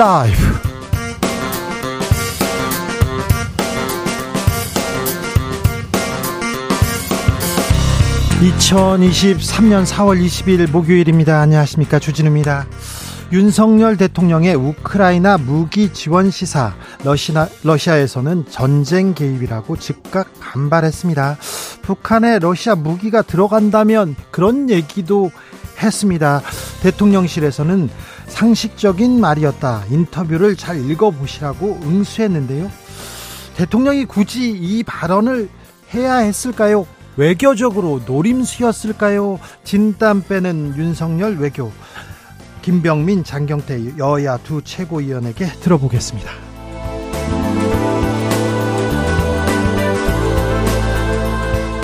라이브. 2023년 4월 20일 목요일입니다. 안녕하십니까. 주진우입니다. 윤석열 대통령의 우크라이나 무기 지원 시사 러시아, 러시아에서는 전쟁 개입이라고 즉각 반발했습니다. 북한에 러시아 무기가 들어간다면 그런 얘기도 했습니다. 대통령실에서는 상식적인 말이었다. 인터뷰를 잘 읽어보시라고 응수했는데요. 대통령이 굳이 이 발언을 해야 했을까요? 외교적으로 노림수였을까요? 진땀 빼는 윤석열 외교. 김병민, 장경태 여야 두 최고위원에게 들어보겠습니다.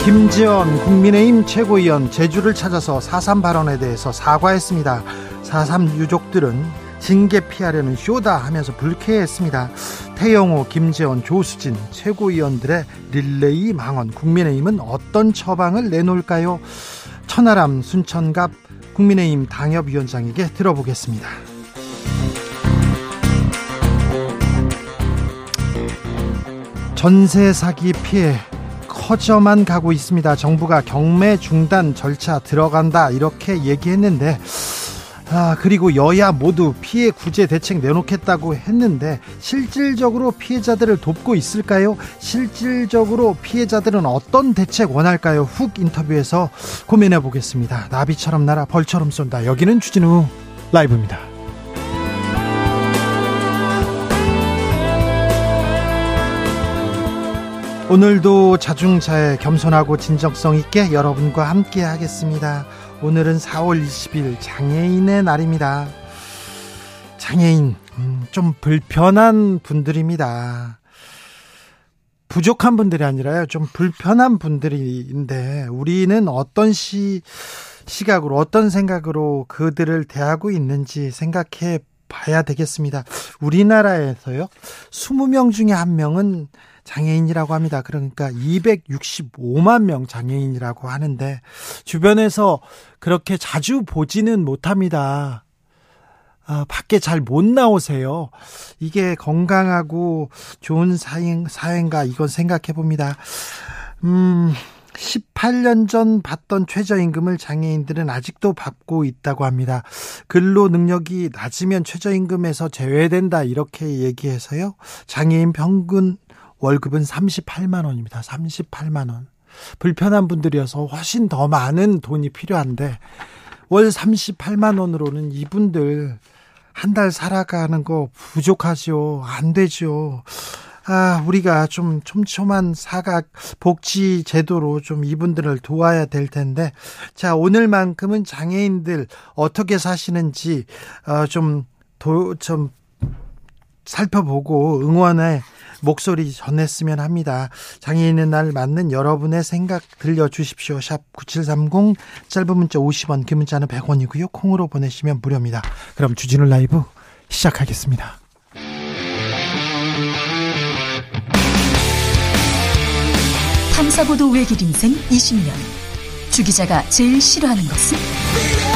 김지원 국민의힘 최고위원 제주를 찾아서 4.3 발언에 대해서 사과했습니다. 4.3 유족들은 징계 피하려는 쇼다 하면서 불쾌했습니다. 태영호, 김재원, 조수진 최고위원들의 릴레이 망언 국민의힘은 어떤 처방을 내놓을까요? 천하람, 순천갑 국민의힘 당협위원장에게 들어보겠습니다. 전세 사기 피해 커져만 가고 있습니다. 정부가 경매 중단 절차 들어간다 이렇게 얘기했는데 아, 그리고 여야 모두 피해 구제 대책 내놓겠다고 했는데 실질적으로 피해자들을 돕고 있을까요? 실질적으로 피해자들은 어떤 대책 원할까요? 훅 인터뷰에서 고민해 보겠습니다. 나비처럼 날아 벌처럼 쏜다. 여기는 주진우 라이브입니다. 오늘도 자중차에 겸손하고 진정성 있게 여러분과 함께 하겠습니다. 오늘은 4월 20일 장애인의 날입니다. 장애인, 음, 좀 불편한 분들입니다. 부족한 분들이 아니라요. 좀 불편한 분들인데, 우리는 어떤 시, 시각으로, 어떤 생각으로 그들을 대하고 있는지 생각해 봐야 되겠습니다. 우리나라에서요, 20명 중에 한 명은 장애인이라고 합니다. 그러니까 265만 명 장애인이라고 하는데 주변에서 그렇게 자주 보지는 못합니다. 아, 밖에 잘 못 나오세요. 이게 건강하고 좋은 사행, 사행가 이건 생각해 봅니다. 음, 18년 전 받던 최저임금을 장애인들은 아직도 받고 있다고 합니다. 근로 능력이 낮으면 최저임금에서 제외된다 이렇게 얘기해서요. 장애인 평균 월급은 38만 원입니다. 38만 원. 불편한 분들이어서 훨씬 더 많은 돈이 필요한데 월 38만 원으로는 이분들 한 달 살아가는 거 부족하죠. 안 되죠. 아, 우리가 좀 촘촘한 사각 복지 제도로 좀 이분들을 도와야 될 텐데. 자, 오늘만큼은 장애인들 어떻게 사시는지, 어, 좀, 도, 좀, 살펴보고 응원의 목소리 전했으면 합니다. 장애인의 날 맞는 여러분의 생각 들려주십시오. 샵 9730 짧은 문자 50원 긴 문자는 100원이고요. 콩으로 보내시면 무료입니다. 그럼 주진우 라이브 시작하겠습니다. 탐사보도 외길 인생 20년 주 기자가 제일 싫어하는 것은?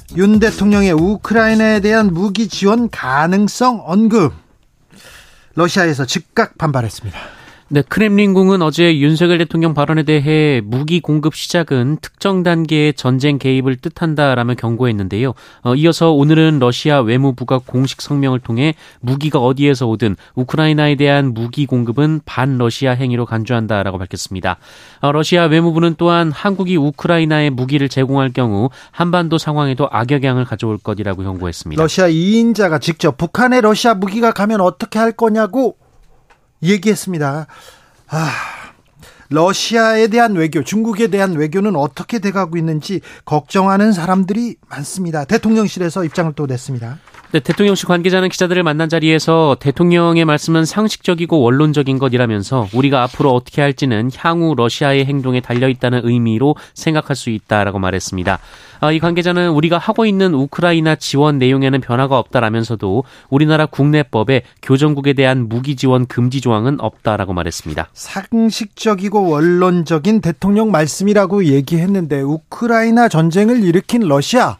윤 대통령의 우크라이나에 대한 무기 지원 가능성 언급. 러시아에서 즉각 반발했습니다. 네, 크렘린궁은 어제 윤석열 대통령 발언에 대해 무기 공급 시작은 특정 단계의 전쟁 개입을 뜻한다라며 경고했는데요. 어, 이어서 오늘은 러시아 외무부가 공식 성명을 통해 무기가 어디에서 오든 우크라이나에 대한 무기 공급은 반러시아 행위로 간주한다라고 밝혔습니다. 어, 러시아 외무부는 또한 한국이 우크라이나에 무기를 제공할 경우 한반도 상황에도 악영향을 가져올 것이라고 경고했습니다. 러시아 2인자가 직접 북한에 러시아 무기가 가면 어떻게 할 거냐고 얘기했습니다. 아, 러시아에 대한 외교, 중국에 대한 외교는 어떻게 돼가고 있는지 걱정하는 사람들이 많습니다. 대통령실에서 입장을 또 냈습니다. 네, 대통령실 관계자는 기자들을 만난 자리에서 대통령의 말씀은 상식적이고 원론적인 것이라면서 우리가 앞으로 어떻게 할지는 향후 러시아의 행동에 달려 있다는 의미로 생각할 수 있다라고 말했습니다. 아, 이 관계자는 우리가 하고 있는 우크라이나 지원 내용에는 변화가 없다라면서도 우리나라 국내법에 교정국에 대한 무기 지원 금지 조항은 없다라고 말했습니다. 상식적이고 원론적인 대통령 말씀이라고 얘기했는데 우크라이나 전쟁을 일으킨 러시아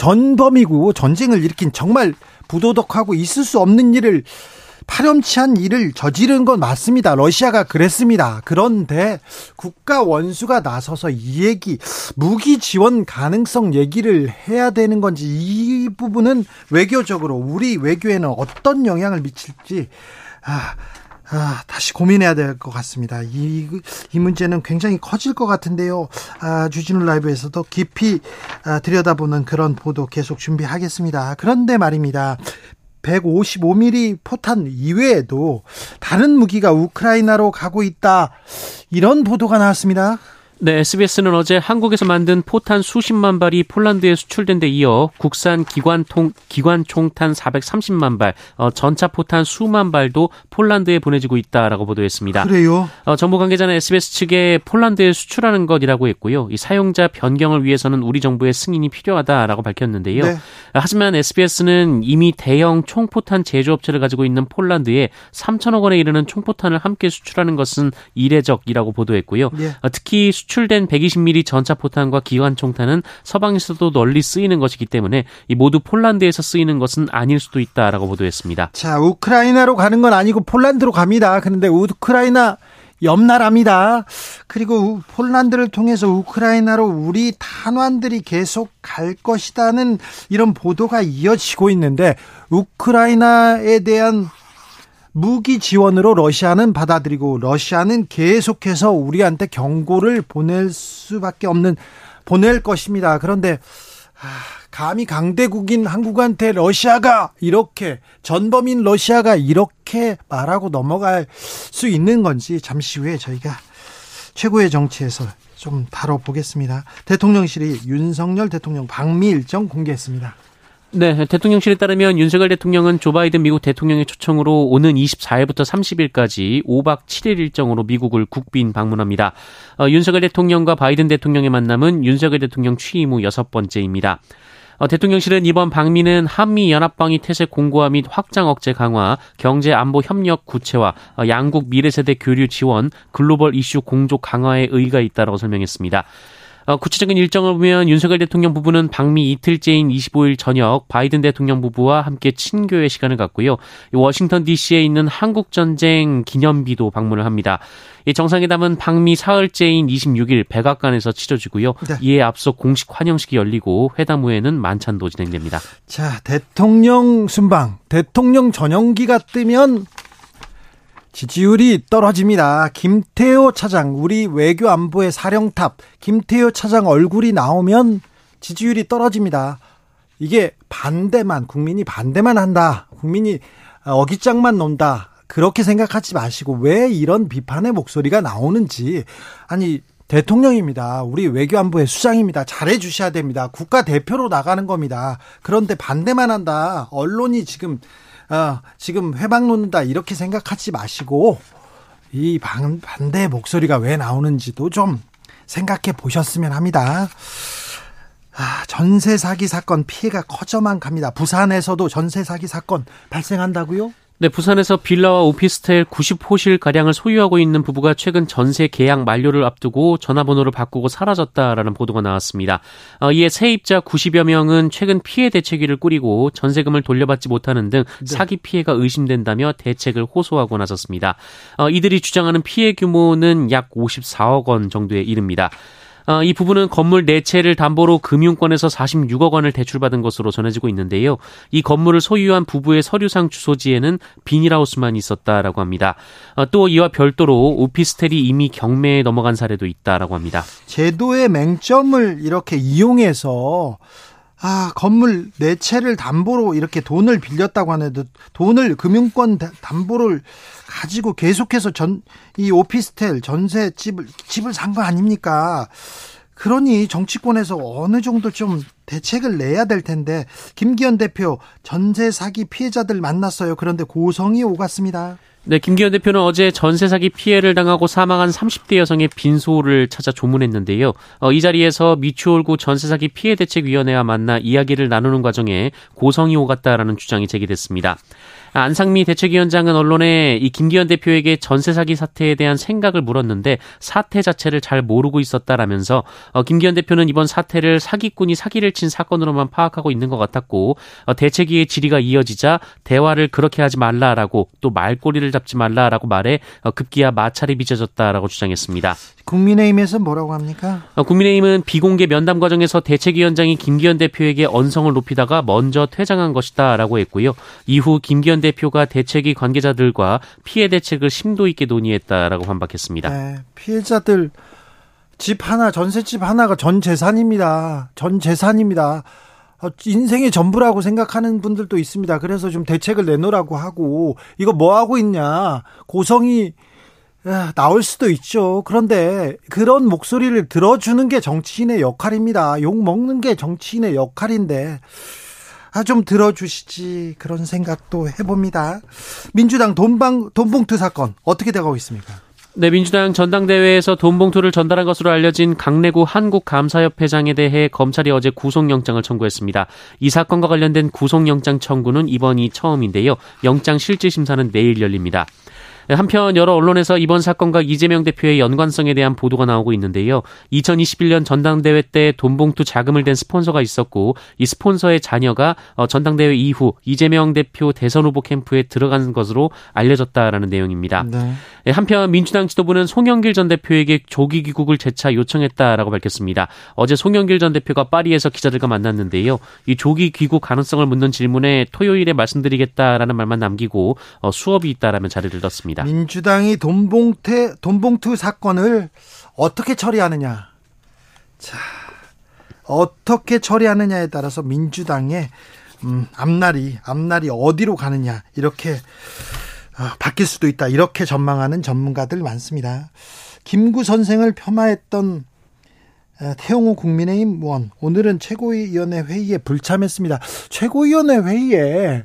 전범이고 전쟁을 일으킨 정말 부도덕하고 있을 수 없는 일을 파렴치한 일을 저지른 건 맞습니다. 러시아가 그랬습니다. 그런데 국가 원수가 나서서 이 얘기, 무기 지원 가능성 얘기를 해야 되는 건지 이 부분은 외교적으로 우리 외교에는 어떤 영향을 미칠지, 아, 아, 다시 고민해야 될 것 같습니다. 이, 이 문제는 굉장히 커질 것 같은데요. 아, 주진우 라이브에서도 깊이 아, 들여다보는 그런 보도 계속 준비하겠습니다. 그런데 말입니다. 155mm 포탄 이외에도 다른 무기가 우크라이나로 가고 있다. 이런 보도가 나왔습니다. 네, SBS는 어제 한국에서 만든 포탄 수십만 발이 폴란드에 수출된 데 이어 국산 기관통 기관총탄 430만 발, 어, 전차 포탄 수만 발도 폴란드에 보내지고 있다라고 보도했습니다. 그래요? 어, 정부 관계자는 SBS 측에 폴란드에 수출하는 것이라고 했고요. 이 사용자 변경을 위해서는 우리 정부의 승인이 필요하다라고 밝혔는데요. 네. 하지만 SBS는 이미 대형 총포탄 제조업체를 가지고 있는 폴란드에 3천억 원에 이르는 총포탄을 함께 수출하는 것은 이례적이라고 보도했고요. 네. 어, 특히 수 출된 120mm 전차 포탄과 기관 총탄은 서방에서도 널리 쓰이는 것이기 때문에 이 모두 폴란드에서 쓰이는 것은 아닐 수도 있다라고 보도했습니다. 자, 우크라이나로 가는 건 아니고 폴란드로 갑니다. 그런데 우크라이나 옆 나라입니다. 그리고 폴란드를 통해서 우크라이나로 우리 탄환들이 계속 갈 것이다는 이런 보도가 이어지고 있는데 우크라이나에 대한 무기 지원으로 러시아는 받아들이고 러시아는 계속해서 우리한테 경고를 보낼 수밖에 없는 보낼 것입니다. 그런데 감히 강대국인 한국한테 러시아가 이렇게 전범인 러시아가 이렇게 말하고 넘어갈 수 있는 건지 잠시 후에 저희가 최고의 정치에서 좀 다뤄보겠습니다. 대통령실이 윤석열 대통령 방미 일정 공개했습니다. 네, 대통령실에 따르면 윤석열 대통령은 조 바이든 미국 대통령의 초청으로 오는 24일부터 30일까지 5박 7일 일정으로 미국을 국빈 방문합니다. 어, 윤석열 대통령과 바이든 대통령의 만남은 윤석열 대통령 취임 후 여섯 번째입니다. 어, 대통령실은 이번 방미는 한미 연합방위 태세 공고화 및 확장 억제 강화, 경제 안보 협력 구체화, 어, 양국 미래 세대 교류 지원, 글로벌 이슈 공조 강화에 의의가 있다고 설명했습니다. 어, 구체적인 일정을 보면 윤석열 대통령 부부는 방미 이틀째인 25일 저녁 바이든 대통령 부부와 함께 친교의 시간을 갖고요. 워싱턴 DC에 있는 한국전쟁 기념비도 방문을 합니다. 이 정상회담은 방미 사흘째인 26일 백악관에서 치러지고요. 네. 이에 앞서 공식 환영식이 열리고 회담 후에는 만찬도 진행됩니다. 자, 대통령 순방, 대통령 전용기가 뜨면 지지율이 떨어집니다. 김태호 차장, 우리 외교 안보의 사령탑, 김태호 차장 얼굴이 나오면 지지율이 떨어집니다. 이게 반대만, 국민이 반대만 한다. 국민이 어깃장만 논다. 그렇게 생각하지 마시고 왜 이런 비판의 목소리가 나오는지. 아니, 대통령입니다. 우리 외교안보의 수장입니다. 잘해 주셔야 됩니다. 국가 대표로 나가는 겁니다. 그런데 반대만 한다. 언론이 지금 어, 지금 회방 놓는다 이렇게 생각하지 마시고 이 반, 반대 목소리가 왜 나오는지도 좀 생각해 보셨으면 합니다. 아, 전세 사기 사건 피해가 커져만 갑니다. 부산에서도 전세 사기 사건 발생한다고요? 네, 부산에서 빌라와 오피스텔 90호실 가량을 소유하고 있는 부부가 최근 전세 계약 만료를 앞두고 전화번호를 바꾸고 사라졌다라는 보도가 나왔습니다. 어, 이에 세입자 90여 명은 최근 피해 대책위를 꾸리고 전세금을 돌려받지 못하는 등 네. 사기 피해가 의심된다며 대책을 호소하고 나섰습니다. 어, 이들이 주장하는 피해 규모는 약 54억 원 정도에 이릅니다. 어, 이 부분은 건물 4채를 담보로 금융권에서 46억 원을 대출받은 것으로 전해지고 있는데요. 이 건물을 소유한 부부의 서류상 주소지에는 비닐하우스만 있었다라고 합니다. 어, 또 이와 별도로 오피스텔이 이미 경매에 넘어간 사례도 있다라고 합니다. 제도의 맹점을 이렇게 이용해서 아, 건물 네 채를 담보로 이렇게 돈을 빌렸다고 하는데 돈을 금융권 담보를 가지고 계속해서 전 이 오피스텔 전세 집을 집을 산 거 아닙니까? 그러니 정치권에서 어느 정도 좀 대책을 내야 될 텐데 김기현 대표 전세 사기 피해자들 만났어요. 그런데 고성이 오갔습니다. 네, 김기현 대표는 어제 전세 사기 피해를 당하고 사망한 30대 여성의 빈소를 찾아 조문했는데요. 어, 이 자리에서 미추홀구 전세 사기 피해 대책 위원회와 만나 이야기를 나누는 과정에 고성이 오갔다라는 주장이 제기됐습니다. 안상미 대책위원장은 언론에 이 김기현 대표에게 전세 사기 사태에 대한 생각을 물었는데 사태 자체를 잘 모르고 있었다라면서 어, 김기현 대표는 이번 사태를 사기꾼이 사기를 친 사건으로만 파악하고 있는 것 같았고 어, 대책위의 질의가 이어지자 대화를 그렇게 하지 말라라고 또 말꼬리를 잡지 말라라고 말해 어, 급기야 마찰이 빚어졌다라고 주장했습니다. 국민의힘에서 뭐라고 합니까? 어, 국민의힘은 비공개 면담 과정에서 대책위원장이 김기현 대표에게 언성을 높이다가 먼저 퇴장한 것이다라고 했고요. 이후 김기현 대표가 대책위 관계자들과 피해 대책을 심도 있게 논의했다라고 반박했습니다. 네, 피해자들 집 하나 전셋집 하나가 전 재산입니다. 전 재산입니다. 어, 인생의 전부라고 생각하는 분들도 있습니다. 그래서 좀 대책을 내놓으라고 하고 이거 뭐 하고 있냐 고성이 나올 수도 있죠. 그런데 그런 목소리를 들어주는 게 정치인의 역할입니다. 욕 먹는 게 정치인의 역할인데 아, 좀 들어주시지 그런 생각도 해봅니다. 민주당 돈방 돈봉투 사건 어떻게 돼가고 있습니까? 네, 민주당 전당대회에서 돈봉투를 전달한 것으로 알려진 강내구 한국감사협회장에 대해 검찰이 어제 구속영장을 청구했습니다. 이 사건과 관련된 구속영장 청구는 이번이 처음인데요. 영장 실질심사는 내일 열립니다. 한편 여러 언론에서 이번 사건과 이재명 대표의 연관성에 대한 보도가 나오고 있는데요. 2021년 전당대회 때 돈봉투 자금을 댄 스폰서가 있었고 이 스폰서의 자녀가 어, 전당대회 이후 이재명 대표 대선 후보 캠프에 들어간 것으로 알려졌다라는 내용입니다. 네. 예, 한편 민주당 지도부는 송영길 전 대표에게 조기 귀국을 재차 요청했다라고 밝혔습니다. 어제 송영길 전 대표가 파리에서 기자들과 만났는데요. 이 조기 귀국 가능성을 묻는 질문에 토요일에 말씀드리겠다라는 말만 남기고 어, 수업이 있다라면 자리를 떴습니다. 있습니다. 민주당이 돈봉태 돈봉투 사건을 어떻게 처리하느냐. 자, 어떻게 처리하느냐에 따라서 민주당의 음, 앞날이 앞날이 어디로 가느냐 이렇게 어, 바뀔 수도 있다 이렇게 전망하는 전문가들 많습니다. 김구 선생을 폄하했던 어, 태용호 국민의힘 의원 오늘은 최고위원회 회의에 불참했습니다. 최고위원회 회의에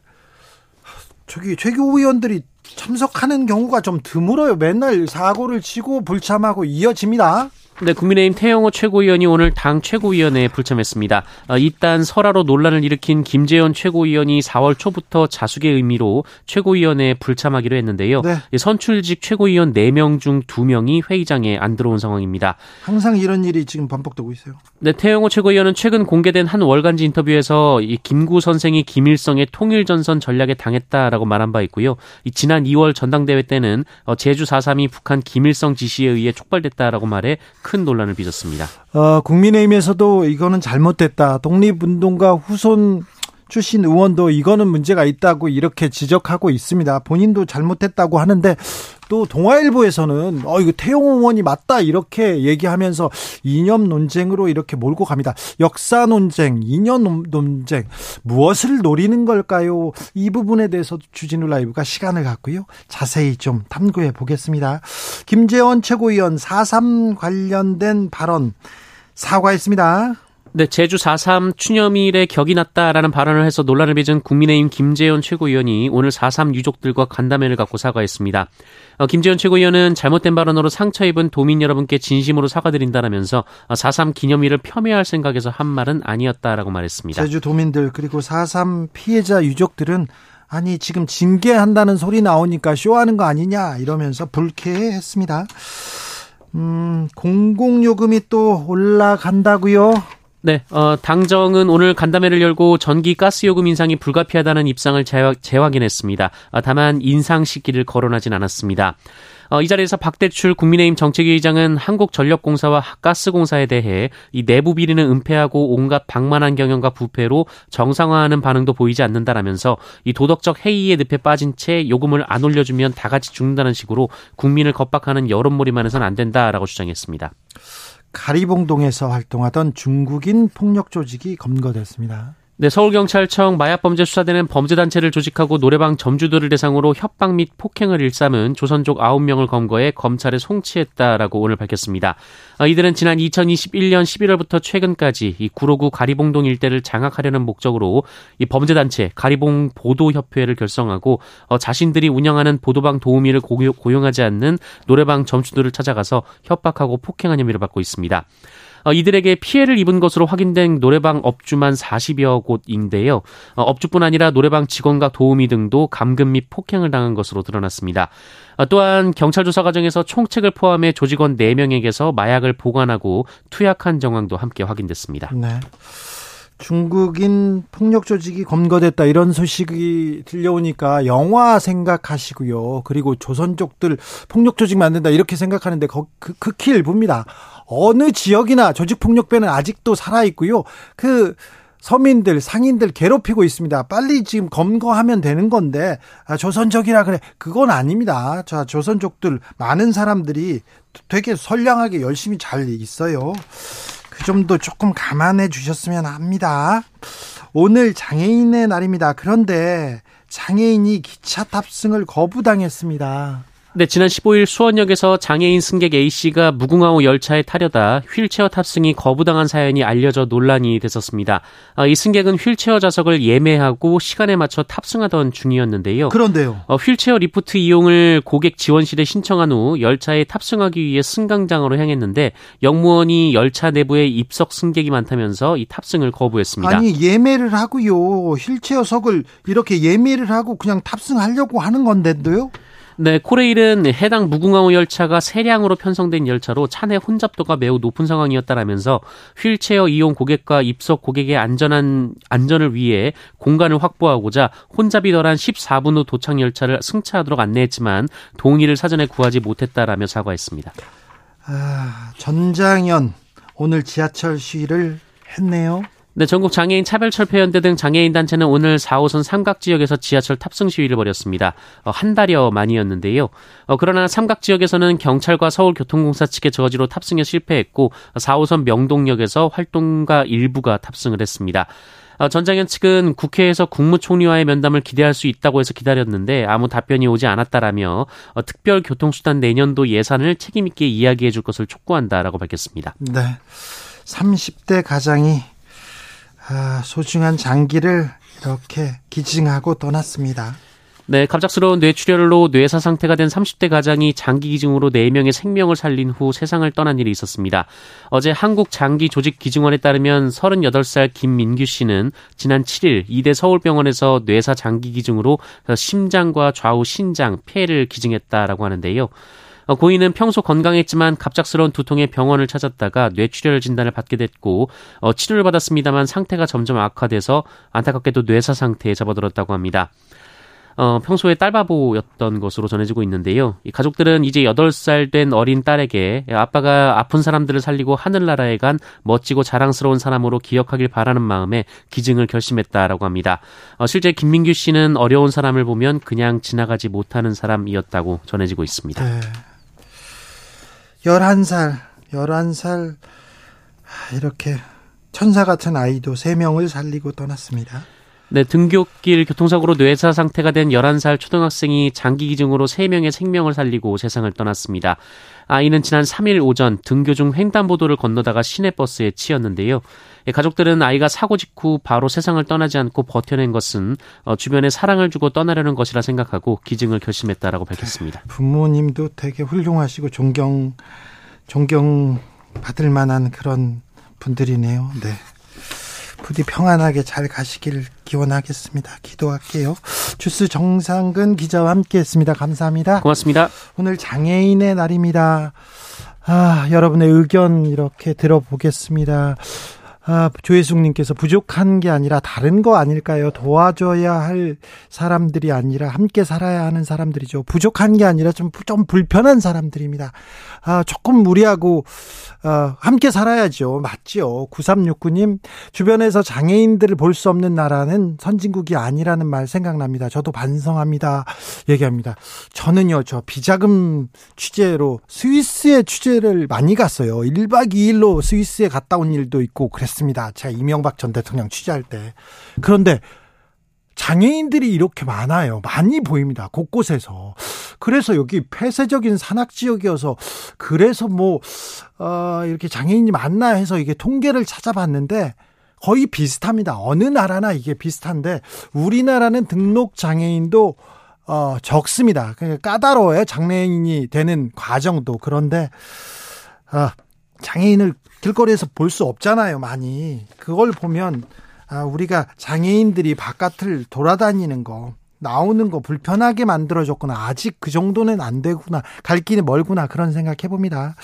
저기 최고위원들이 참석하는 경우가 좀 드물어요. 맨날 사고를 치고 불참하고 이어집니다. 네, 국민의힘 태영호 최고위원이 오늘 당 최고위원회에 불참했습니다. 어, 이딴 설화로 논란을 일으킨 김재현 최고위원이 4월 초부터 자숙의 의미로 최고위원회에 불참하기로 했는데요. 네. 선출직 최고위원 4명 중 2명이 회의장에 안 들어온 상황입니다. 항상 이런 일이 지금 반복되고 있어요. 네, 태영호 최고위원은 최근 공개된 한 월간지 인터뷰에서 이 김구 선생이 김일성의 통일전선 전략에 당했다라고 말한 바 있고요. 이 지난 2월 전당대회 때는 어, 제주 4.3이 북한 김일성 지시에 의해 촉발됐다라고 말해 큰 논란을 빚었습니다. 어, 국민의힘에서도 이거는 잘못됐다. 독립운동가 후손 출신 의원도 이거는 문제가 있다고 이렇게 지적하고 있습니다. 본인도 잘못했다고 하는데 또 동아일보에서는 어 이거 태용 의원이 맞다 이렇게 얘기하면서 이념 논쟁으로 이렇게 몰고 갑니다. 역사 논쟁, 이념 논쟁 무엇을 노리는 걸까요? 이 부분에 대해서 주진우 라이브가 시간을 갖고요. 자세히 좀 탐구해 보겠습니다. 김재원 최고위원 4.3 관련된 발언 사과했습니다. 네, 제주 4.3 추념일에 격이 났다라는 발언을 해서 논란을 빚은 국민의힘 김재원 최고위원이 오늘 4.3 유족들과 간담회를 갖고 사과했습니다. 어, 김재원 최고위원은 잘못된 발언으로 상처 입은 도민 여러분께 진심으로 사과드린다라면서 4.3 기념일을 폄훼할 생각에서 한 말은 아니었다라고 말했습니다. 제주 도민들 그리고 4.3 피해자 유족들은 아니 지금 징계한다는 소리 나오니까 쇼하는 거 아니냐 이러면서 불쾌했습니다. 음, 공공요금이 또 올라간다고요? 네, 어, 당정은 오늘 간담회를 열고 전기 가스 요금 인상이 불가피하다는 입장을 재확, 재확인했습니다. 어, 다만 인상 시기를 거론하진 않았습니다. 어, 이 자리에서 박대출 국민의힘 정책위 의장은 한국전력공사와 가스공사에 대해 이 내부 비리는 은폐하고 온갖 방만한 경영과 부패로 정상화하는 반응도 보이지 않는다라면서 이 도덕적 해이의 늪에 빠진 채 요금을 안 올려주면 다 같이 죽는다는 식으로 국민을 겁박하는 여론몰이만 해서는 안 된다라고 주장했습니다. 가리봉동에서 활동하던 중국인 폭력 조직이 검거됐습니다. 네, 서울경찰청 마약범죄수사대는 범죄단체를 조직하고 노래방 점주들을 대상으로 협박 및 폭행을 일삼은 조선족 9명을 검거해 검찰에 송치했다라고 오늘 밝혔습니다. 아, 이들은 지난 2021년 11월부터 최근까지 이 구로구 가리봉동 일대를 장악하려는 목적으로 이 범죄단체 가리봉 보도협회를 결성하고 어, 자신들이 운영하는 보도방 도우미를 고용하지 않는 노래방 점주들을 찾아가서 협박하고 폭행한 혐의를 받고 있습니다. 어, 이들에게 피해를 입은 것으로 확인된 노래방 업주만 40여 곳인데요. 어, 업주뿐 아니라 노래방 직원과 도우미 등도 감금 및 폭행을 당한 것으로 드러났습니다. 어, 또한 경찰 조사 과정에서 총책을 포함해 조직원 4명에게서 마약을 보관하고 투약한 정황도 함께 확인됐습니다. 네. 중국인 폭력 조직이 검거됐다 이런 소식이 들려오니까 영화 생각하시고요. 그리고 조선족들 폭력 조직 만든다 이렇게 생각하는데 그, 극히 일부입니다. 어느 지역이나 조직 폭력배는 아직도 살아 있고요. 그 서민들, 상인들 괴롭히고 있습니다. 빨리 지금 검거하면 되는 건데, 아, 조선족이라 그래. 그건 아닙니다. 자, 조선족들, 많은 사람들이 되게 선량하게 열심히 잘 있어요. 그 점도 조금 감안해 주셨으면 합니다. 오늘 장애인의 날입니다. 그런데 장애인이 기차 탑승을 거부당했습니다. 네, 지난 15일 수원역에서 장애인 승객 A씨가 무궁화호 열차에 타려다 휠체어 탑승이 거부당한 사연이 알려져 논란이 됐었습니다. 아, 이 승객은 휠체어 좌석을 예매하고 시간에 맞춰 탑승하던 중이었는데요. 그런데요. 어, 휠체어 리프트 이용을 고객 지원실에 신청한 후 열차에 탑승하기 위해 승강장으로 향했는데 역무원이 열차 내부에 입석 승객이 많다면서 이 탑승을 거부했습니다. 아니 예매를 하고요. 휠체어석을 이렇게 예매를 하고 그냥 탑승하려고 하는 건데도요. 네, 코레일은 해당 무궁화호 열차가 세량으로 편성된 열차로 차내 혼잡도가 매우 높은 상황이었다라면서 휠체어 이용 고객과 입석 고객의 안전한 안전을 위해 공간을 확보하고자 혼잡이 덜한 14분 후 도착 열차를 승차하도록 안내했지만 동의를 사전에 구하지 못했다라며 사과했습니다. 아, 전장현 오늘 지하철 시위를 했네요. 네, 전국 장애인 차별철폐연대 등 장애인 단체는 오늘 4호선 삼각 지역에서 지하철 탑승 시위를 벌였습니다. 어, 한 달여 만이었는데요. 어, 그러나 삼각 지역에서는 경찰과 서울교통공사 측의 저지로 탑승에 실패했고 4호선 명동역에서 활동가 일부가 탑승을 했습니다. 어, 전장현 측은 국회에서 국무총리와의 면담을 기대할 수 있다고 해서 기다렸는데 아무 답변이 오지 않았다라며 어, 특별 교통수단 내년도 예산을 책임있게 이야기해 줄 것을 촉구한다라고 밝혔습니다. 네. 30대 가장이 아, 소중한 장기를 이렇게 기증하고 떠났습니다. 네, 갑작스러운 뇌출혈로 뇌사 상태가 된 30대 가장이 장기 기증으로 4명의 생명을 살린 후 세상을 떠난 일이 있었습니다. 어제 한국장기조직기증원에 따르면 38살 김민규 씨는 지난 7일 이대 서울병원에서 뇌사 장기 기증으로 심장과 좌우 신장, 폐를 기증했다라고 하는데요. 어, 고인은 평소 건강했지만 갑작스러운 두통에 병원을 찾았다가 뇌출혈 진단을 받게 됐고 어, 치료를 받았습니다만 상태가 점점 악화돼서 안타깝게도 뇌사 상태에 접어들었다고 합니다. 어, 평소에 딸바보였던 것으로 전해지고 있는데요. 이 가족들은 이제 8살 된 어린 딸에게 아빠가 아픈 사람들을 살리고 하늘나라에 간 멋지고 자랑스러운 사람으로 기억하길 바라는 마음에 기증을 결심했다라고 합니다. 어, 실제 김민규 씨는 어려운 사람을 보면 그냥 지나가지 못하는 사람이었다고 전해지고 있습니다. 네. 11살, 11살, 이렇게 천사 같은 아이도 3명을 살리고 떠났습니다. 네, 등굣길 교통사고로 뇌사 상태가 된 11살 초등학생이 장기 기증으로 3명의 생명을 살리고 세상을 떠났습니다. 아이는 지난 3일 오전 등교 중 횡단보도를 건너다가 시내버스에 치였는데요. 예, 가족들은 아이가 사고 직후 바로 세상을 떠나지 않고 버텨낸 것은 어, 주변에 사랑을 주고 떠나려는 것이라 생각하고 기증을 결심했다라고 밝혔습니다. 부모님도 되게 훌륭하시고 존경 존경 받을 만한 그런 분들이네요. 네. 부디 평안하게 잘 가시길 기원하겠습니다. 기도할게요. 주스 정상근 기자와 함께했습니다. 감사합니다. 고맙습니다. 오늘 장애인의 날입니다. 아, 여러분의 의견 이렇게 들어보겠습니다. 아, 조혜숙님께서 부족한 게 아니라 다른 거 아닐까요? 도와줘야 할 사람들이 아니라 함께 살아야 하는 사람들이죠. 부족한 게 아니라 좀, 좀 불편한 사람들입니다. 아, 조금 무리하고, 어, 함께 살아야죠. 맞죠. 9369님, 주변에서 장애인들을 볼 수 없는 나라는 선진국이 아니라는 말 생각납니다. 저도 반성합니다. 얘기합니다. 저는요, 저 비자금 취재로 스위스에 취재를 많이 갔어요. 1박 2일로 스위스에 갔다 온 일도 있고 그랬 습니다. 제가 이명박 전 대통령 취재할 때. 그런데 장애인들이 이렇게 많아요. 많이 보입니다. 곳곳에서. 그래서 여기 폐쇄적인 산악 지역이어서 그래서 뭐, 어, 이렇게 장애인이 많나 해서 이게 통계를 찾아봤는데 거의 비슷합니다. 어느 나라나 이게 비슷한데 우리나라는 등록 장애인도 어, 적습니다. 그러니까 까다로워요. 장애인이 되는 과정도. 그런데, 아, 장애인을 길거리에서 볼 수 없잖아요. 많이. 그걸 보면 아, 우리가 장애인들이 바깥을 돌아다니는 거, 나오는 거 불편하게 만들어줬구나. 아직 그 정도는 안 되구나. 갈 길이 멀구나. 그런 생각 해봅니다.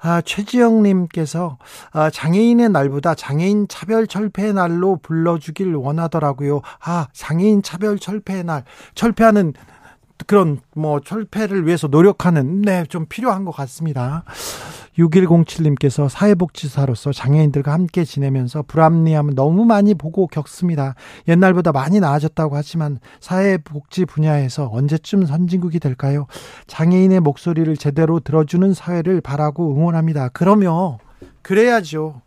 아, 최지영님께서 아, 장애인의 날보다 장애인 차별 철폐의 날로 불러주길 원하더라고요. 아, 장애인 차별 철폐의 날. 철폐하는 그런 뭐 철폐를 위해서 노력하는 네, 좀 필요한 것 같습니다. 6107님께서 사회복지사로서 장애인들과 함께 지내면서 불합리함을 너무 많이 보고 겪습니다. 옛날보다 많이 나아졌다고 하지만 사회복지 분야에서 언제쯤 선진국이 될까요? 장애인의 목소리를 제대로 들어주는 사회를 바라고 응원합니다. 그러면 그래야죠.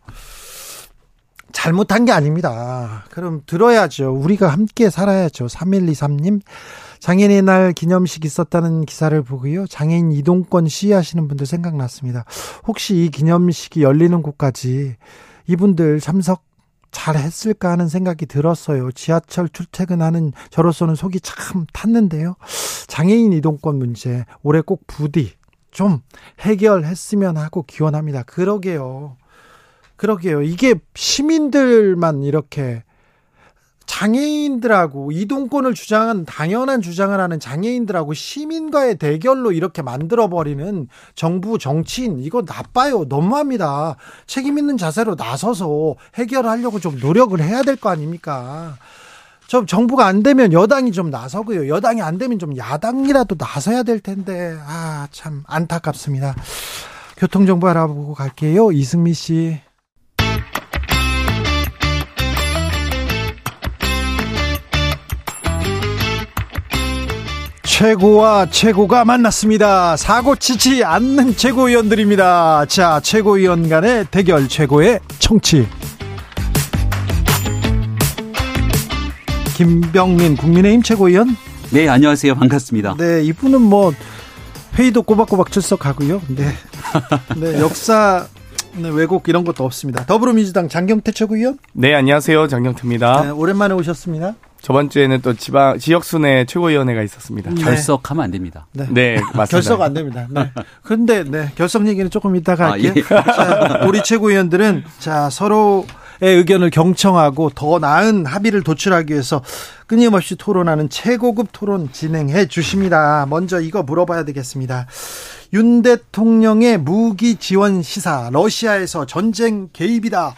잘못한 게 아닙니다. 그럼 들어야죠. 우리가 함께 살아야죠. 3123님. 장애인의 날 기념식 있었다는 기사를 보고요. 장애인 이동권 시위하시는 분들 생각났습니다. 혹시 이 기념식이 열리는 곳까지 이분들 참석 잘 했을까 하는 생각이 들었어요. 지하철 출퇴근하는 저로서는 속이 참 탔는데요. 장애인 이동권 문제 올해 꼭 부디 좀 해결했으면 하고 기원합니다. 그러게요. 그러게요. 이게 시민들만 이렇게 장애인들하고 이동권을 주장한 당연한 주장을 하는 장애인들하고 시민과의 대결로 이렇게 만들어 버리는 정부 정치인 이거 나빠요. 너무합니다. 책임 있는 자세로 나서서 해결하려고 좀 노력을 해야 될 거 아닙니까? 좀 정부가 안 되면 여당이 좀 나서고요. 여당이 안 되면 좀 야당이라도 나서야 될 텐데 아 참 안타깝습니다. 교통 정보 알아보고 갈게요. 이승미 씨. 최고와 최고가 만났습니다. 사고 치지 않는 최고위원들입니다. 자, 최고위원 간의 대결 최고의 청취. 김병민 국민의힘 최고위원. 네, 안녕하세요. 반갑습니다. 네, 이분은 뭐 회의도 꼬박꼬박 출석하고요. 네. 네, 역사 네, 왜곡 이런 것도 없습니다. 더불어민주당 장경태 최고위원. 네, 안녕하세요. 장경태입니다. 네, 오랜만에 오셨습니다. 저번 주에는 또 지방 지역 순회 최고위원회가 있었습니다. 네. 결석하면 안 됩니다. 네, 네 맞습니다. 결석 안 됩니다. 네. 근데 네, 결석 얘기는 조금 이따가 할게요. 아, 예. 자, 우리 최고위원들은 자, 서로의 의견을 경청하고 더 나은 합의를 도출하기 위해서 끊임없이 토론하는 최고급 토론 진행해 주십니다. 먼저 이거 물어봐야 되겠습니다. 윤 대통령의 무기 지원 시사 러시아에서 전쟁 개입이다.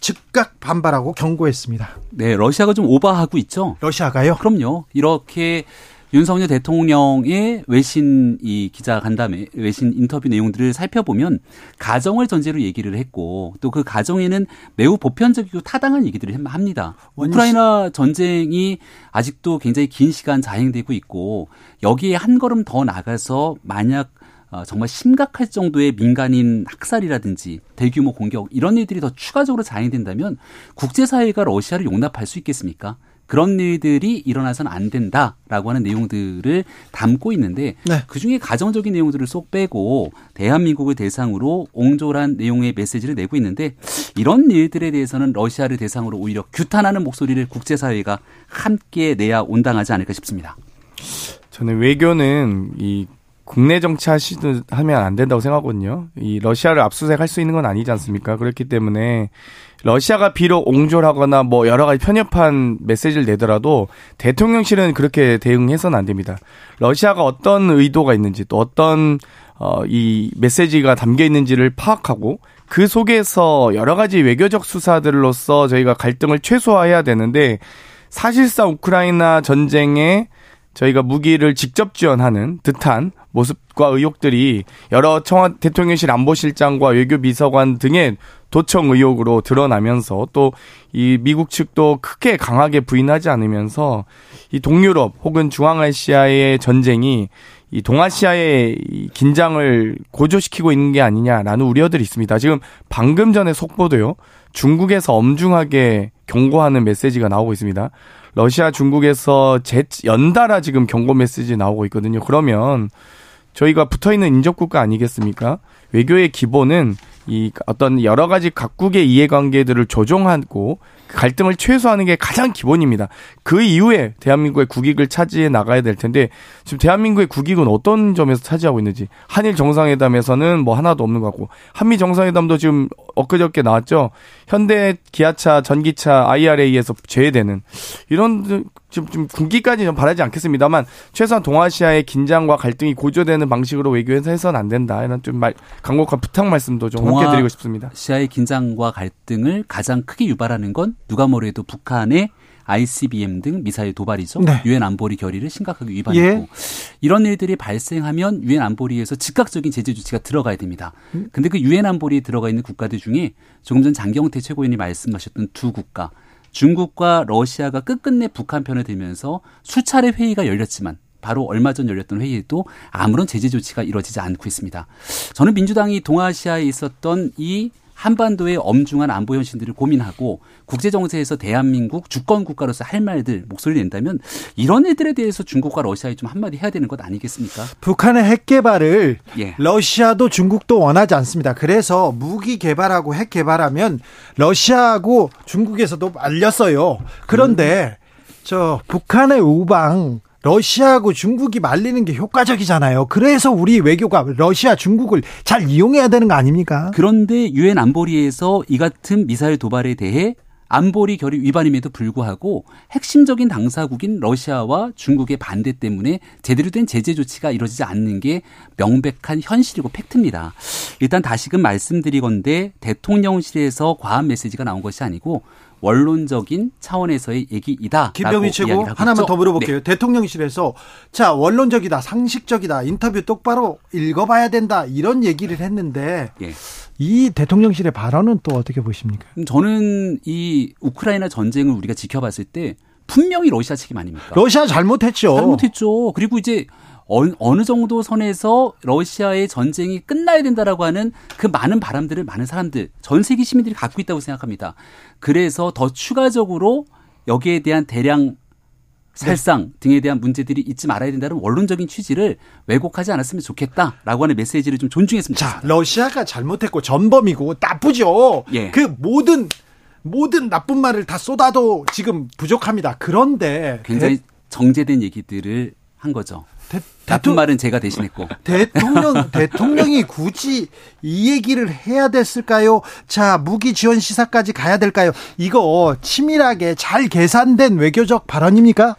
즉각 반발하고 경고했습니다. 네, 러시아가 좀 오버하고 있죠. 러시아가요? 그럼요. 이렇게 윤석열 대통령의 외신 이 기자 간담회, 외신 인터뷰 내용들을 살펴보면 가정을 전제로 얘기를 했고 또 그 가정에는 매우 보편적이고 타당한 얘기들을 합니다. 우크라이나 전쟁이 아직도 굉장히 긴 시간 자행되고 있고 여기에 한 걸음 더 나가서 만약 어, 정말 심각할 정도의 민간인 학살이라든지 대규모 공격 이런 일들이 더 추가적으로 자행된다면 국제사회가 러시아를 용납할 수 있겠습니까? 그런 일들이 일어나서는 안 된다라고 하는 내용들을 담고 있는데 네. 그중에 가정적인 내용들을 쏙 빼고 대한민국을 대상으로 옹졸한 내용의 메시지를 내고 있는데 이런 일들에 대해서는 러시아를 대상으로 오히려 규탄하는 목소리를 국제사회가 함께 내야 온당하지 않을까 싶습니다. 저는 외교는 이 국내 정치 하시든 하면 안 된다고 생각하거든요. 이 러시아를 압수수색할 수 있는 건 아니지 않습니까? 그렇기 때문에 러시아가 비록 옹졸하거나 뭐 여러 가지 편협한 메시지를 내더라도 대통령실은 그렇게 대응해서는 안 됩니다. 러시아가 어떤 의도가 있는지 또 어떤 어, 이 메시지가 담겨 있는지를 파악하고 그 속에서 여러 가지 외교적 수사들로서 저희가 갈등을 최소화해야 되는데 사실상 우크라이나 전쟁에 저희가 무기를 직접 지원하는 듯한 모습과 의혹들이 여러 청와 대통령실 안보실장과 외교비서관 등의 도청 의혹으로 드러나면서 또 이 미국 측도 크게 강하게 부인하지 않으면서 이 동유럽 혹은 중앙아시아의 전쟁이 이 동아시아의 이 긴장을 고조시키고 있는 게 아니냐라는 우려들이 있습니다. 지금 방금 전에 속보도요. 중국에서 엄중하게 경고하는 메시지가 나오고 있습니다. 러시아, 중국에서 제, 연달아 지금 경고 메시지 나오고 있거든요. 그러면 저희가 붙어 있는 인접 국가 아니겠습니까? 외교의 기본은 이 어떤 여러 가지 각국의 이해관계들을 조정하고 갈등을 최소화하는 게 가장 기본입니다. 그 이후에 대한민국의 국익을 차지해 나가야 될 텐데 지금 대한민국의 국익은 어떤 점에서 차지하고 있는지 한일 정상회담에서는 뭐 하나도 없는 것 같고 한미 정상회담도 지금 엊그저께 나왔죠. 현대 기아차, 전기차 IRA에서 제외되는 이런 좀, 좀 군기까지 좀 바라지 않겠습니다만 최소한 동아시아의 긴장과 갈등이 고조되는 방식으로 외교에서 해서는 안 된다. 이런 좀 말, 강력한 부탁 말씀도 좀 함께 드리고 싶습니다. 시아의 긴장과 갈등을 가장 크게 유발하는 건 누가 뭐래도 북한의 ICBM 등 미사일 도발이죠. 네. 유엔 안보리 결의를 심각하게 위반했고 예. 이런 일들이 발생하면 유엔 안보리에서 즉각적인 제재 조치가 들어가야 됩니다. 근데 그 유엔 안보리에 들어가 있는 국가들 중에 조금 전 장경태 최고위원이 말씀하셨던 두 국가 중국과 러시아가 끝끝내 북한 편을 들면서 수차례 회의가 열렸지만 바로 얼마 전 열렸던 회의에도 아무런 제재 조치가 이루어지지 않고 있습니다. 저는 민주당이 동아시아에 있었던 이 한반도의 엄중한 안보 현실들을 고민하고 국제 정세에서 대한민국 주권 국가로서 할 말들 목소리를 낸다면 이런 애들에 대해서 중국과 러시아에 좀 한마디 해야 되는 것 아니겠습니까? 북한의 핵 개발을 예. 러시아도 중국도 원하지 않습니다. 그래서 무기 개발하고 핵 개발하면 러시아하고 중국에서도 말렸어요. 그런데 저 북한의 우방 러시아하고 중국이 말리는 게 효과적이잖아요. 그래서 우리 외교가 러시아, 중국을 잘 이용해야 되는 거 아닙니까? 그런데 유엔 안보리에서 이 같은 미사일 도발에 대해 안보리 결의 위반임에도 불구하고 핵심적인 당사국인 러시아와 중국의 반대 때문에 제대로 된 제재 조치가 이루어지지 않는 게 명백한 현실이고 팩트입니다. 일단 다시금 말씀드리건데 대통령실에서 과한 메시지가 나온 것이 아니고 원론적인 차원에서의 얘기이다. 김병희 최고 하나만 더 물어볼게요. 대통령실에서 자 원론적이다, 상식적이다, 인터뷰 똑바로 읽어봐야 된다 이런 얘기를 했는데 예. 이 대통령실의 발언은 또 어떻게 보십니까? 음, 저는 이 우크라이나 전쟁을 우리가 지켜봤을 때 분명히 러시아 책임 아닙니까? 러시아 잘못했죠. 잘못했죠. 그리고 이제 어느, 어느 정도 선에서 러시아의 전쟁이 끝나야 된다라고 하는 그 많은 바람들을 많은 사람들, 전 세계 시민들이 갖고 있다고 생각합니다. 그래서 더 추가적으로 여기에 대한 대량 살상 등에 대한 문제들이 있지 말아야 된다는 원론적인 취지를 왜곡하지 않았으면 좋겠다라고 하는 메시지를 좀 존중했으면 자, 좋겠습니다. 러시아가 잘못했고 전범이고 나쁘죠. 예. 그 모든 모든 나쁜 말을 다 쏟아도 지금 부족합니다. 그런데 굉장히 정제된 얘기들을 한 거죠. 대, 나쁜 대통- 말은 제가 대신했고. 대통령 대통령이 굳이 이 얘기를 해야 됐을까요? 자 무기 지원 시사까지 가야 될까요? 이거 치밀하게 잘 계산된 외교적 발언입니까?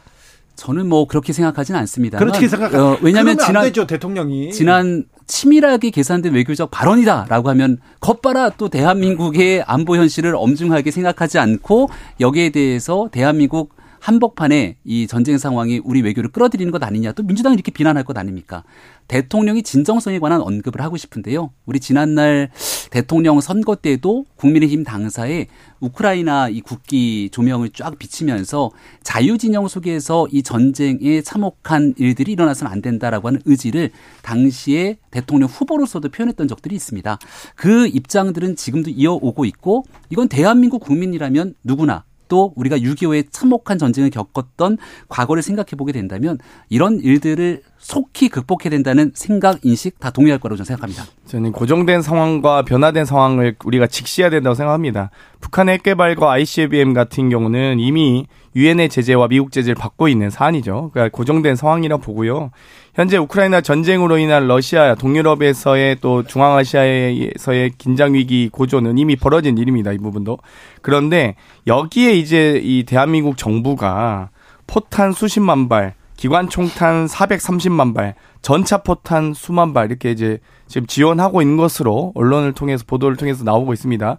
저는 뭐 그렇게 생각하지는 않습니다. 그렇게 생각. 어, 왜냐하면 지난 안 되죠 대통령이. 지난 치밀하게 계산된 외교적 발언이다라고 하면 겉봐라 또 대한민국의 안보 현실을 엄중하게 생각하지 않고 여기에 대해서 대한민국 한복판에 이 전쟁 상황이 우리 외교를 끌어들이는 것 아니냐 또 민주당이 이렇게 비난할 것 아닙니까? 대통령이 진정성에 관한 언급을 하고 싶은데요. 우리 지난날 대통령 선거 때도 국민의힘 당사에 우크라이나 이 국기 조명을 쫙 비치면서 자유진영 속에서 이 전쟁에 참혹한 일들이 일어나서는 안 된다라고 하는 의지를 당시에 대통령 후보로서도 표현했던 적들이 있습니다. 그 입장들은 지금도 이어오고 있고 이건 대한민국 국민이라면 누구나 또 우리가 6.25의 참혹한 전쟁을 겪었던 과거를 생각해 보게 된다면 이런 일들을 속히 극복해야 된다는 생각, 인식 다 동의할 거라고 저는 생각합니다. 저는 고정된 상황과 변화된 상황을 우리가 직시해야 된다고 생각합니다. 북한의 핵개발과 ICBM 같은 경우는 이미 유엔의 제재와 미국 제재를 받고 있는 사안이죠. 그러니까 고정된 상황이라 보고요. 현재 우크라이나 전쟁으로 인한 러시아, 동유럽에서의 또 중앙아시아에서의 긴장 위기 고조는 이미 벌어진 일입니다. 이 부분도. 그런데 여기에 이제 이 대한민국 정부가 포탄 수십만 발 기관 총탄 430만 발, 전차 포탄 수만 발 이렇게 이제 지금 지원하고 있는 것으로 언론을 통해서 보도를 통해서 나오고 있습니다.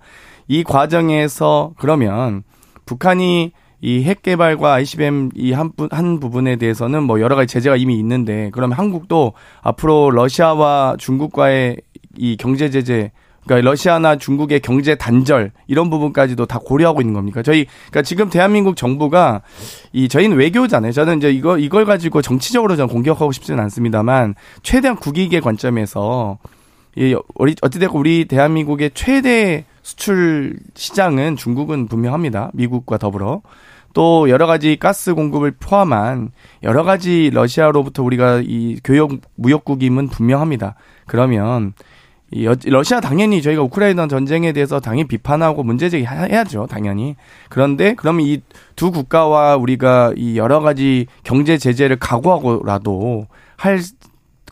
이 과정에서 그러면 북한이 이 핵 개발과 ICBM 이한 한 부분에 대해서는 뭐 여러 가지 제재가 이미 있는데 그러면 한국도 앞으로 러시아와 중국과의 이 경제 제재 그러니까 러시아나 중국의 경제 단절 이런 부분까지도 다 고려하고 있는 겁니까? 저희 그러니까 지금 대한민국 정부가 이 저희는 외교잖아요. 저는 이제 이거 이걸 가지고 정치적으로 저는 공격하고 싶지는 않습니다만 최대한 국익의 관점에서 이 어찌됐건 우리 대한민국의 최대 수출 시장은 중국은 분명합니다. 미국과 더불어. 또 여러 가지 가스 공급을 포함한 여러 가지 러시아로부터 우리가 이 교역 무역국임은 분명합니다. 그러면 이 러시아 당연히 저희가 우크라이나 전쟁에 대해서 당연히 비판하고 문제 제기 해야죠, 당연히. 그런데 그러면 이 두 국가와 우리가 이 여러 가지 경제 제재를 각오하고라도 할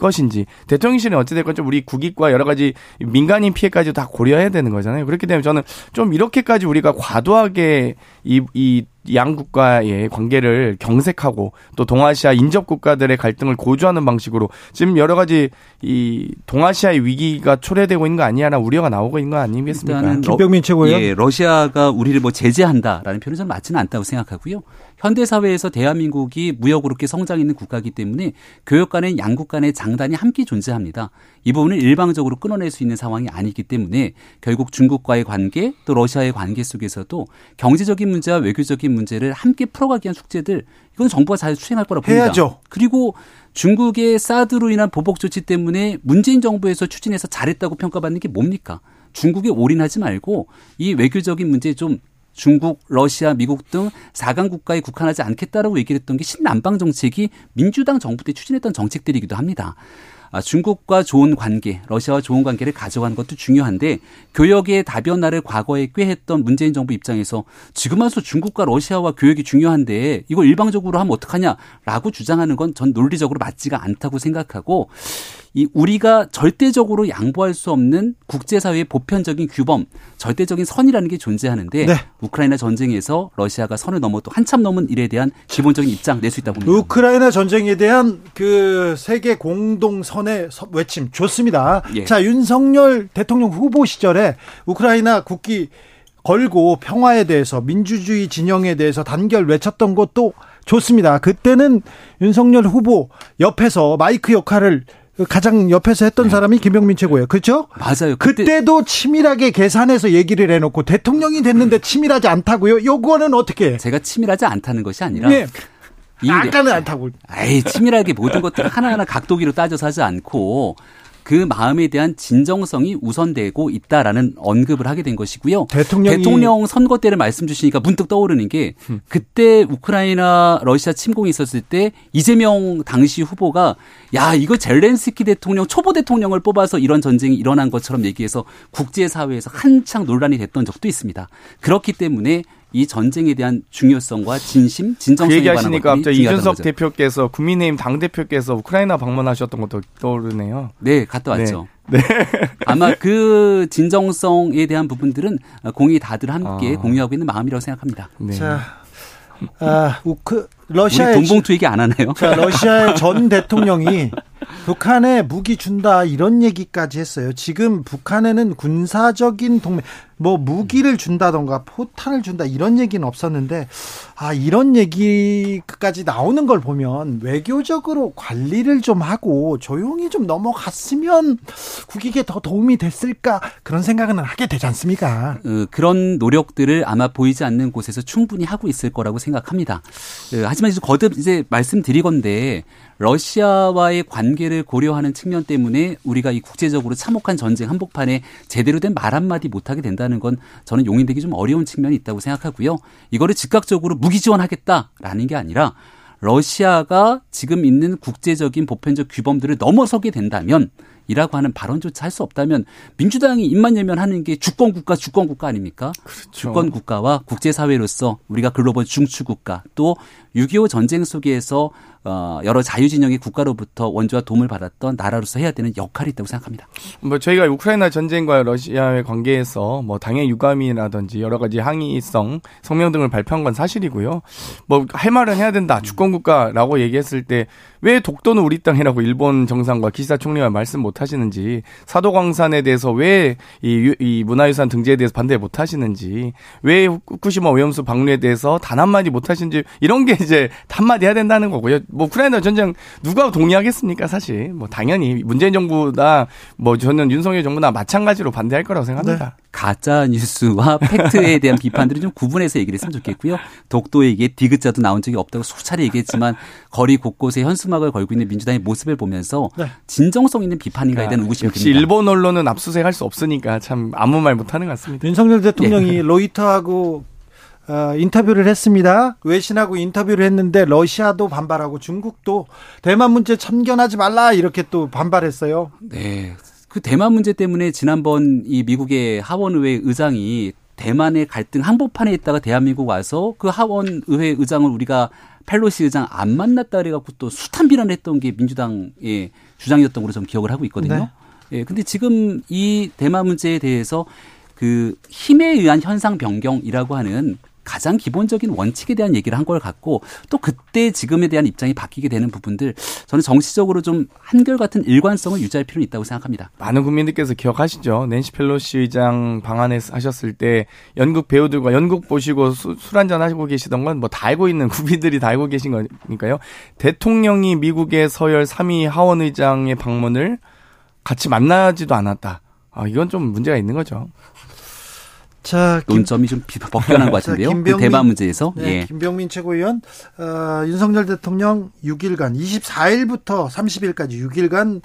것인지 대통령실은 어찌됐건 좀 우리 국익과 여러 가지 민간인 피해까지 다 고려해야 되는 거잖아요. 그렇기 때문에 저는 좀 이렇게까지 우리가 과도하게 이, 이 양국과의 관계를 경색하고 또 동아시아 인접 국가들의 갈등을 고조하는 방식으로 지금 여러 가지 이 동아시아의 위기가 초래되고 있는 거 아니냐라는 우려가 나오고 있는 거 아니겠습니까? 김병민 최고요. 예, 러시아가 우리를 뭐 제재한다라는 표현은 저는 맞지는 않다고 생각하고요. 현대 사회에서 대한민국이 무역으로 게 성장 있는 국가이기 때문에 교역 간의 양국 간의 장단이 함께 존재합니다. 이 부분을 일방적으로 끊어낼 수 있는 상황이 아니기 때문에 결국 중국과의 관계 또 러시아의 관계 속에서도 경제적인 문제와 외교적인 문제를 함께 풀어가기 위한 숙제들 이건 정부가 잘 수행할 거라고 봅니다. 해야죠. 그리고 중국의 사드로 인한 보복 조치 때문에 문재인 정부에서 추진해서 잘했다고 평가받는 게 뭡니까? 중국에 올인하지 말고 이 외교적인 문제 좀 중국, 러시아, 미국 등 4강 국가에 국한하지 않겠다라고 얘기를 했던 게 신남방 정책이 민주당 정부 때 추진했던 정책들이기도 합니다. 아, 중국과 좋은 관계, 러시아와 좋은 관계를 가져가는 것도 중요한데 교역의 다변화를 과거에 꾀했던 문재인 정부 입장에서 지금 와서 중국과 러시아와 교역이 중요한데 이걸 일방적으로 하면 어떡하냐라고 주장하는 건 전 논리적으로 맞지가 않다고 생각하고 이 우리가 절대적으로 양보할 수 없는 국제사회의 보편적인 규범, 절대적인 선이라는 게 존재하는데 네. 우크라이나 전쟁에서 러시아가 선을 넘어도 한참 넘은 일에 대한 기본적인 입장 낼 수 있다고 봅니다. 우크라이나 전쟁에 대한 그 세계 공동선의 외침 좋습니다. 예. 자 윤석열 대통령 후보 시절에 우크라이나 국기 걸고 평화에 대해서 민주주의 진영에 대해서 단결 외쳤던 것도 좋습니다. 그때는 윤석열 후보 옆에서 마이크 역할을 가장 옆에서 했던 네. 사람이 김병민 최고예요. 그렇죠? 맞아요. 그때 도 치밀하게 계산해서 얘기를 해놓고 대통령이 됐는데 치밀하지 않다고요? 요거는 어떻게? 제가 치밀하지 않다는 것이 아니라 네. 아까는 않다고. 아이 치밀하게 모든 것들 하나하나 각도기로 따져서 하지 않고 그 마음에 대한 진정성이 우선되고 있다라는 언급을 하게 된 것이고요. 대통령이... 대통령 선거 때를 말씀 주시니까 문득 떠오르는 게 그때 우크라이나 러시아 침공이 있었을 때 이재명 당시 후보가 야 이거 젤렌스키 대통령 초보 대통령을 뽑아서 이런 전쟁이 일어난 것처럼 얘기해서 국제사회에서 한창 논란이 됐던 적도 있습니다. 그렇기 때문에 이 전쟁에 대한 중요성과 진심, 진정성에 그 얘기하시니까 갑자기 이준석 거죠. 대표께서 국민의힘 당 대표께서 우크라이나 방문하셨던 것도 떠오르네요. 네, 갔다 왔죠. 네. 네. 아마 그 진정성에 대한 부분들은 공이 다들 함께 아. 공유하고 있는 마음이라고 생각합니다. 네. 자, 아, 우크 러시아의 돈봉투 얘기 안 하네요. 자, 러시아의 전 대통령이 북한에 무기 준다 이런 얘기까지 했어요. 지금 북한에는 군사적인 동맹 뭐 무기를 준다던가 포탄을 준다 이런 얘기는 없었는데 아 이런 얘기까지 나오는 걸 보면 외교적으로 관리를 좀 하고 조용히 좀 넘어갔으면 국익에 더 도움이 됐을까 그런 생각은 하게 되지 않습니까? 어, 그런 노력들을 아마 보이지 않는 곳에서 충분히 하고 있을 거라고 생각합니다. 어, 하지만 이제 거듭 이제 말씀드리건데 러시아와의 관계를 고려하는 측면 때문에 우리가 이 국제적으로 참혹한 전쟁 한복판에 제대로 된 말 한마디 못하게 된다는 건 저는 용인되기 좀 어려운 측면이 있다고 생각하고요. 이거를 즉각적으로 무기 지원하겠다라는 게 아니라 러시아가 지금 있는 국제적인 보편적 규범들을 넘어서게 된다면 이라고 하는 발언조차 할 수 없다면 민주당이 입만 열면 하는 게 주권 국가 주권 국가 아닙니까? 그렇죠. 주권 국가와 국제 사회로서 우리가 글로벌 중추 국가 또6.25 전쟁 속에서 어 여러 자유 진영의 국가로부터 원조와 도움을 받았던 나라로서 해야 되는 역할이 있다고 생각합니다. 뭐 저희가 우크라이나 전쟁과 러시아의 관계에서 뭐 당의 유감이라든지 여러 가지 항의성 성명 등을 발표한 건 사실이고요. 뭐 할 말은 해야 된다. 주권 국가라고 얘기했을 때 왜 독도는 우리 땅이라고 일본 정상과 기시다 총리가 말씀 못 하시는지 사도광산에 대해서 왜 이 이 문화유산 등재에 대해서 반대 못 하시는지 왜 후쿠시마 오염수 방류에 대해서 단 한마디 못 하시는지 이런 게 이제 한마디 해야 된다는 거고요. 뭐 우크라이나 전쟁 누가 동의하겠습니까? 사실 뭐 당연히 문재인 정부나 뭐 저는 윤석열 정부나 마찬가지로 반대할 거라고 생각합니다. 가짜 뉴스와 팩트에 대한 비판들은 좀 구분해서 얘기를 했으면 좋겠고요. 독도에게 디귿자도 나온 적이 없다고 수차례 얘기했지만 거리 곳곳에 현수막을 걸고 있는 민주당의 모습을 보면서 네. 진정성 있는 비판인가에 대한 의구심이 역시 듭니다. 일본 언론은 압수수색할 수 없으니까 참 아무 말 못하는 것 같습니다. 윤석열 대통령이 로이터하고 어, 인터뷰를 했습니다. 외신하고 인터뷰를 했는데 러시아도 반발하고 중국도 대만 문제 참견하지 말라 이렇게 또 반발했어요. 네. 그 대만 문제 때문에 지난번 이 미국의 하원의회 의장이 대만의 갈등 한복판에 있다가 대한민국 와서 그 하원의회 의장을 우리가 펠로시 의장 안 만났다 그래갖고 또 숱한 비난을 했던 게 민주당의 주장이었던 걸로 좀 기억을 하고 있거든요. 네. 예, 근데 지금 이 대만 문제에 대해서 그 힘에 의한 현상 변경이라고 하는 가장 기본적인 원칙에 대한 얘기를 한 걸 갖고 또 그때 지금에 대한 입장이 바뀌게 되는 부분들 저는 정치적으로 좀 한결같은 일관성을 유지할 필요는 있다고 생각합니다. 많은 국민들께서 기억하시죠? 낸시 펠로시 의장 방한에 하셨을 때 연극 배우들과 연극 보시고 술 한잔 하시고 계시던 건 뭐 다 알고 있는 국민들이 다 알고 계신 거니까요. 대통령이 미국의 서열 3위 하원 의장의 방문을 같이 만나지도 않았다. 아, 이건 좀 문제가 있는 거죠. 자, 김, 논점이 좀 비- 벗겨난 것 자, 같은데요. 그 김병민- 대만 문제에서 네, 예. 김병민 최고위원 어, 윤석열 대통령 6일간 24일부터 30일까지 6일간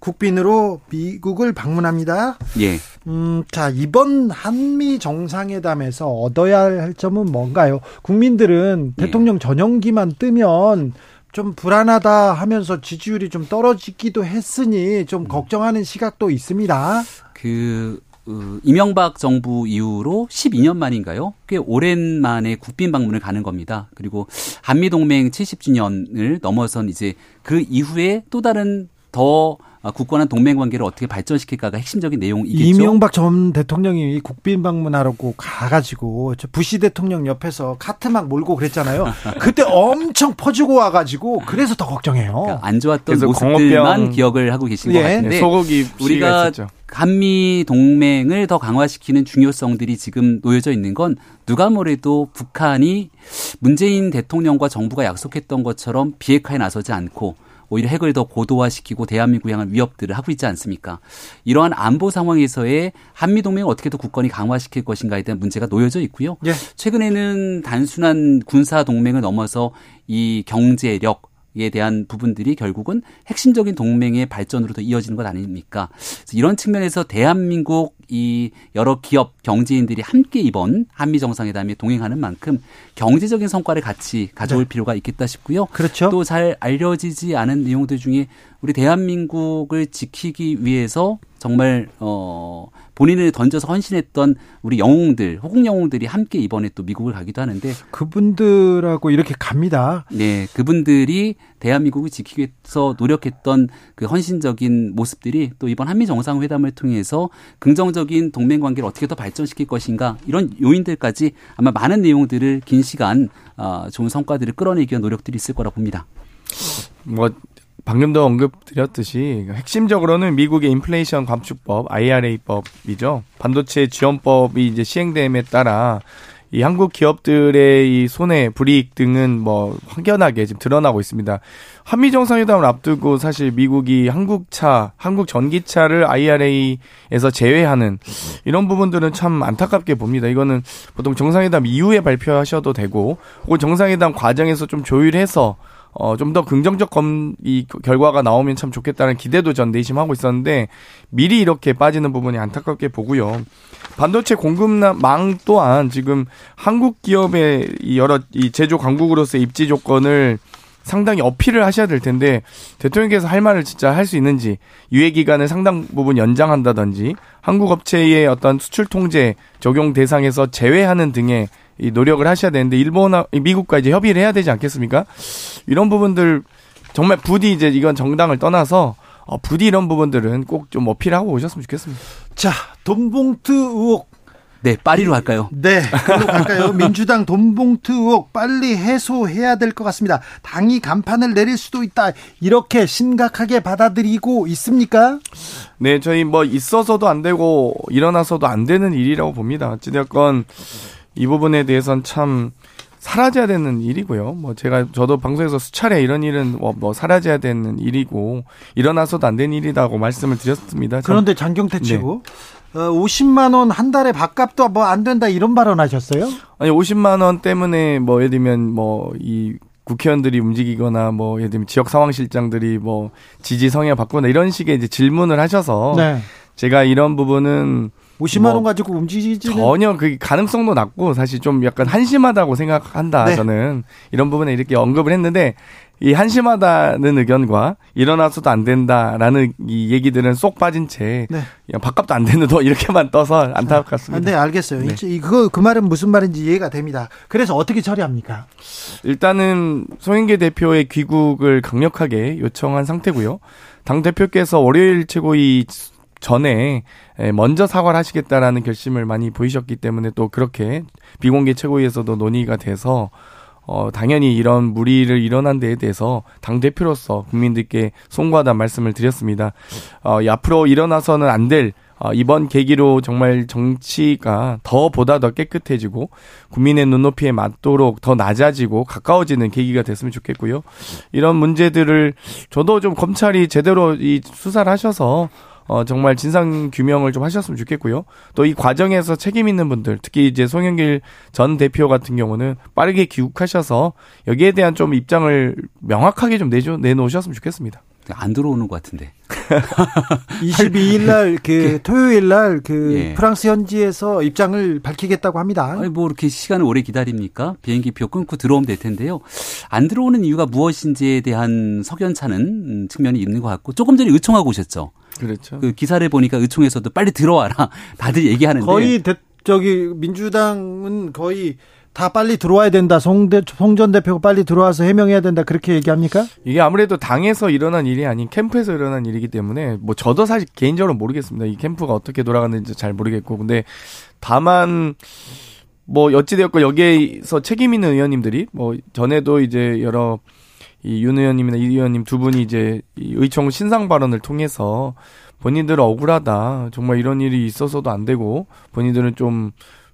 국빈으로 미국을 방문합니다. 예. 음, 자, 이번 한미 정상회담에서 얻어야 할 점은 뭔가요? 국민들은 예. 대통령 전용기만 뜨면 좀 불안하다 하면서 지지율이 좀 떨어지기도 했으니 음. 좀 걱정하는 시각도 있습니다. 그 어, 이명박 정부 이후로 12년 만인가요? 꽤 오랜만에 국빈 방문을 가는 겁니다. 그리고 한미 동맹 70주년을 넘어선 이제 그 이후에 또 다른 더 어, 굳건한 동맹 관계를 어떻게 발전시킬까가 핵심적인 내용이겠죠. 이명박 전 대통령이 국빈 방문하라고 가가지고 저 부시 대통령 옆에서 카트 막 몰고 그랬잖아요. 그때 엄청 퍼주고 와가지고 그래서 더 걱정해요. 그러니까 안 좋았던 모습들만 기억을 하고 계신 예. 것 같은데 네, 소고기 우리가 우리가 있었죠. 한미 동맹을 더 강화시키는 중요성들이 지금 놓여져 있는 건 누가 뭐래도 북한이 문재인 대통령과 정부가 약속했던 것처럼 비핵화에 나서지 않고 오히려 핵을 더 고도화시키고 대한민국 향한 위협들을 하고 있지 않습니까? 이러한 안보 상황에서의 한미 동맹을 어떻게 더 굳건히 강화시킬 것인가에 대한 문제가 놓여져 있고요. 예. 최근에는 단순한 군사 동맹을 넘어서 이 경제력 에 대한 부분들이 결국은 핵심적인 동맹의 발전으로 더 이어지는 것 아닙니까? 그래서 이런 측면에서 대한민국 이 여러 기업 경제인들이 함께 이번 한미 정상회담에 동행하는 만큼 경제적인 성과를 같이 가져올 네. 필요가 있겠다 싶고요. 그렇죠. 또 잘 알려지지 않은 내용들 중에 우리 대한민국을 지키기 위해서 정말 어 본인을 던져서 헌신했던 우리 영웅들, 호국 영웅들이 함께 이번에 또 미국을 가기도 하는데 그분들하고 이렇게 갑니다. 네, 그분들이 대한민국을 지키기 위해서 노력했던 그 헌신적인 모습들이 또 이번 한미 정상회담을 통해서 긍정적인 동맹 관계를 어떻게 더 발전시킬 것인가 이런 요인들까지 아마 많은 내용들을 긴 시간 어, 좋은 성과들을 끌어내기 위한 노력들이 있을 거라 봅니다. 뭐 방금도 언급드렸듯이 핵심적으로는 미국의 인플레이션 감축법 IRA법이죠. 반도체 지원법이 이제 시행됨에 따라 이 한국 기업들의 이 손해 불이익 등은 뭐 확연하게 지금 드러나고 있습니다. 한미 정상회담을 앞두고 사실 미국이 한국차, 한국 전기차를 IRA에서 제외하는 이런 부분들은 참 안타깝게 봅니다. 이거는 보통 정상회담 이후에 발표하셔도 되고 혹은 정상회담 과정에서 좀 조율해서 어, 좀 더 긍정적 검, 이 결과가 나오면 참 좋겠다는 기대도 전 내심하고 있었는데 미리 이렇게 빠지는 부분이 안타깝게 보고요. 반도체 공급망 또한 지금 한국 기업의 이 여러 이 제조 강국으로서 입지 조건을 상당히 어필을 하셔야 될 텐데 대통령께서 할 말을 진짜 할 수 있는지 유예 기간을 상당 부분 연장한다든지 한국 업체의 어떤 수출 통제 적용 대상에서 제외하는 등의 이 노력을 하셔야 되는데 일본 미국과 이제 협의를 해야 되지 않겠습니까? 이런 부분들 정말 부디 이제 이건 정당을 떠나서 어, 부디 이런 부분들은 꼭 좀 어필하고 오셨으면 좋겠습니다. 자, 돈봉투 의혹 네, 파리로 갈까요? 네, 그로 갈까요? 민주당 돈봉투 의혹 빨리 해소해야 될 것 같습니다. 당이 간판을 내릴 수도 있다. 이렇게 심각하게 받아들이고 있습니까? 네, 저희 뭐 있어서도 안 되고 일어나서도 안 되는 일이라고 봅니다. 어찌됐건 이 부분에 대해서는 참 사라져야 되는 일이고요. 뭐 제가 저도 방송에서 수차례 이런 일은 뭐, 뭐 사라져야 되는 일이고 일어나서도 안 되는 일이라고 말씀을 드렸습니다. 그런데 장경태 치고 네. 어, 50만 원 한 달에 밥값도 뭐 안 된다 이런 발언하셨어요? 아니 50만 원 때문에 뭐 예를 들면 뭐 이 국회의원들이 움직이거나 뭐 예를 들면 지역 상황실장들이 뭐 지지 성향 바꾸나 이런 식의 이제 질문을 하셔서 네. 제가 이런 부분은 50만 뭐원 가지고 움직이지는 전혀 그 가능성도 낮고 사실 좀 약간 한심하다고 생각한다 네. 저는 이런 부분에 이렇게 언급을 했는데 이 한심하다는 의견과 일어나서도 안 된다라는 이 얘기들은 쏙 빠진 채 네. 밥값도 안 되는 도 이렇게만 떠서 안타깝습니다. 네, 알겠어요. 네. 그거 그 말은 무슨 말인지 이해가 됩니다. 그래서 어떻게 처리합니까? 일단은 송영계 대표의 귀국을 강력하게 요청한 상태고요. 당 대표께서 월요일 최고위 전에 먼저 사과를 하시겠다라는 결심을 많이 보이셨기 때문에 또 그렇게 비공개 최고위에서도 논의가 돼서 어, 당연히 이런 무리를 일어난 데에 대해서 당대표로서 국민들께 송구하다 말씀을 드렸습니다. 어, 앞으로 일어나서는 안 될, 어, 이번 계기로 정말 정치가 더 보다 더 깨끗해지고 국민의 눈높이에 맞도록 더 낮아지고 가까워지는 계기가 됐으면 좋겠고요. 이런 문제들을 저도 좀 검찰이 제대로 이 수사를 하셔서 어, 정말 진상 규명을 좀 하셨으면 좋겠고요. 또 이 과정에서 책임 있는 분들, 특히 이제 송영길 전 대표 같은 경우는 빠르게 귀국하셔서 여기에 대한 좀 입장을 명확하게 좀 내줘, 내놓으셨으면 좋겠습니다. 안 들어오는 것 같은데. 22일 날, 그, 토요일 날, 그, 예. 프랑스 현지에서 입장을 밝히겠다고 합니다. 아니, 뭐, 이렇게 시간을 오래 기다립니까? 비행기 표 끊고 들어오면 될 텐데요. 안 들어오는 이유가 무엇인지에 대한 석연찮은 측면이 있는 것 같고, 조금 전에 의청하고 오셨죠? 그렇죠. 그 기사를 보니까 의총에서도 빨리 들어와라. 다들 얘기하는데. 거의 대, 저기 민주당은 거의 다 빨리 들어와야 된다. 송대, 송전 대표가 빨리 들어와서 해명해야 된다. 그렇게 얘기합니까? 이게 아무래도 당에서 일어난 일이 아닌 캠프에서 일어난 일이기 때문에 뭐 저도 사실 개인적으로 모르겠습니다. 이 캠프가 어떻게 돌아가는지 잘 모르겠고. 근데 다만 뭐 어찌되었고 여기에서 책임 있는 의원님들이 뭐 전에도 이제 여러 이윤 의원님이나 이 의원님 두 분이 이제 이 의총 신상 발언을 통해서 본인들은 억울하다. 정말 이런 일이 있어서도 안 되고 본인들은 좀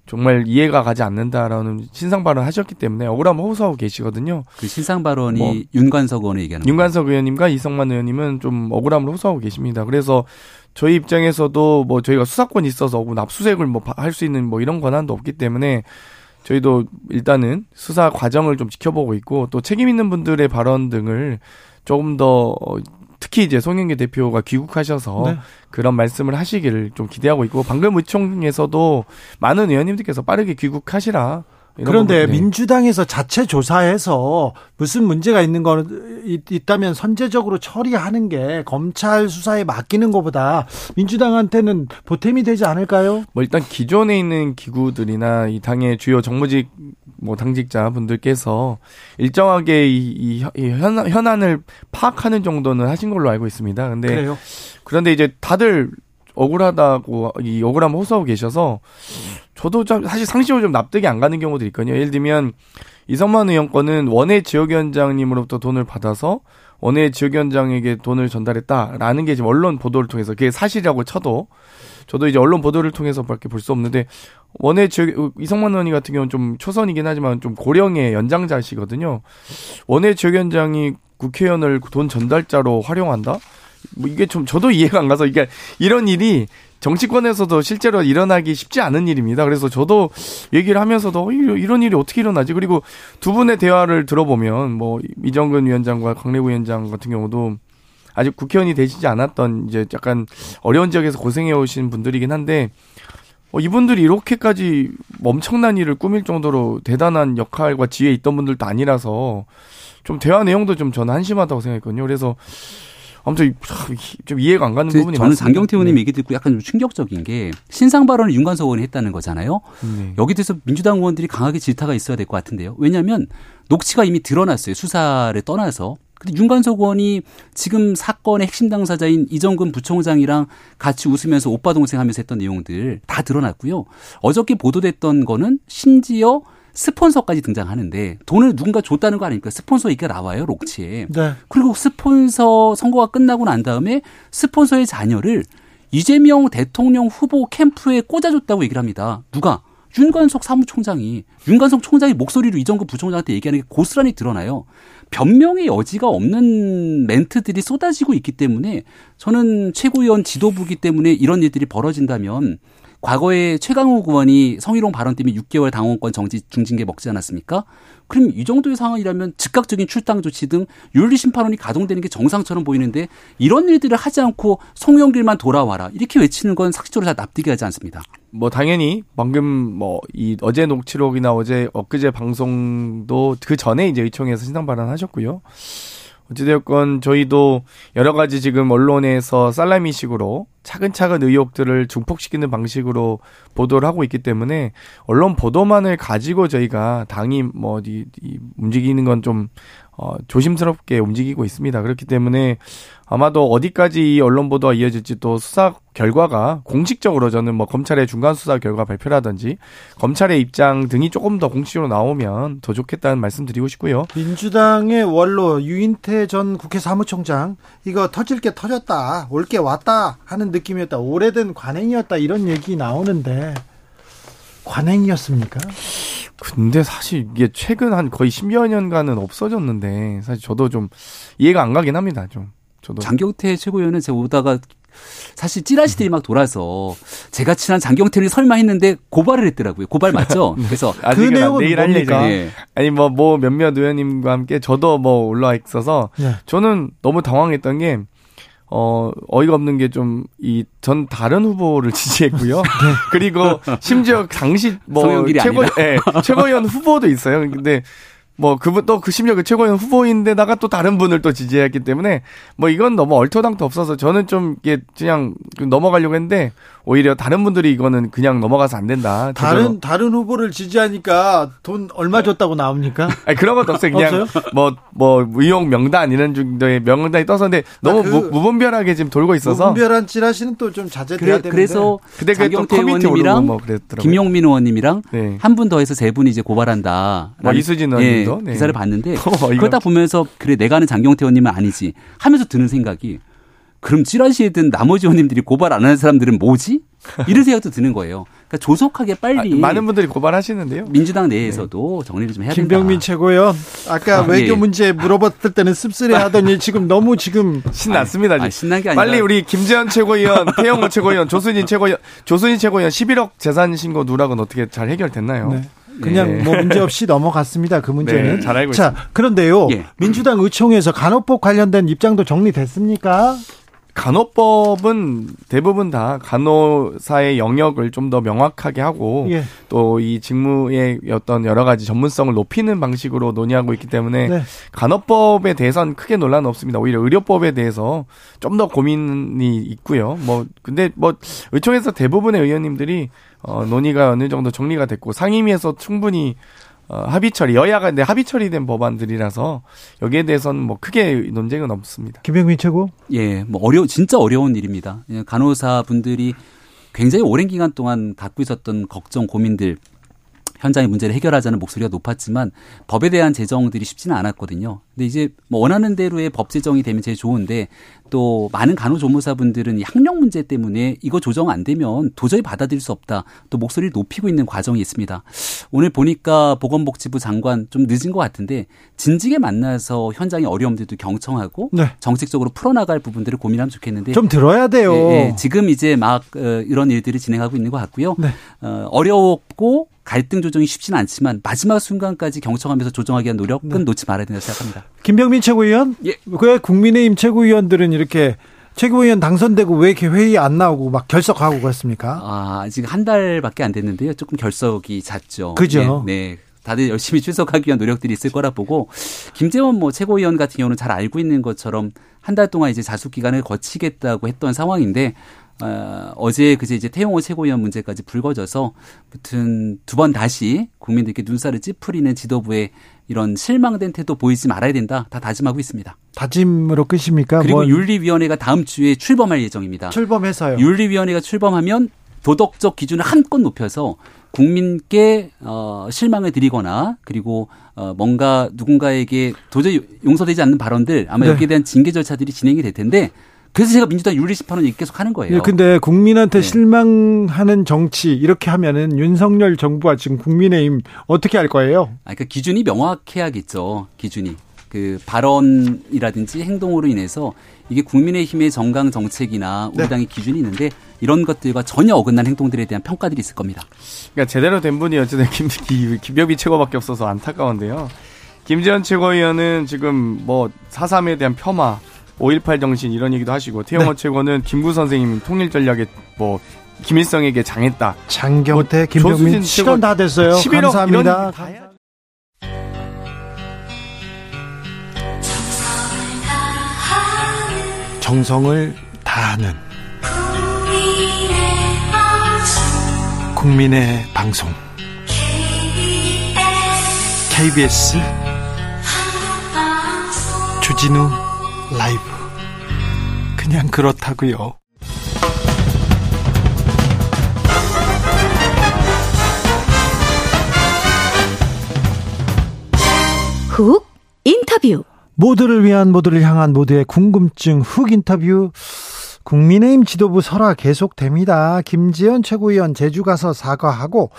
정말 이해가 가지 않는다라는 신상 발언 하셨기 때문에 억울함을 호소하고 계시거든요. 그 신상 발언이 뭐, 윤관석 의원을 얘기하는 윤관석 의원님과 이성만 의원님은 좀 억울함을 호소하고 계십니다. 그래서 저희 입장에서도 뭐 저희가 수사권이 있어서 뭐 납수색을 뭐 할 수 있는 뭐 이런 권한도 없기 때문에 저희도 일단은 수사 과정을 좀 지켜보고 있고 또 책임 있는 분들의 발언 등을 조금 더 특히 이제 송영길 대표가 귀국하셔서 네. 그런 말씀을 하시기를 좀 기대하고 있고 방금 의총에서도 많은 의원님들께서 빠르게 귀국하시라 그런데 네. 민주당에서 자체 조사해서 무슨 문제가 있는 거 있다면 선제적으로 처리하는 게 검찰 수사에 맡기는 것보다 민주당한테는 보탬이 되지 않을까요? 뭐 일단 기존에 있는 기구들이나 이 당의 주요 정무직 뭐 당직자 분들께서 일정하게 이, 이, 이 현, 현안을 파악하는 정도는 하신 걸로 알고 있습니다. 근데 그래요? 그런데 이제 다들 억울하다고 이 억울함 호소하고 계셔서 저도 좀 사실 상식으로 좀 납득이 안 가는 경우도 있거든요. 예를 들면 이성만 의원 건은 원외 지역위원장님으로부터 돈을 받아서 원외 지역위원장에게 돈을 전달했다라는 게 지금 언론 보도를 통해서 그게 사실이라고 쳐도 저도 이제 언론 보도를 통해서밖에 볼 수 없는데 원외 지역 이성만 의원이 같은 경우는 좀 초선이긴 하지만 좀 고령의 연장자시거든요. 원외 지역위원장이 국회의원을 돈 전달자로 활용한다? 뭐 이게 좀 저도 이해가 안 가서 이게 이런 일이 정치권에서도 실제로 일어나기 쉽지 않은 일입니다. 그래서 저도 얘기를 하면서도 어, 이런 일이 어떻게 일어나지? 그리고 두 분의 대화를 들어보면 뭐 이정근 위원장과 강래구 위원장 같은 경우도 아직 국회의원이 되시지 않았던 이제 약간 어려운 지역에서 고생해 오신 분들이긴 한데 어, 이분들이 이렇게까지 엄청난 일을 꾸밀 정도로 대단한 역할과 지혜에 있던 분들도 아니라서 좀 대화 내용도 좀 저는 한심하다고 생각했거든요. 그래서 아무튼 좀 이해가 안 가는 부분이 저는 많습니다. 장경태 의원님 네. 얘기 듣고 약간 좀 충격적인 게 신상 발언을 윤관석 의원이 했다는 거잖아요. 네. 여기 대해서 민주당 의원들이 강하게 질타가 있어야 될 것 같은데요. 왜냐하면 녹취가 이미 드러났어요. 수사를 떠나서. 근데 윤관석 의원이 지금 사건의 핵심 당사자인 이정근 부총장이랑 같이 웃으면서 오빠 동생 하면서 했던 내용들 다 드러났고요. 어저께 보도됐던 거는 심지어 스폰서까지 등장하는데 돈을 누군가 줬다는 거 아닙니까? 스폰서 얘기가 나와요, 록치에. 네. 그리고 스폰서 선거가 끝나고 난 다음에 스폰서의 자녀를 이재명 대통령 후보 캠프에 꽂아줬다고 얘기를 합니다. 누가? 윤관석 사무총장이 윤관석 총장이 목소리로 이정근 부총장한테 얘기하는 게 고스란히 드러나요. 변명의 여지가 없는 멘트들이 쏟아지고 있기 때문에 저는 최고위원 지도부기 때문에 이런 일들이 벌어진다면 과거에 최강욱 의원이 성희롱 발언 때문에 6개월 당원권 정지 중징계 먹지 않았습니까? 그럼 이 정도의 상황이라면 즉각적인 출당 조치 등 윤리 심판원이 가동되는 게 정상처럼 보이는데 이런 일들을 하지 않고 송영길만 돌아와라 이렇게 외치는 건 상식적으로 잘 납득이 하지 않습니다. 뭐 당연히 방금 뭐 이 어제 녹취록이나 어제 엊그제 방송도 그 전에 이제 의총에서 신상 발언하셨고요. 어찌되었건 저희도 여러 가지 지금 언론에서 살라미식으로 차근차근 의혹들을 증폭시키는 방식으로 보도를 하고 있기 때문에 언론 보도만을 가지고 저희가 당이 뭐 움직이는 건 좀 어, 조심스럽게 움직이고 있습니다. 그렇기 때문에 아마도 어디까지 이 언론 보도가 이어질지 또 수사 결과가 공식적으로 저는 뭐 검찰의 중간 수사 결과 발표라든지 검찰의 입장 등이 조금 더 공식적으로 나오면 더 좋겠다는 말씀 드리고 싶고요. 민주당의 원로 유인태 전 국회 사무총장 이거 터질 게 터졌다 올 게 왔다 하는 느낌이었다 오래된 관행이었다 이런 얘기 나오는데 관행이었습니까? 근데 사실 이게 최근 한 거의 10여 년간은 없어졌는데 사실 저도 좀 이해가 안 가긴 합니다. 좀 저도 장경태 최고위원은 제가 오다가 사실 찌라시들이 막 돌아서 제가 친한 장경태를 설마 했는데 고발을 했더라고요. 고발 맞죠? 그래서 아직은 안- 내용은 내일 할 뭡니까? 예. 아니 뭐 뭐 몇몇 의원님과 함께 저도 뭐 올라와 있어서 네. 저는 너무 당황했던 게 어, 어이가 없는 게 좀, 이, 전 다른 후보를 지지했고요. 그리고 심지어 당시 뭐, 최고. 예, 최고위원 후보도 있어요. 근데 뭐, 그분 또 그 심지어 그 최고위원 후보인데다가 또 다른 분을 또 지지했기 때문에 뭐 이건 너무 얼토당토 없어서 저는 좀 이게 그냥 넘어가려고 했는데 오히려 다른 분들이 이거는 그냥 넘어가서 안 된다. 다른 다른 후보를 지지하니까 돈 얼마 줬다고 나옵니까? 아니 그런 것도 없어요. 그냥 뭐뭐 의혹 명단 이런 정도의 명단이 떠서는데 너무 아, 그 무, 무분별하게 지금 돌고 있어서 무분별한 찌라시는 또 좀 자제돼야 그래, 되는데 그래서 근데 장경태 커뮤니티 의원님이랑 뭐 그랬더라고요. 김용민 의원님이랑 네. 한분 더 해서 세 분이 이제 고발한다. 뭐 이수진 의원님도? 예, 네. 기사를 봤는데 어이가 그러다 보면서 그래 내가 아는 장경태 의원님은 아니지 하면서 드는 생각이 그럼 찌라시에든 나머지 의원님들이 고발 안 하는 사람들은 뭐지? 이런 생각도 드는 거예요. 그러니까 조속하게 빨리 아, 많은 분들이 고발하시는데요. 민주당 내에서도 정리를 좀 해야 김병민 된다. 최고위원 아까 아, 외교 예. 문제 물어봤을 때는 씁쓸해하더니 지금 너무 지금 신났습니다. 아, 지금. 신난 게 아니라 빨리 우리 김재현 최고위원, 태영호 최고위원, 조순인 최고위원, 조순인 최고위원 11억 재산 신고 누락은 어떻게 잘 해결됐나요? 네. 그냥 네. 뭐 문제 없이 넘어갔습니다. 그 문제는. 네, 잘 알고 자, 그런데요. 예. 민주당 의총에서 간호법 관련된 입장도 정리됐습니까? 간호법은 대부분 다 간호사의 영역을 좀 더 명확하게 하고 예. 또이 직무의 어떤 여러 가지 전문성을 높이는 방식으로 논의하고 있기 때문에 네. 간호법에 대해서는 크게 논란은 없습니다. 오히려 의료법에 대해서 좀 더 고민이 있고요. 뭐 근데 뭐 의총에서 대부분의 의원님들이 어 논의가 어느 정도 정리가 됐고 상임위에서 충분히 어 합의 처리 여야가 근데 합의 처리된 법안들이라서 여기에 대해서는 뭐 크게 논쟁은 없습니다. 김병민 최고. 예, 뭐 어려 진짜 어려운 일입니다. 예, 간호사 분들이 굉장히 오랜 기간 동안 갖고 있었던 걱정, 고민들 현장의 문제를 해결하자는 목소리가 높았지만 법에 대한 제정들이 쉽지는 않았거든요. 근데 이제 뭐 원하는 대로의 법 제정이 되면 제일 좋은데 또 많은 간호조무사분들은 이 학력 문제 때문에 이거 조정 안 되면 도저히 받아들일 수 없다. 또 목소리를 높이고 있는 과정이 있습니다. 오늘 보니까 보건복지부 장관 좀 늦은 것 같은데 진지게 만나서 현장의 어려움들도 경청하고 네. 정책적으로 풀어나갈 부분들을 고민하면 좋겠는데 좀 들어야 돼요. 예, 예, 지금 이제 막 어, 이런 일들이 진행하고 있는 것 같고요. 네. 어, 어렵고 갈등 조정이 쉽지는 않지만 마지막 순간까지 경청하면서 조정하기 위한 노력은 네. 놓지 말아야 된다고 생각합니다. 김병민 최고위원. 예. 왜 국민의힘 최고위원들은 이렇게 최고위원 당선되고 왜 이렇게 회의 안 나오고 막 결석하고 그랬습니까? 아, 지금 한 달밖에 안 됐는데요. 조금 결석이 잦죠. 그죠. 네. 네. 다들 열심히 출석하기 위한 노력들이 있을 거라 보고 김재원 뭐 최고위원 같은 경우는 잘 알고 있는 것처럼 한 달 동안 이제 자숙 기간을 거치겠다고 했던 상황인데 어, 어제 그제 이제 태용호 최고위원 문제까지 불거져서 무튼 두 번 다시 국민들께 눈살을 찌푸리는 지도부의 이런 실망된 태도 보이지 말아야 된다. 다 다짐하고 있습니다. 다짐으로 끝입니까? 그리고 뭐 윤리위원회가 다음 주에 출범할 예정입니다. 출범해서요. 윤리위원회가 출범하면 도덕적 기준을 한껏 높여서 국민께 어 실망을 드리거나 그리고 어 뭔가 누군가에게 도저히 용서되지 않는 발언들 아마 네. 여기에 대한 징계 절차들이 진행이 될 텐데 그래서 제가 민주당 윤리심판원 얘기 계속 하는 거예요. 예, 근데 국민한테 네. 실망하는 정치 이렇게 하면은 윤석열 정부와 지금 국민의힘 어떻게 할 거예요? 아, 그러니까 기준이 명확해야겠죠. 기준이. 그 발언이라든지 행동으로 인해서 이게 국민의힘의 정강 정책이나 우리 네. 당의 기준이 있는데 이런 것들과 전혀 어긋난 행동들에 대한 평가들이 있을 겁니다. 그러니까 제대로 된 분이 어쨌든 김, 김, 김병비 최고밖에 없어서 안타까운데요. 김재현 최고위원은 지금 뭐 4.3에 대한 폄하, 5.18 정신 이런 얘기도 하시고 태영호 네. 최고는 김구 선생님 통일 전략에 뭐 김일성에게 장했다. 장경태, 뭐 김병민 시간 최고- 다 됐어요. 11억 감사합니다. 이런 정성을 다하는 국민의 방송 KBS 주진우 라이브 그냥 그렇다고요. 훅 인터뷰. 모두를 위한 모두를 향한 모두의 궁금증 훅 인터뷰 국민의힘 지도부 설화 계속됩니다. 김지현 최고위원 제주 가서 사과하고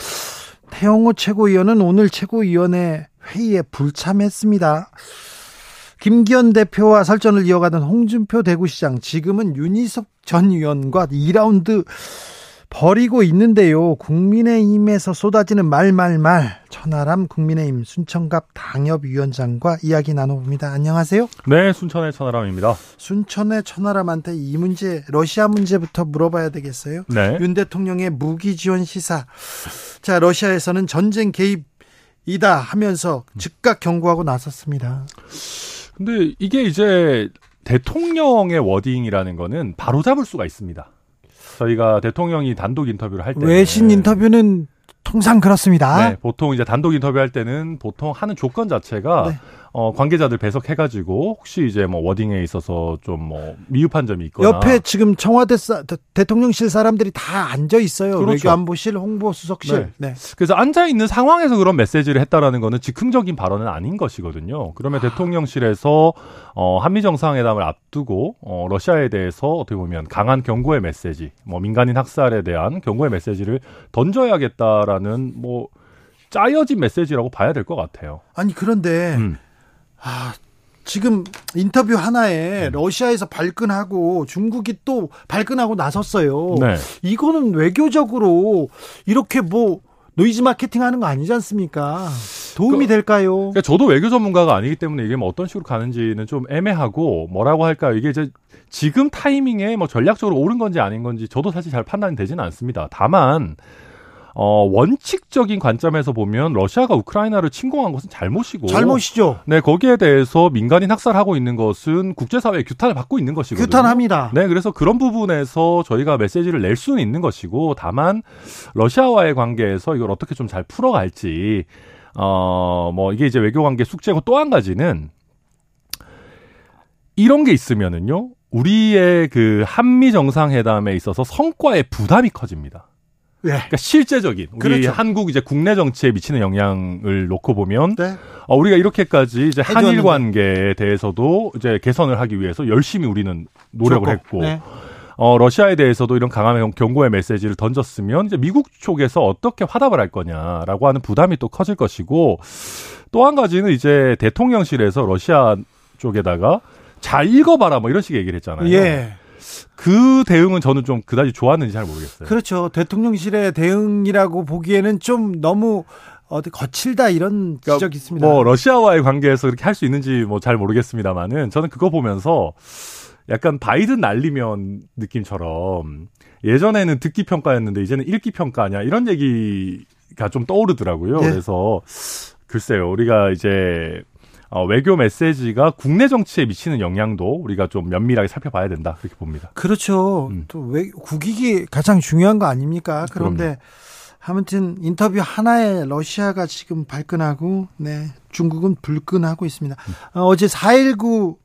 태영호 최고위원은 오늘 최고위원회 회의에 불참했습니다. 김기현 대표와 설전을 이어가던 홍준표 대구시장 지금은 윤희석 전 의원과 2라운드 벌이고 있는데요. 국민의힘에서 쏟아지는 말말말 천하람 국민의힘 순천갑 당협위원장과 이야기 나눠봅니다. 안녕하세요. 네, 순천의 천하람입니다. 순천의 천하람한테 이 문제 러시아 문제부터 물어봐야 되겠어요. 네. 윤 대통령의 무기 지원 시사. 자, 러시아에서는 전쟁 개입이다 하면서 즉각 경고하고 나섰습니다. 근데 이게 이제 대통령의 워딩이라는 거는 바로 잡을 수가 있습니다. 저희가 대통령이 단독 인터뷰를 할 때. 외신 인터뷰는 통상 그렇습니다. 네, 보통 이제 단독 인터뷰할 때는 보통 하는 조건 자체가 네. 어, 관계자들 배석해가지고 혹시 이제 뭐 워딩에 있어서 좀 뭐 미흡한 점이 있거나 옆에 지금 청와대 사, 대- 대통령실 사람들이 다 앉아 있어요. 그렇죠. 외교안보실, 홍보수석실. 네. 그래서 앉아 있는 상황에서 그런 메시지를 했다라는 거는 즉흥적인 발언은 아닌 것이거든요. 그러면 대통령실에서 어, 한미 정상회담을 앞두고 어, 러시아에 대해서 어떻게 보면 강한 경고의 메시지, 뭐 민간인 학살에 대한 경고의 메시지를 던져야겠다라는 뭐 짜여진 메시지라고 봐야 될 것 같아요. 아니 그런데 음. 아, 지금 인터뷰 하나에 러시아에서 발끈하고 중국이 또 발끈하고 나섰어요. 네. 이거는 외교적으로 이렇게 뭐 노이즈 마케팅 하는 거 아니지 않습니까? 도움이 될까요? 그러니까 저도 외교 전문가가 아니기 때문에 이게 뭐 어떤 식으로 가는지는 좀 애매하고 뭐라고 할까요? 이게 이제 지금 타이밍에 뭐 전략적으로 옳은 건지 아닌 건지 저도 사실 잘 판단이 되지는 않습니다. 다만 어 원칙적인 관점에서 보면 러시아가 우크라이나를 침공한 것은 잘못이고 잘못이죠. 네 거기에 대해서 민간인 학살하고 있는 것은 국제사회의 규탄을 받고 있는 것이거든요. 규탄합니다. 네, 그래서 그런 부분에서 저희가 메시지를 낼 수는 있는 것이고, 다만, 러시아와의 관계에서 이걸 어떻게 좀 잘 풀어갈지, 어, 뭐, 이게 이제 외교 관계 숙제고 또 한 가지는, 이런 게 있으면은요, 우리의 그 한미 정상회담에 있어서 성과의 부담이 커집니다. 네. 그러니까 실제적인 우리 그렇죠. 한국 이제 국내 정치에 미치는 영향을 놓고 보면 네. 어, 우리가 이렇게까지 이제 한일. 관계에 대해서도 이제 개선을 하기 위해서 열심히 우리는 노력을 좋고. 했고 네. 어, 러시아에 대해서도 이런 강한 경고의 메시지를 던졌으면 이제 미국 쪽에서 어떻게 화답을 할 거냐라고 하는 부담이 또 커질 것이고 또 한 가지는 이제 대통령실에서 러시아 쪽에다가 잘 읽어봐라 뭐 이런 식의 얘기를 했잖아요. 예. 그 대응은 저는 좀 그다지 좋았는지 잘 모르겠어요. 그렇죠. 대통령실의 대응이라고 보기에는 좀 너무 어디 거칠다 이런 그러니까 지적이 있습니다. 뭐 러시아와의 관계에서 그렇게 할 수 있는지 뭐 잘 모르겠습니다만은 저는 그거 보면서 약간 바이든 날리면 느낌처럼 예전에는 듣기 평가였는데 이제는 읽기 평가냐 이런 얘기가 좀 떠오르더라고요. 네. 그래서 글쎄요, 우리가 이제 어, 외교 메시지가 국내 정치에 미치는 영향도 우리가 좀 면밀하게 살펴봐야 된다 그렇게 봅니다. 그렇죠. 음. 또왜 국익이 가장 중요한 거 아닙니까? 그런데 아무튼 인터뷰 하나에 러시아가 지금 발끈하고 네 중국은 불끈하고 있습니다. 음. 어, 어제 4.19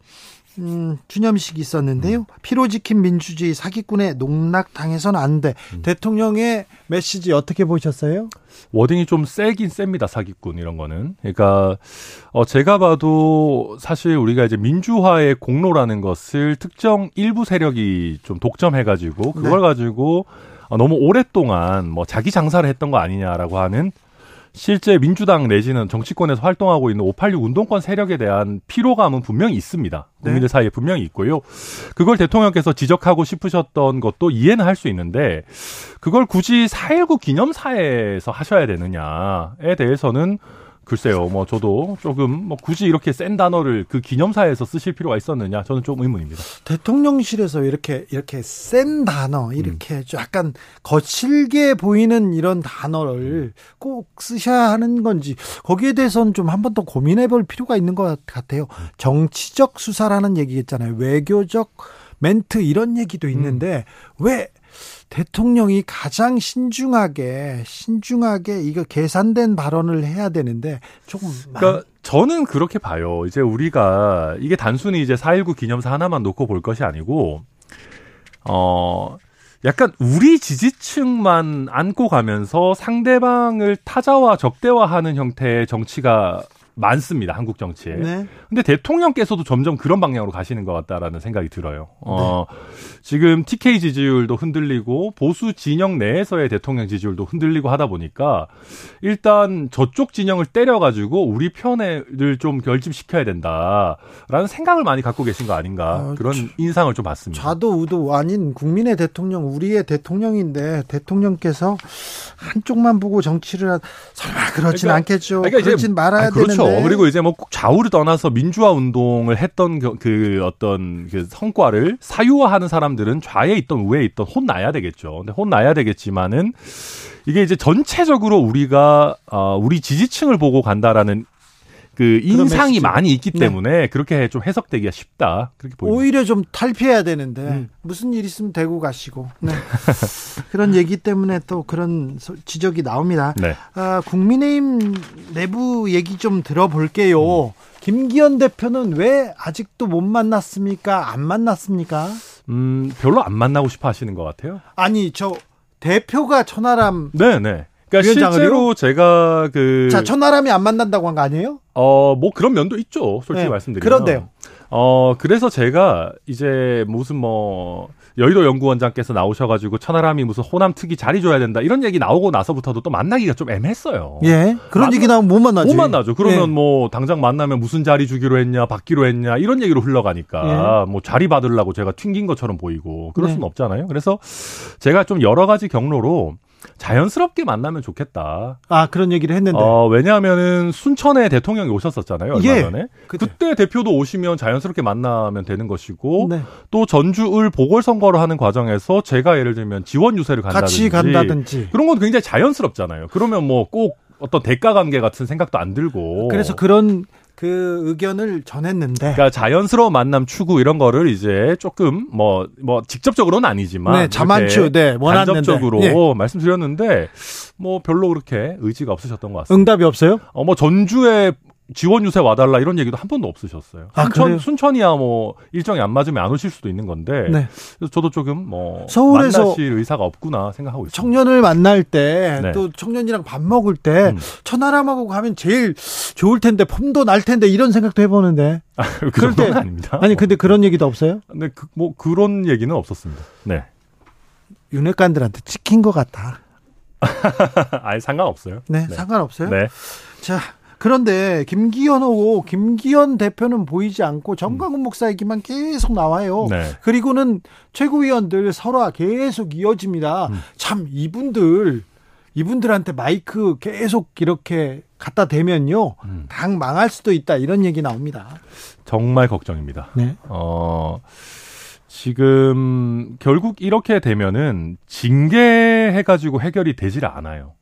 음, 주념식이 있었는데요. 음. 피로 지킨 민주주의 사기꾼의 농락 당해서는 안 돼. 음. 대통령의 메시지 어떻게 보셨어요? 워딩이 좀 세긴 셉니다 사기꾼 이런 거는 그러니까 어 제가 봐도 사실 우리가 이제 민주화의 공로라는 것을 특정 일부 세력이 좀 독점해 가지고 그걸 가지고 어, 너무 오랫동안 뭐 자기 장사를 했던 거 아니냐라고 하는 실제 민주당 내지는 정치권에서 활동하고 있는 586 운동권 세력에 대한 피로감은 분명히 있습니다. 국민들 사이에 분명히 있고요. 그걸 대통령께서 지적하고 싶으셨던 것도 이해는 할 수 있는데 그걸 굳이 4.19 기념사에서 하셔야 되느냐에 대해서는 글쎄요, 뭐 저도 조금 뭐 굳이 이렇게 센 단어를 그 기념사에서 쓰실 필요가 있었느냐 저는 좀 의문입니다. 대통령실에서 이렇게 이렇게 센 단어 이렇게 좀 약간 거칠게 보이는 이런 단어를 꼭 쓰셔야 하는 건지 거기에 대해서는 좀 한 번 더 고민해 볼 필요가 있는 것 같아요. 정치적 수사라는 얘기 있잖아요. 외교적 멘트 이런 얘기도 있는데 왜 대통령이 가장 신중하게 신중하게 이거 계산된 발언을 해야 되는데 조금 그러니까 저는 그렇게 봐요. 이제 우리가 이게 단순히 이제 4.19 기념사 하나만 놓고 볼 것이 아니고, 어, 약간 우리 지지층만 안고 가면서 상대방을 타자와 적대화하는 형태의 정치가 많습니다. 한국 정치에. 네. 근데 대통령께서도 점점 그런 방향으로 가시는 것 같다라는 생각이 들어요. 어, 지금 TK 지지율도 흔들리고 보수 진영 내에서의 대통령 지지율도 흔들리고 하다 보니까 일단 저쪽 진영을 때려가지고 우리 편을 좀 결집시켜야 된다라는 생각을 많이 갖고 계신 거 아닌가 어, 그런 인상을 좀 받습니다. 좌도 우도 아닌 국민의 대통령, 우리의 대통령인데 대통령께서 한쪽만 보고 정치를 하, 설마 그러진 그러니까- 않겠죠. 그러니까 그러진 말아야 아, 그렇죠. 되는데. 그리고 이제 뭐꼭 좌우를 떠나서 민주화 운동을 했던 겨- 그 어떤 그 성과를 사유화하는 사람들은 좌에 있던 우에 있던 혼나야 되겠죠. 근데 혼나야 되겠지만은 이게 이제 전체적으로 우리가 어 우리 지지층을 보고 간다라는 그 인상이 메시지. 많이 있기 네. 때문에 그렇게 좀 해석되기가 쉽다. 그렇게 보입니다. 오히려 좀 탈피해야 되는데 음. 무슨 일 있으면 대구 가시고 네. 그런 얘기 때문에 또 그런 소- 지적이 나옵니다. 네. 아, 국민의힘 내부 얘기 좀 들어볼게요. 김기현 대표는 왜 아직도 못 만났습니까? 안 만났습니까? 음, 별로 안 만나고 싶어 하시는 것 같아요. 아니 저 대표가 천하람 네, 네. 그러니까? 실제로 제가 그 자 천하람이 안 만난다고 한 거 아니에요? 어, 뭐 그런 면도 있죠. 솔직히 네, 말씀드리면. 그런데요. 어, 그래서 제가 이제 무슨 뭐 여의도 연구원장께서 나오셔가지고 천하람이 무슨 호남 특위 자리 줘야 된다 이런 얘기 나오고 나서부터도 또 만나기가 좀 애매했어요. 예 그런 만나- 얘기 나오면 못 만나지. 못 만나죠. 그러면 예. 뭐 당장 만나면 무슨 자리 주기로 했냐, 받기로 했냐 이런 얘기로 흘러가니까 뭐 자리 받으려고 제가 튕긴 것처럼 보이고 그럴 네. 수는 없잖아요. 그래서 제가 좀 여러 가지 경로로 자연스럽게 만나면 좋겠다. 아 그런 얘기를 했는데 어, 왜냐하면은 순천에 대통령이 오셨었잖아요. 얼마 예. 전에. 그때. 그때 대표도 오시면 자연스럽게 만나면 되는 것이고 네. 또 전주을 보궐선거를 하는 과정에서 제가 예를 들면 지원 유세를 간다든지 같이 간다든지. 그런 건 굉장히 자연스럽잖아요. 그러면 뭐 꼭 어떤 대가 관계 같은 생각도 안 들고 그래서 그런 그 의견을 전했는데 그러니까 자연스러운 만남 추구 이런 거를 이제 조금 뭐뭐 직접적으로는 아니지만 네, 자만추, 네, 원하는데. 간접적으로 예. 말씀드렸는데 뭐 별로 그렇게 의지가 없으셨던 것 같습니다. 응답이 없어요? 어, 뭐 전주에 지원 유세 와달라 이런 얘기도 한 번도 없으셨어요. 아, 그래요? 순천, 순천이야 뭐 일정이 안 맞으면 안 오실 수도 있는 건데. 네. 그래서 저도 조금 뭐 서울에서 만나실 의사가 없구나 생각하고 있습니다. 청년을 만날 때 네. 또 청년이랑 밥 먹을 때 음. 천하람하고 가면 제일 좋을 텐데 폼도 날 텐데 이런 생각도 해보는데 그 그럴 때- 아닙니다. 아니 근데 그런 얘기도 없어요? 근데 그, 뭐 그런 얘기는 없었습니다. 네. 윤핵관들한테 찍힌 것 같다. 아예 상관없어요. 네, 상관없어요. 네. 자 그런데 김기현하고 김기현 대표는 보이지 않고 정광훈 목사 얘기만 계속 나와요. 음. 네. 그리고는 최고위원들 설화 계속 이어집니다. 음. 참 이분들 이분들한테 마이크 계속 이렇게 갖다 대면요 음. 당 망할 수도 있다 이런 얘기 나옵니다. 정말 걱정입니다. 네. 어, 지금 결국 이렇게 되면은 징계해가지고 해결이 되질 않아요.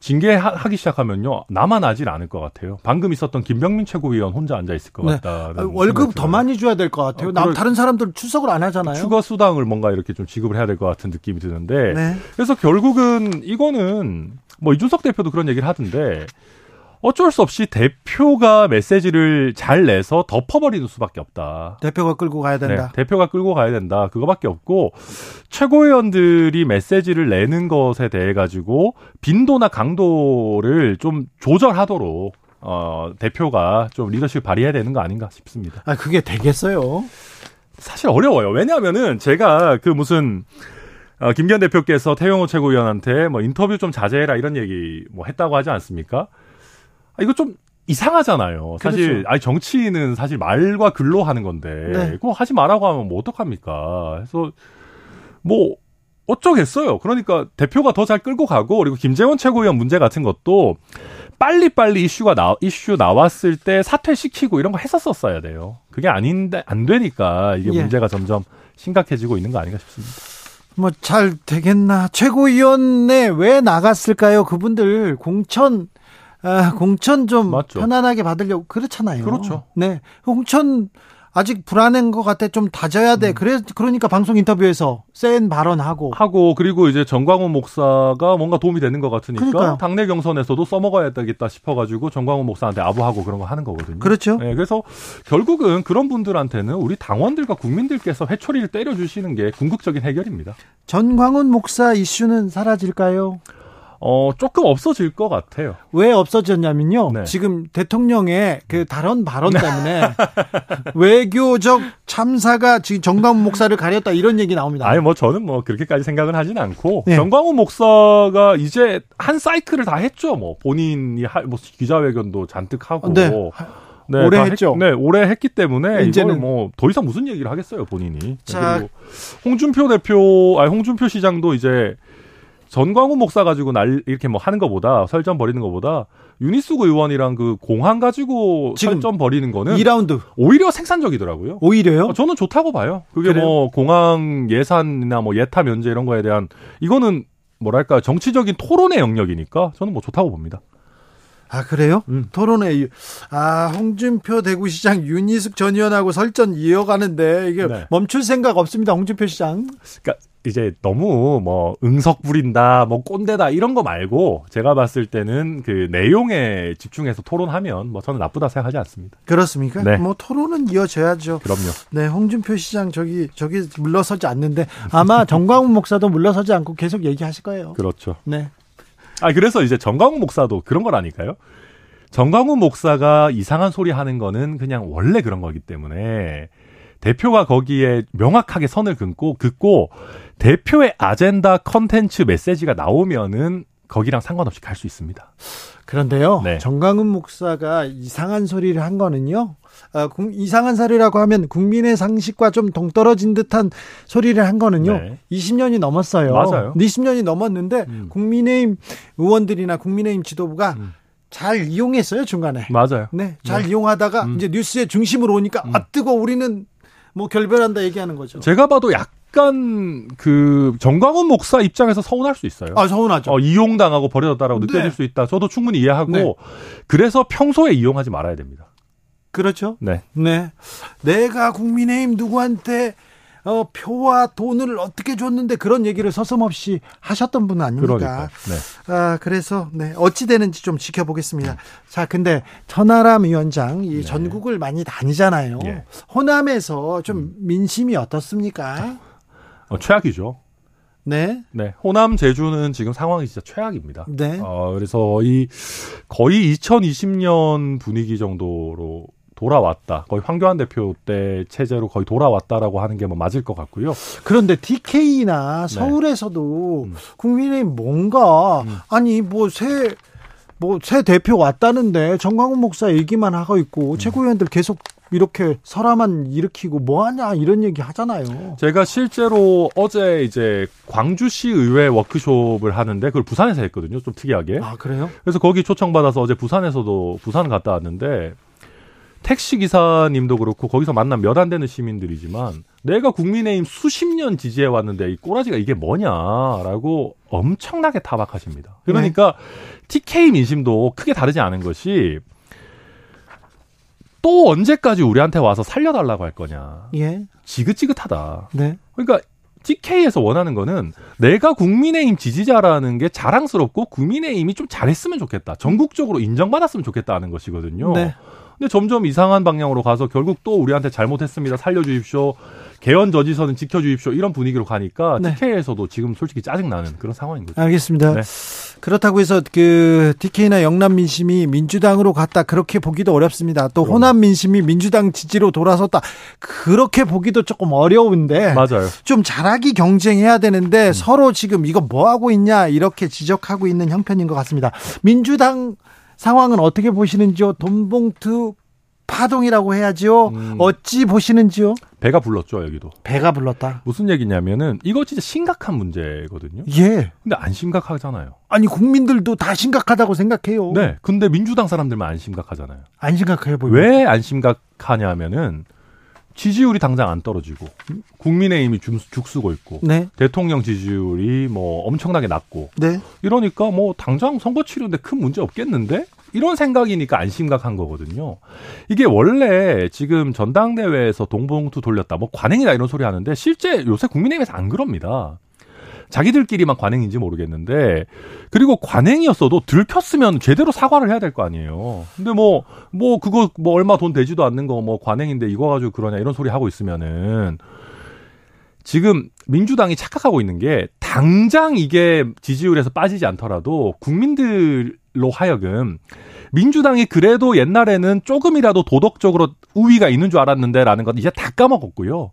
징계하기 시작하면요 남아나질 않을 것 같아요. 방금 있었던 김병민 최고위원 혼자 앉아 있을 것 네. 같다. 아, 월급 더 많이 줘야 될 것 같아요. 어, 남 다른 사람들 출석을 안 하잖아요. 추가 수당을 뭔가 이렇게 좀 지급을 해야 될 것 같은 느낌이 드는데 네. 그래서 결국은 이거는 뭐 이준석 대표도 그런 얘기를 하던데 어쩔 수 없이 대표가 메시지를 잘 내서 덮어버리는 수밖에 없다. 대표가 끌고 가야 된다. 네, 대표가 끌고 가야 된다. 그거밖에 없고 최고위원들이 메시지를 내는 것에 대해 가지고 빈도나 강도를 좀 조절하도록 어, 대표가 좀 리더십 발휘해야 되는 거 아닌가 싶습니다. 아, 그게 되겠어요? 사실 어려워요. 왜냐하면은 제가 그 무슨 어, 김기현 대표께서 태영호 최고위원한테 뭐 인터뷰 좀 자제해라 이런 얘기 뭐 했다고 하지 않습니까? 아, 이거 좀 이상하잖아요. 사실 그렇죠. 아니 정치는 사실 말과 글로 하는 건데 네. 그거 하지 말라고 하면 뭐 어떡합니까? 그래서 뭐 어쩌겠어요. 그러니까 대표가 더 잘 끌고 가고 그리고 김재원 최고위원 문제 같은 것도 빨리 빨리 이슈가 나 이슈 나왔을 때 사퇴시키고 이런 거 했었었어야 돼요. 그게 아닌데 안 되니까 이게 예. 문제가 점점 심각해지고 있는 거 아닌가 싶습니다. 뭐 잘 되겠나? 최고위원회 왜 나갔을까요? 그분들 공천 아, 공천 좀 맞죠. 편안하게 받으려고 그렇잖아요. 그렇죠. 네, 공천 아직 불안한 것 같아 좀 다져야 음. 돼. 그래 그러니까 방송 인터뷰에서 센 발언하고 하고 그리고 이제 정광훈 목사가 뭔가 도움이 되는 것 같으니까 그러니까요. 당내 경선에서도 써먹어야 되겠다 싶어가지고 정광훈 목사한테 아부하고 그런 거 하는 거거든요. 그렇죠. 네, 그래서 결국은 그런 분들한테는 우리 당원들과 국민들께서 회초리를 때려주시는 게 궁극적인 해결입니다. 전광훈 목사 이슈는 사라질까요? 어 조금 없어질 것 같아요. 왜 없어졌냐면요. 네. 지금 대통령의 그 다른 발언 때문에 외교적 참사가 지금 정광훈 목사를 가렸다 이런 얘기 나옵니다. 아니 뭐 저는 뭐 그렇게까지 생각은 하진 않고 네. 정광훈 목사가 이제 한 사이클을 다 했죠. 뭐 본인이 할뭐 기자회견도 잔뜩 하고 네. 네, 오래 다 했죠. 했, 네, 오래 했기 때문에 이제는- 이제는 뭐 더 이상 무슨 얘기를 하겠어요 본인이. 자. 그리고 홍준표 대표, 아니 홍준표 시장도 이제 전광훈 목사 가지고 날 이렇게 뭐 하는 것보다 설전 벌이는 것보다 유니스구 의원이랑 그 공항 가지고 설전 벌이는 거는 2라운드 오히려 생산적이더라고요. 오히려요? 어, 저는 좋다고 봐요. 그게 그래요? 뭐 공항 예산이나 뭐 예타 면제 이런 거에 대한 이거는 뭐랄까 정치적인 토론의 영역이니까 저는 뭐 좋다고 봅니다. 아 그래요? 음. 토론회 유- 아 홍준표 대구시장 윤희숙 전 의원하고 설전 이어가는데 이게 네. 멈출 생각 없습니다. 홍준표 시장. 그러니까 이제 너무 뭐 응석 부린다, 뭐 꼰대다 이런 거 말고 제가 봤을 때는 그 내용에 집중해서 토론하면 뭐 저는 나쁘다 생각하지 않습니다. 그렇습니까? 네. 뭐 토론은 이어져야죠. 그럼요. 네, 홍준표 시장 저기 저기 물러서지 않는데 아마 정광훈 목사도 물러서지 않고 계속 얘기하실 거예요. 그렇죠. 네. 아 그래서 이제 정광훈 목사도 그런 거라니까요. 정광훈 목사가 이상한 소리 하는 거는 그냥 원래 그런 거기 때문에 대표가 거기에 명확하게 선을 긋고 긋고 대표의 아젠다 컨텐츠 메시지가 나오면은 거기랑 상관없이 갈 수 있습니다. 그런데요. 네. 정광훈 목사가 이상한 소리를 한 거는요. 아, 국- 이상한 소리라고 하면 국민의 상식과 좀 동떨어진 듯한 소리를 한 거는요. 네. 20년이 넘었어요. 맞아요. 20년이 넘었는데 음. 국민의힘 의원들이나 국민의힘 지도부가 음. 잘 이용했어요 중간에. 맞아요. 네, 잘 네. 이용하다가 음. 이제 뉴스의 중심으로 오니까 아 뜨거 우리는 뭐 결별한다 얘기하는 거죠. 제가 봐도 약간 그 정광훈 목사 입장에서 서운할 수 있어요. 아 서운하죠. 어, 이용당하고 버려졌다라고 네. 느껴질 수 있다. 저도 충분히 이해하고 네. 그래서 평소에 이용하지 말아야 됩니다. 그렇죠. 네. 네. 내가 국민의힘 누구한테 어, 표와 돈을 어떻게 줬는데 그런 얘기를 서슴없이 하셨던 분 아닙니까? 그러니까. 네. 아, 그래서 네. 어찌 되는지 좀 지켜보겠습니다. 자, 근데 천하람 위원장 이 전국을 많이 다니잖아요. 네. 예. 호남에서 좀 민심이 어떻습니까? 어, 최악이죠. 네. 네. 호남 제주는 지금 상황이 진짜 최악입니다. 네. 어, 그래서 이 거의 2020년 분위기 정도로 돌아왔다. 거의 황교안 대표 때 체제로 거의 돌아왔다라고 하는 게 뭐 맞을 것 같고요. 그런데 TK나 네. 서울에서도 음. 국민의힘 뭔가 음. 아니 뭐새 뭐새 대표 왔다는데 정광훈 목사 얘기만 하고 음. 있고 최고위원들 계속 이렇게 설화만 일으키고 뭐 하냐 이런 얘기 하잖아요. 제가 실제로 어제 이제 광주시 의회 워크숍을 하는데 그걸 부산에서 했거든요. 좀 특이하게. 아 그래요? 그래서 거기 초청받아서 어제 부산에서도 부산 갔다 왔는데 택시 기사님도 그렇고 거기서 만난 몇 안 되는 시민들이지만 내가 국민의힘 수십 년 지지해 왔는데 이 꼬라지가 이게 뭐냐라고 엄청나게 타박하십니다. 그러니까 TK 민심도 크게 다르지 않은 것이 또 언제까지 우리한테 와서 살려달라고 할 거냐. 예. 지긋지긋하다. 네. 그러니까 TK에서 원하는 거는 내가 국민의힘 지지자라는 게 자랑스럽고 국민의힘이 좀 잘했으면 좋겠다. 전국적으로 인정받았으면 좋겠다는 것이거든요. 네. 근데 점점 이상한 방향으로 가서 결국 또 우리한테 잘못했습니다. 살려주십시오. 개헌 저지선은 지켜주십시오. 이런 분위기로 가니까 네. TK에서도 지금 솔직히 짜증나는 그런 상황인 거죠. 알겠습니다. 네. 그렇다고 해서 그 TK나 영남 민심이 민주당으로 갔다 그렇게 보기도 어렵습니다. 또 그럼요. 호남 민심이 민주당 지지로 돌아섰다 그렇게 보기도 조금 어려운데 맞아요. 좀 잘하기 경쟁해야 되는데 음. 서로 지금 이거 뭐 하고 있냐 이렇게 지적하고 있는 형편인 것 같습니다. 민주당 상황은 어떻게 보시는지요? 돈봉투 파동이라고 해야지요. 음. 어찌 보시는지요? 배가 불렀죠, 여기도. 배가 불렀다. 무슨 얘기냐면은 이거 진짜 심각한 문제거든요. 예. 근데 안 심각하잖아요. 아니 국민들도 다 심각하다고 생각해요. 네. 근데 민주당 사람들만 안 심각하잖아요. 안 심각해 보여요. 왜 안 심각하냐면은 지지율이 당장 안 떨어지고 국민의힘이 줌- 죽쓰고 있고 네. 대통령 지지율이 뭐 엄청나게 낮고 네. 이러니까 뭐 당장 선거 치료인데 큰 문제 없겠는데 이런 생각이니까 안 심각한 거거든요. 이게 원래 지금 전당대회에서 동봉투 돌렸다 뭐 관행이다 이런 소리 하는데 실제 요새 국민의힘에서 안 그럽니다. 자기들끼리만 관행인지 모르겠는데 그리고 관행이었어도 들켰으면 제대로 사과를 해야 될 거 아니에요. 근데 뭐뭐 그거 뭐 얼마 돈 되지도 않는 거 뭐 관행인데 이거 가지고 그러냐 이런 소리 하고 있으면은 지금 민주당이 착각하고 있는 게 당장 이게 지지율에서 빠지지 않더라도 국민들로 하여금 민주당이 그래도 옛날에는 조금이라도 도덕적으로 우위가 있는 줄 알았는데라는 건 이제 다 까먹었고요.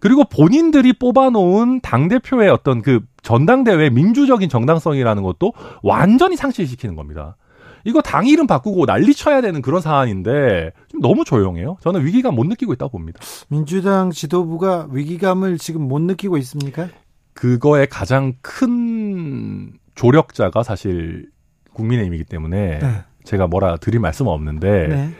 그리고 본인들이 뽑아놓은 당대표의 어떤 그 전당대회 민주적인 정당성이라는 것도 완전히 상실시키는 겁니다. 이거 당 이름 바꾸고 난리 쳐야 되는 그런 사안인데 좀 너무 조용해요. 저는 위기감 못 느끼고 있다고 봅니다. 민주당 지도부가 위기감을 지금 못 느끼고 있습니까? 그거의 가장 큰 조력자가 사실 국민의힘이기 때문에 네. 제가 뭐라 드릴 말씀은 없는데 네.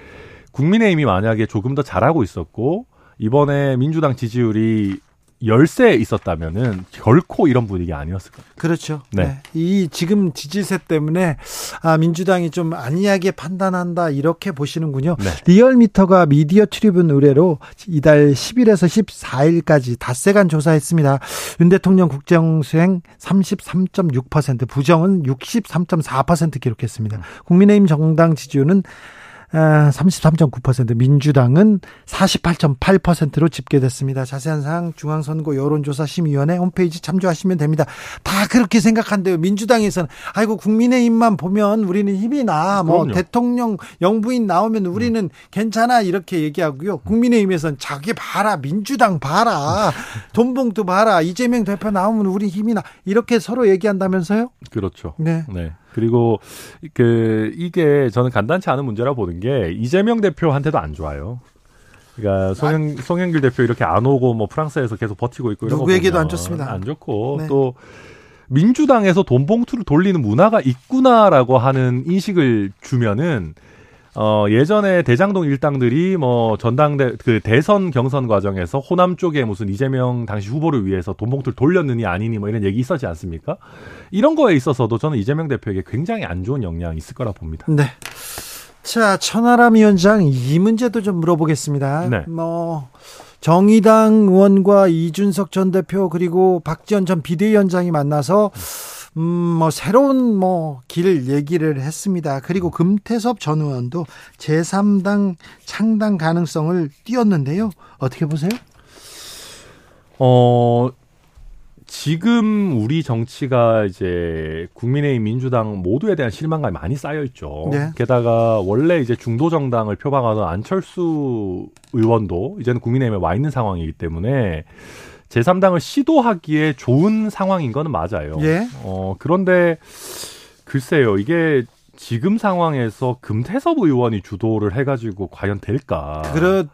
국민의힘이 만약에 조금 더 잘하고 있었고 이번에 민주당 지지율이 열세 있었다면은 결코 이런 분위기 아니었을 거예요. 그렇죠. 네. 네. 이 지금 지지세 때문에 아 민주당이 좀 안이하게 판단한다 이렇게 보시는군요. 네. 리얼미터가 미디어 트리뷴 의뢰로 이달 10일에서 14일까지 닷새간 조사했습니다. 윤 대통령 국정 수행 33.6%, 부정은 63.4% 기록했습니다. 국민의힘 정당 지지율은 아, 33.9%, 민주당은 48.8%로 집계됐습니다. 자세한 사항 중앙선거 여론조사 심의위원회 홈페이지 참조하시면 됩니다. 다 그렇게 생각한대요. 민주당에서는 아이고 국민의힘만 보면 우리는 힘이 나. 뭐 그럼요. 대통령 영부인 나오면 우리는 괜찮아 이렇게 얘기하고요. 국민의힘에서는 자기 봐라 민주당 봐라 돈봉투 봐라 이재명 대표 나오면 우리 힘이 나 이렇게 서로 얘기한다면서요? 그렇죠. 네. 네. 그리고 그 이게 저는 간단치 않은 문제라 보는 게 이재명 대표한테도 안 좋아요. 그러니까 송영 송영길 대표 이렇게 안 오고 뭐 프랑스에서 계속 버티고 있고 이런 거 누구에게도 안 좋습니다. 안 좋고 네. 또 민주당에서 돈 봉투를 돌리는 문화가 있구나라고 하는 인식을 주면은 어 예전에 대장동 일당들이 뭐 전당대 그 대선 경선 과정에서 호남 쪽에 무슨 이재명 당시 후보를 위해서 돈 봉투를 돌렸느니 아니니 뭐 이런 얘기 있었지 않습니까? 이런 거에 있어서도 저는 이재명 대표에게 굉장히 안 좋은 영향이 있을 거라 봅니다. 네. 자, 천하람 위원장 이 문제도 좀 물어보겠습니다. 네. 뭐 정의당 의원과 이준석 전 대표 그리고 박지원 전 비대위원장이 만나서 음, 뭐 새로운 뭐 길 얘기를 했습니다. 그리고 금태섭 전 의원도 제3당 창당 가능성을 띄웠는데요. 어떻게 보세요? 어, 지금 우리 정치가 이제 국민의힘 민주당 모두에 대한 실망감이 많이 쌓여 있죠. 네. 게다가 원래 이제 중도 정당을 표방하던 안철수 의원도 이제는 국민의힘에 와 있는 상황이기 때문에 제3당을 시도하기에 좋은 상황인 거는 맞아요. 예. 어, 그런데 글쎄요. 이게 지금 상황에서 금태섭 의원이 주도를 해가지고 과연 될까? 그렇죠.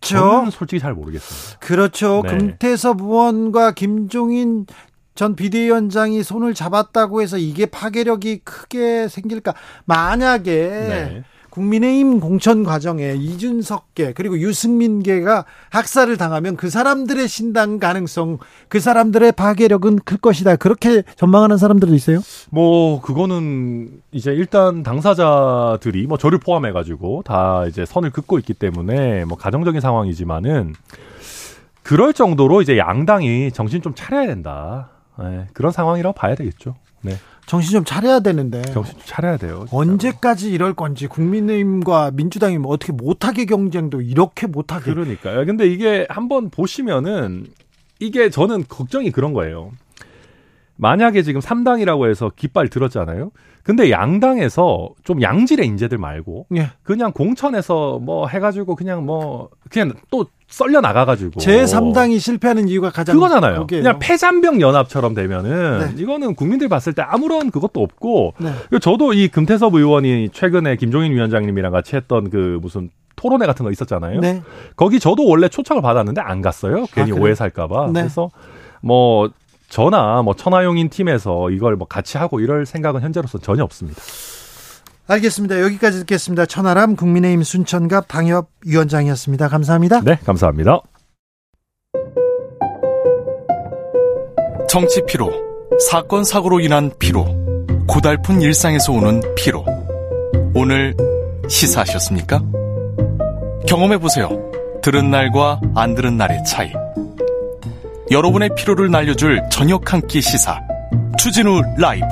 저는 솔직히 잘 모르겠습니다. 그렇죠. 네. 금태섭 의원과 김종인 전 비대위원장이 손을 잡았다고 해서 이게 파괴력이 크게 생길까? 만약에 네. 국민의힘 공천 과정에 이준석계 그리고 유승민계가 학살을 당하면 그 사람들의 신당 가능성, 그 사람들의 파괴력은 클 것이다. 그렇게 전망하는 사람들도 있어요? 뭐 그거는 이제 일단 당사자들이 뭐 저를 포함해 가지고 다 이제 선을 긋고 있기 때문에 뭐 가정적인 상황이지만은 그럴 정도로 이제 양당이 정신 좀 차려야 된다. 네, 그런 상황이라고 봐야 되겠죠. 네. 정신 좀 차려야 되는데. 정신 좀 차려야 돼요. 진짜로. 언제까지 이럴 건지 국민의힘과 민주당이 뭐 어떻게 못하게 경쟁도 이렇게 못하게. 그러니까요. 근데 이게 한번 보시면은 이게 저는 걱정이 그런 거예요. 만약에 지금 3당이라고 해서 깃발 들었잖아요. 근데 양당에서 좀 양질의 인재들 말고 예. 그냥 공천에서 뭐 해가지고 그냥 뭐 그냥 또 썰려 나가가지고 제 3당이 실패하는 이유가 가장 그거잖아요. 거기에요. 그냥 패잔병 연합처럼 되면은 네. 이거는 국민들 봤을 때 아무런 그것도 없고 네. 저도 이 금태섭 의원이 최근에 김종인 위원장님이랑 같이 했던 그 무슨 토론회 같은 거 있었잖아요. 네. 거기 저도 원래 초청을 받았는데 안 갔어요. 괜히 아? 오해 살까봐. 네. 그래서 뭐 저나 뭐 천하용인 팀에서 이걸 뭐 같이 하고 이럴 생각은 현재로서 는 전혀 없습니다. 알겠습니다. 여기까지 듣겠습니다. 천하람 국민의힘 순천갑 당협위원장이었습니다. 감사합니다. 네, 감사합니다. 정치 피로, 사건 사고로 인한 피로, 고달픈 일상에서 오는 피로. 오늘 시사하셨습니까? 경험해 보세요. 들은 날과 안 들은 날의 차이. 여러분의 피로를 날려줄 저녁 한 끼 시사. 추진우 라이브.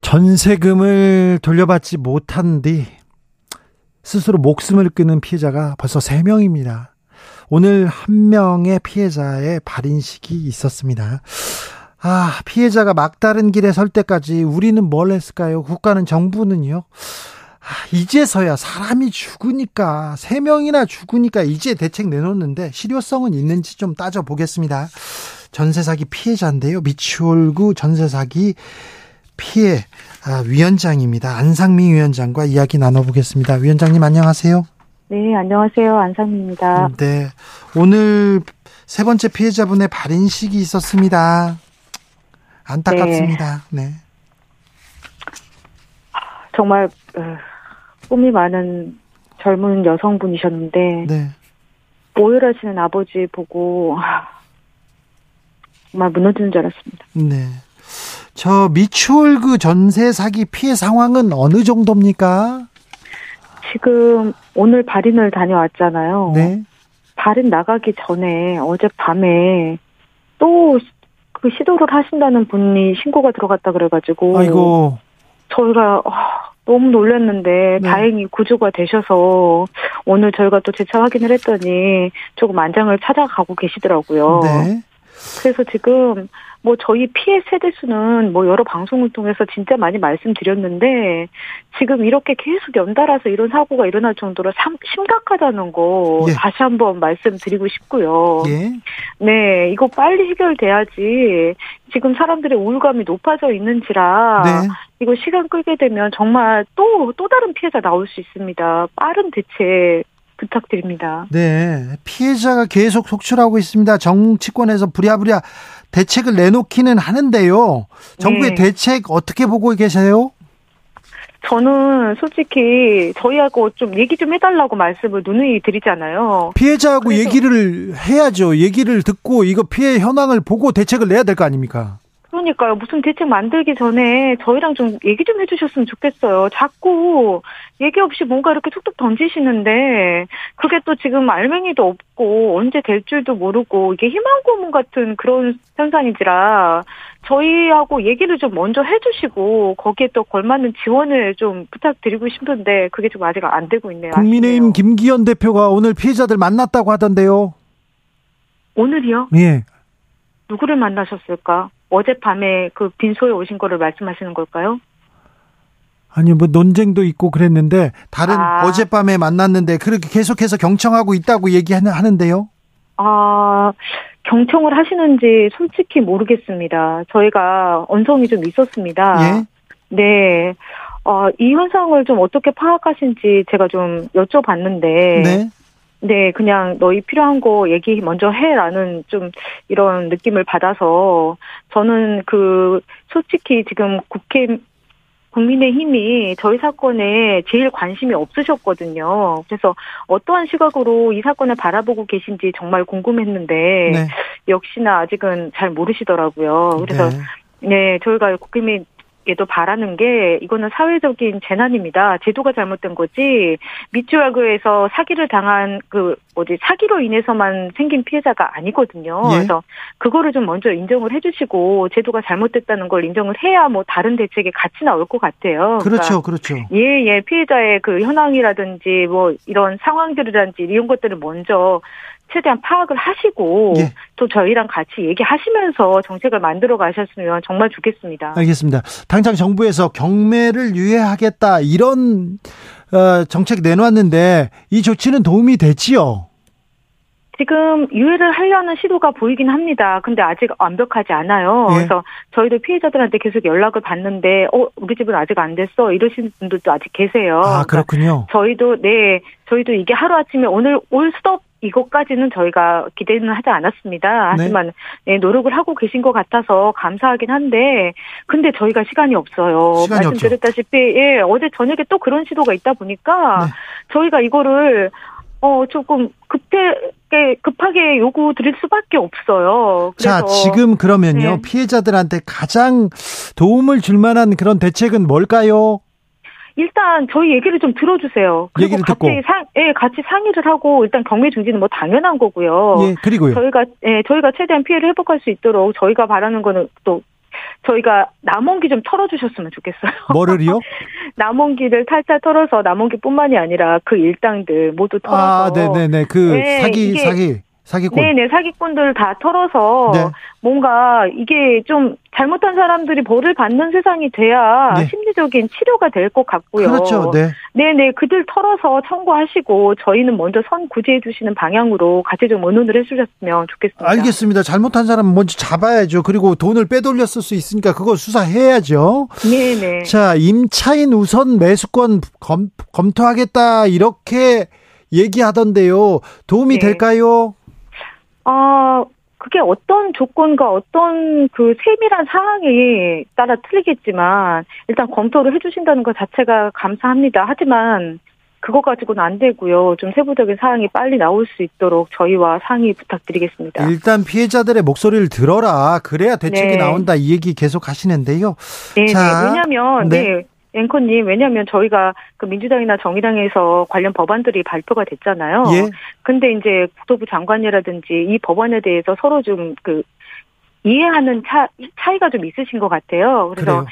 전세금을 돌려받지 못한 뒤 스스로 목숨을 끊은 피해자가 벌써 3명입니다. 오늘 한 명의 피해자의 발인식이 있었습니다. 아, 피해자가 막다른 길에 설 때까지 우리는 뭘 했을까요? 국가는 정부는요? 아, 이제서야 사람이 죽으니까, 세 명이나 죽으니까 이제 대책 내놓는데 실효성은 있는지 좀 따져 보겠습니다. 전세 사기 피해자인데요. 미추홀구 전세 사기 피해 아, 위원장입니다. 안상미 위원장과 이야기 나눠보겠습니다. 위원장님 안녕하세요. 네, 안녕하세요. 안상미입니다. 네, 오늘 세 번째 피해자분의 발인식이 있었습니다. 안타깝습니다. 네. 정말 어, 꿈이 많은 젊은 여성분이셨는데 네. 오열하시는 아버지 보고 정말 무너지는 줄 알았습니다. 네. 저 미추홀구 전세 사기 피해 상황은 어느 정도입니까? 지금 오늘 발인을 다녀왔잖아요. 네. 발인 나가기 전에 어젯밤에 또 그 시도를 하신다는 분이 신고가 들어갔다 그래가지고 아이고. 저희가 어, 너무 놀랐는데 네. 다행히 구조가 되셔서 오늘 저희가 또 재차 확인을 했더니 조금 안장을 찾아가고 계시더라고요. 네. 그래서 지금 뭐 저희 피해 세대 수는 뭐 여러 방송을 통해서 진짜 많이 말씀드렸는데 지금 이렇게 계속 연달아서 이런 사고가 일어날 정도로 참 심각하다는 거 예. 다시 한번 말씀드리고 싶고요. 예. 네, 이거 빨리 해결돼야지 지금 사람들의 우울감이 높아져 있는지라 네. 이거 시간 끌게 되면 정말 또, 또 다른 피해자 나올 수 있습니다. 빠른 대책 부탁드립니다. 네. 피해자가 계속 속출하고 있습니다. 정치권에서 부랴부랴 대책을 내놓기는 하는데요. 정부의 네. 대책 어떻게 보고 계세요? 저는 솔직히 저희하고 좀 얘기 좀 해달라고 말씀을 누누이 드리잖아요. 피해자하고 그래서- 얘기를 해야죠. 얘기를 듣고 이거 피해 현황을 보고 대책을 내야 될 거 아닙니까? 그러니까요. 무슨 대책 만들기 전에 저희랑 좀 얘기 좀 해주셨으면 좋겠어요. 자꾸 얘기 없이 뭔가 이렇게 툭툭 던지시는데 그게 또 지금 알맹이도 없고 언제 될 줄도 모르고 이게 희망 고문 같은 그런 현상이지라 저희하고 얘기를 좀 먼저 해주시고 거기에 또 걸맞는 지원을 좀 부탁드리고 싶은데 그게 좀 아직 안 되고 있네요. 국민의힘 아쉽네요. 김기현 대표가 오늘 피해자들 만났다고 하던데요. 오늘이요? 예. 누구를 만나셨을까? 어젯밤에 그 빈소에 오신 거를 말씀하시는 걸까요? 아니 뭐 논쟁도 있고 그랬는데 다른 아. 어젯밤에 만났는데 그렇게 계속해서 경청하고 있다고 얘기하는데요. 아, 경청을 하시는지 솔직히 모르겠습니다. 저희가 언성이 좀 있었습니다. 예. 네. 어, 이 현상을 좀 어떻게 파악하신지 제가 좀 여쭤봤는데, 네. 네, 그냥 너희 필요한 거 얘기 먼저 해라는 좀 이런 느낌을 받아서 저는 그 솔직히 지금 국회 국민의힘이 저희 사건에 제일 관심이 없으셨거든요. 그래서 어떠한 시각으로 이 사건을 바라보고 계신지 정말 궁금했는데 네. 역시나 아직은 잘 모르시더라고요. 그래서 네. 네, 저희가 국민이 에도 바라는 게 이거는 사회적인 재난입니다. 제도가 잘못된 거지 미추홀구에서 사기를 당한 그 뭐지 사기로 인해서만 생긴 피해자가 아니거든요. 예. 그래서 그거를 좀 먼저 인정을 해주시고 제도가 잘못됐다는 걸 인정을 해야 뭐 다른 대책이 같이 나올 것 같아요. 그렇죠, 그렇죠. 예, 예, 피해자의 그 현황이라든지 뭐 이런 상황들이라든지 이런 것들을 먼저 최대한 파악을 하시고 예. 또 저희랑 같이 얘기하시면서 정책을 만들어 가셨으면 정말 좋겠습니다. 알겠습니다. 당장 정부에서 경매를 유예하겠다 이런 어, 정책 내놓았는데 이 조치는 도움이 됐지요. 지금 유예를 하려는 시도가 보이긴 합니다. 근데 아직 완벽하지 않아요. 예. 그래서 저희도 피해자들한테 계속 연락을 받는데, 어, 우리 집은 아직 안 됐어. 이러시는 분들도 아직 계세요. 아 그러니까 그렇군요. 저희도, 네, 저희도 이게 하루아침에 오늘 올 수도 이것까지는 저희가 기대는 하지 않았습니다. 네. 하지만 네, 노력을 하고 계신 것 같아서 감사하긴 한데 근데 저희가 시간이 없어요. 시간이 말씀드렸다시피 예, 어제 저녁에 또 그런 시도가 있다 보니까 네. 저희가 이거를 어 조금 급하게 급하게 요구 드릴 수밖에 없어요. 자 지금 그러면요 네. 피해자들한테 가장 도움을 줄 만한 그런 대책은 뭘까요? 일단 저희 얘기를 좀 들어주세요. 그리고 얘기를 같이 듣고. 상, 예, 같이 상의를 하고 일단 경매 중지는 뭐 당연한 거고요. 예 그리고요. 저희가 예, 저희가 최대한 피해를 회복할 수 있도록 저희가 바라는 거는 또 저희가 남원기 좀 털어주셨으면 좋겠어요. 뭐를요? 남원기를 탈탈 털어서 남원기뿐만이 아니라 그 일당들 모두 털어서 아 네네네 그 네, 사기 사기 사기꾼. 네네 사기꾼들 다 털어서 네. 뭔가 이게 좀 잘못한 사람들이 벌을 받는 세상이 돼야 네. 심리적인 치료가 될 것 같고요. 그렇죠. 네. 네네 그들 털어서 청구하시고 저희는 먼저 선 구제해 주시는 방향으로 같이 좀 의논을 해주셨으면 좋겠습니다. 알겠습니다. 잘못한 사람 먼저 잡아야죠. 그리고 돈을 빼돌렸을 수 있으니까 그거 수사해야죠. 네네. 자, 임차인 우선 매수권 검, 검토하겠다 이렇게 얘기하던데요. 도움이 네. 될까요? 아, 그게 어떤 조건과 어떤 그 세밀한 사항에 따라 틀리겠지만 일단 검토를 해주신다는 것 자체가 감사합니다. 하지만 그거 가지고는 안 되고요. 좀 세부적인 사항이 빨리 나올 수 있도록 저희와 상의 부탁드리겠습니다. 일단 피해자들의 목소리를 들어라. 그래야 대책이 네. 나온다. 이 얘기 계속 하시는데요. 네, 자, 네. 왜냐면 네. 네. 앵커님, 왜냐면 저희가 그 민주당이나 정의당에서 관련 법안들이 발표가 됐잖아요. 예. 근데 이제 국토부 장관이라든지 이 법안에 대해서 서로 좀그 이해하는 차, 차이가 좀 있으신 것 같아요. 그래서 그래요.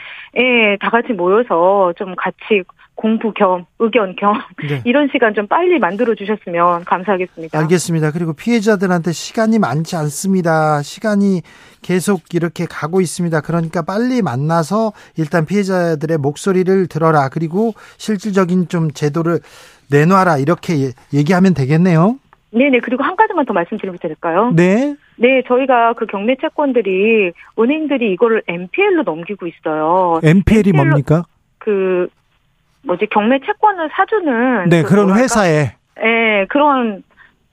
예, 다 같이 모여서 좀 같이 공부 겸 의견 겸 네. 이런 시간 좀 빨리 만들어 주셨으면 감사하겠습니다. 알겠습니다. 그리고 피해자들한테 시간이 많지 않습니다. 시간이 계속 이렇게 가고 있습니다. 그러니까 빨리 만나서 일단 피해자들의 목소리를 들어라. 그리고 실질적인 좀 제도를 내놔라. 이렇게 예- 얘기하면 되겠네요. 네네 그리고 한 가지만 더 말씀드리면 될까요? 네. 네, 저희가 그 경매 채권들이 은행들이 이거를 MPL로 넘기고 있어요. MPL이 MPL 로 뭡니까? 그 뭐지 경매 채권을 사주는 네, 그 그런 뭐랄까? 회사에. 예, 그런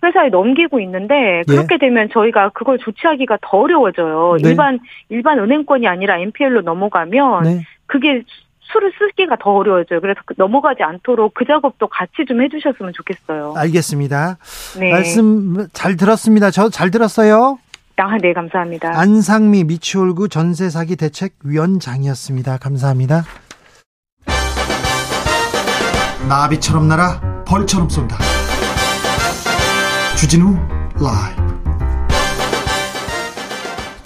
회사에 넘기고 있는데 예. 그렇게 되면 저희가 그걸 조치하기가 더 어려워져요. 네. 일반 일반 은행권이 아니라 MPL로 넘어가면 네. 그게 수를 쓰기가 더 어려워져요. 그래서 그 넘어가지 않도록 그 작업도 같이 좀 해주셨으면 좋겠어요. 알겠습니다. 네. 말씀 잘 들었습니다. 저 잘 들었어요. 아, 네, 감사합니다. 안상미 미추홀구 전세 사기 대책 위원장이었습니다. 감사합니다. 나비처럼 날아 벌처럼 쏜다. 주진우 라이브.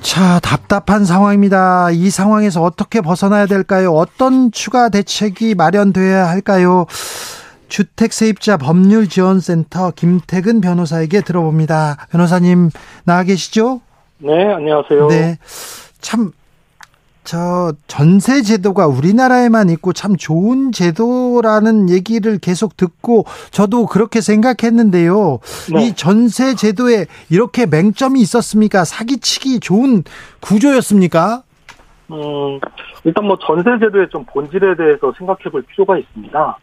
자, 답답한 상황입니다. 이 상황에서 어떻게 벗어나야 될까요? 어떤 추가 대책이 마련돼야 할까요? 주택세입자 법률지원센터 김태근 변호사에게 들어봅니다. 변호사님 나와 계시죠? 네, 안녕하세요. 네. 참, 저, 전세 제도가 우리나라에만 있고 참 좋은 제도라는 얘기를 계속 듣고 저도 그렇게 생각했는데요. 네. 이 전세 제도에 이렇게 맹점이 있었습니까? 사기치기 좋은 구조였습니까? 음, 일단 뭐 전세 제도의 좀 본질에 대해서 생각해 볼 필요가 있습니다.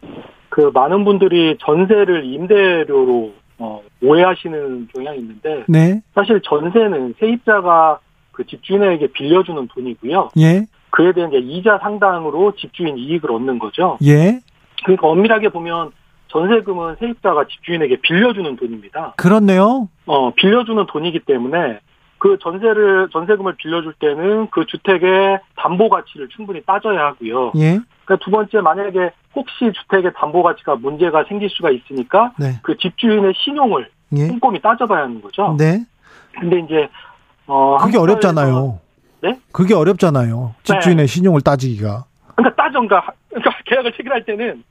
그 많은 분들이 전세를 임대료로 어, 오해하시는 경향이 있는데 네. 사실 전세는 세입자가 그 집주인에게 빌려주는 돈이고요. 예. 그에 대한 이제 이자 상당으로 집주인 이익을 얻는 거죠. 예. 그러니까 엄밀하게 보면 전세금은 세입자가 집주인에게 빌려주는 돈입니다. 그렇네요. 어, 빌려주는 돈이기 때문에 그 전세를 전세금을 빌려줄 때는 그 주택의 담보 가치를 충분히 따져야 하고요. 예. 그러니까 두 번째 만약에 혹시 주택의 담보 가치가 문제가 생길 수가 있으니까 네. 그 집주인의 신용을 예. 꼼꼼히 따져봐야 하는 거죠. 네. 근데 이제 어 그게 어렵잖아요. 네? 그게 어렵잖아요. 집주인의 신용을 따지기가. 그러니까 따정가 그러니까 계약을 체결할 때는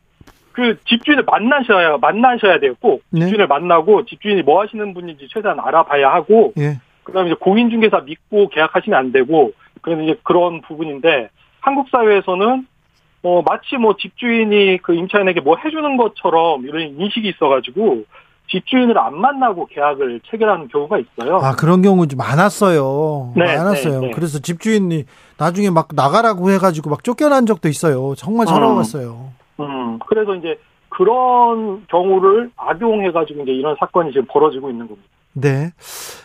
그 집주인을 만나셔야 만나셔야. 꼭 네. 집주인을 만나고 집주인이 뭐 하시는 분인지 최대한 알아봐야 하고 예. 그다음에 이제 공인중개사 믿고 계약하시면 안 되고 그런 이제 그런 부분인데 한국 사회에서는 어 마치 뭐 집주인이 그 임차인에게 뭐 해주는 것처럼 이런 인식이 있어가지고 집주인을 안 만나고 계약을 체결하는 경우가 있어요. 아, 그런 경우 좀 많았어요. 네, 많았어요. 네, 네. 그래서 집주인이 나중에 막 나가라고 해가지고 막 쫓겨난 적도 있어요. 정말 음. 서러웠어요. 음, 그래서 이제 그런 경우를 악용해가지고 이제 이런 사건이 지금 벌어지고 있는 겁니다. 네.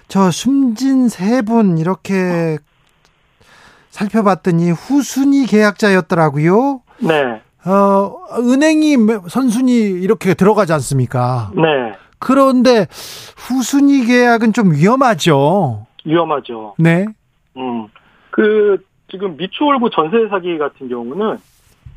저 숨진 세 분 이렇게 살펴봤더니 후순위 계약자였더라고요. 네, 어, 은행이 선순위 이렇게 들어가지 않습니까? 네, 그런데 후순위 계약은 좀 위험하죠. 위험하죠. 네. 음, 그 지금 미추홀구 전세 사기 같은 경우는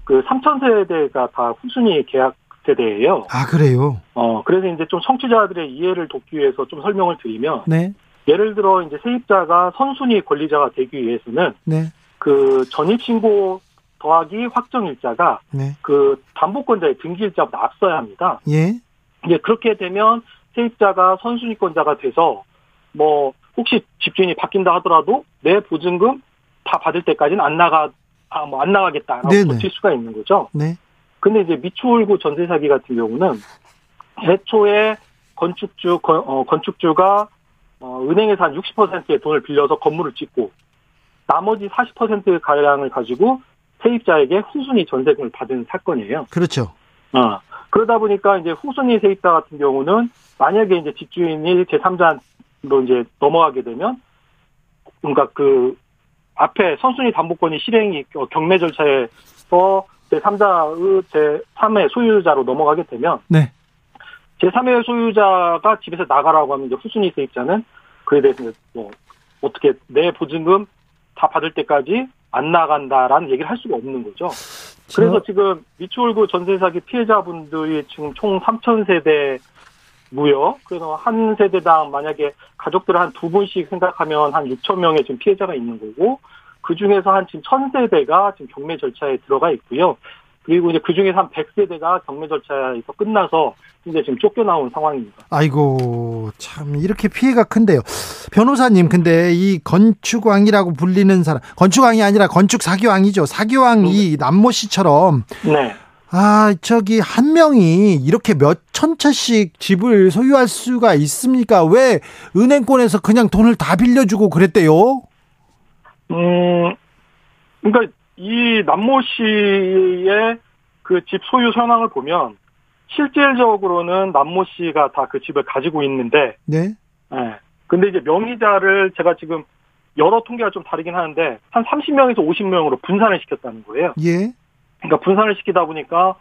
그 3천 세대가 다 후순위 계약 세대예요. 아, 그래요? 어, 그래서 이제 좀 청취자들의 이해를 돕기 위해서 좀 설명을 드리면 네. 예를 들어 이제 세입자가 선순위 권리자가 되기 위해서는 네. 그 전입 신고 더하기 확정일자가 네. 그 담보권자의 등기일자보다 앞서야 합니다. 예. 이제 그렇게 되면 세입자가 선순위권자가 돼서 뭐 혹시 집주인이 바뀐다 하더라도 내 보증금 다 받을 때까지는 안 나가 아 뭐 안 나가겠다라고 네네. 버틸 수가 있는 거죠. 네. 근데 이제 미추홀구 전세 사기 같은 경우는 애초에 건축주 건, 어, 건축주가 어, 은행에서 한 60%의 돈을 빌려서 건물을 짓고 나머지 40% 가량을 가지고 세입자에게 후순위 전세금을 받은 사건이에요. 그렇죠. 어. 그러다 보니까 이제 후순위 세입자 같은 경우는 만약에 이제 집주인이 제3자로 이제 넘어가게 되면 그러니까 그 앞에 선순위 담보권이 실행이 어, 경매 절차에서 제3자의 제3의 소유자로 넘어가게 되면 네. 제3의 소유자가 집에서 나가라고 하면 이제 후순위 세입자는 그에 대해서 뭐 어떻게 내 보증금 다 받을 때까지 안 나간다라는 얘기를 할 수가 없는 거죠. 그래서 지금 미추홀구 전세 사기 피해자분들이 지금 총 3천 세대 무요. 그래서 한 세대당 만약에 가족들 한 두 분씩 생각하면 한 6천 명의 지금 피해자가 있는 거고 그 중에서 한 지금 천 세대가 지금 경매 절차에 들어가 있고요. 그리고 이제 그 중에서 한 100세대가 경매 절차에서 끝나서 이제 지금 쫓겨나온 상황입니다. 아이고 참 이렇게 피해가 큰데요. 변호사님 근데 이 건축왕이라고 불리는 사람 건축왕이 아니라 건축 사기왕이죠. 사기왕이 남모 씨처럼 네. 아 저기 한 명이 이렇게 몇천 채씩 집을 소유할 수가 있습니까? 왜 은행권에서 그냥 돈을 다 빌려주고 그랬대요? 음, 그러니까 이 남모 씨의 그 집 소유 현황을 보면 실질적으로는 남모 씨가 다 그 집을 가지고 있는데, 네. 예. 근데 이제 명의자를 제가 지금 여러 통계가 좀 다르긴 하는데 한 30명에서 50명으로 분산을 시켰다는 거예요. 예. 그러니까 분산을 시키다 보니까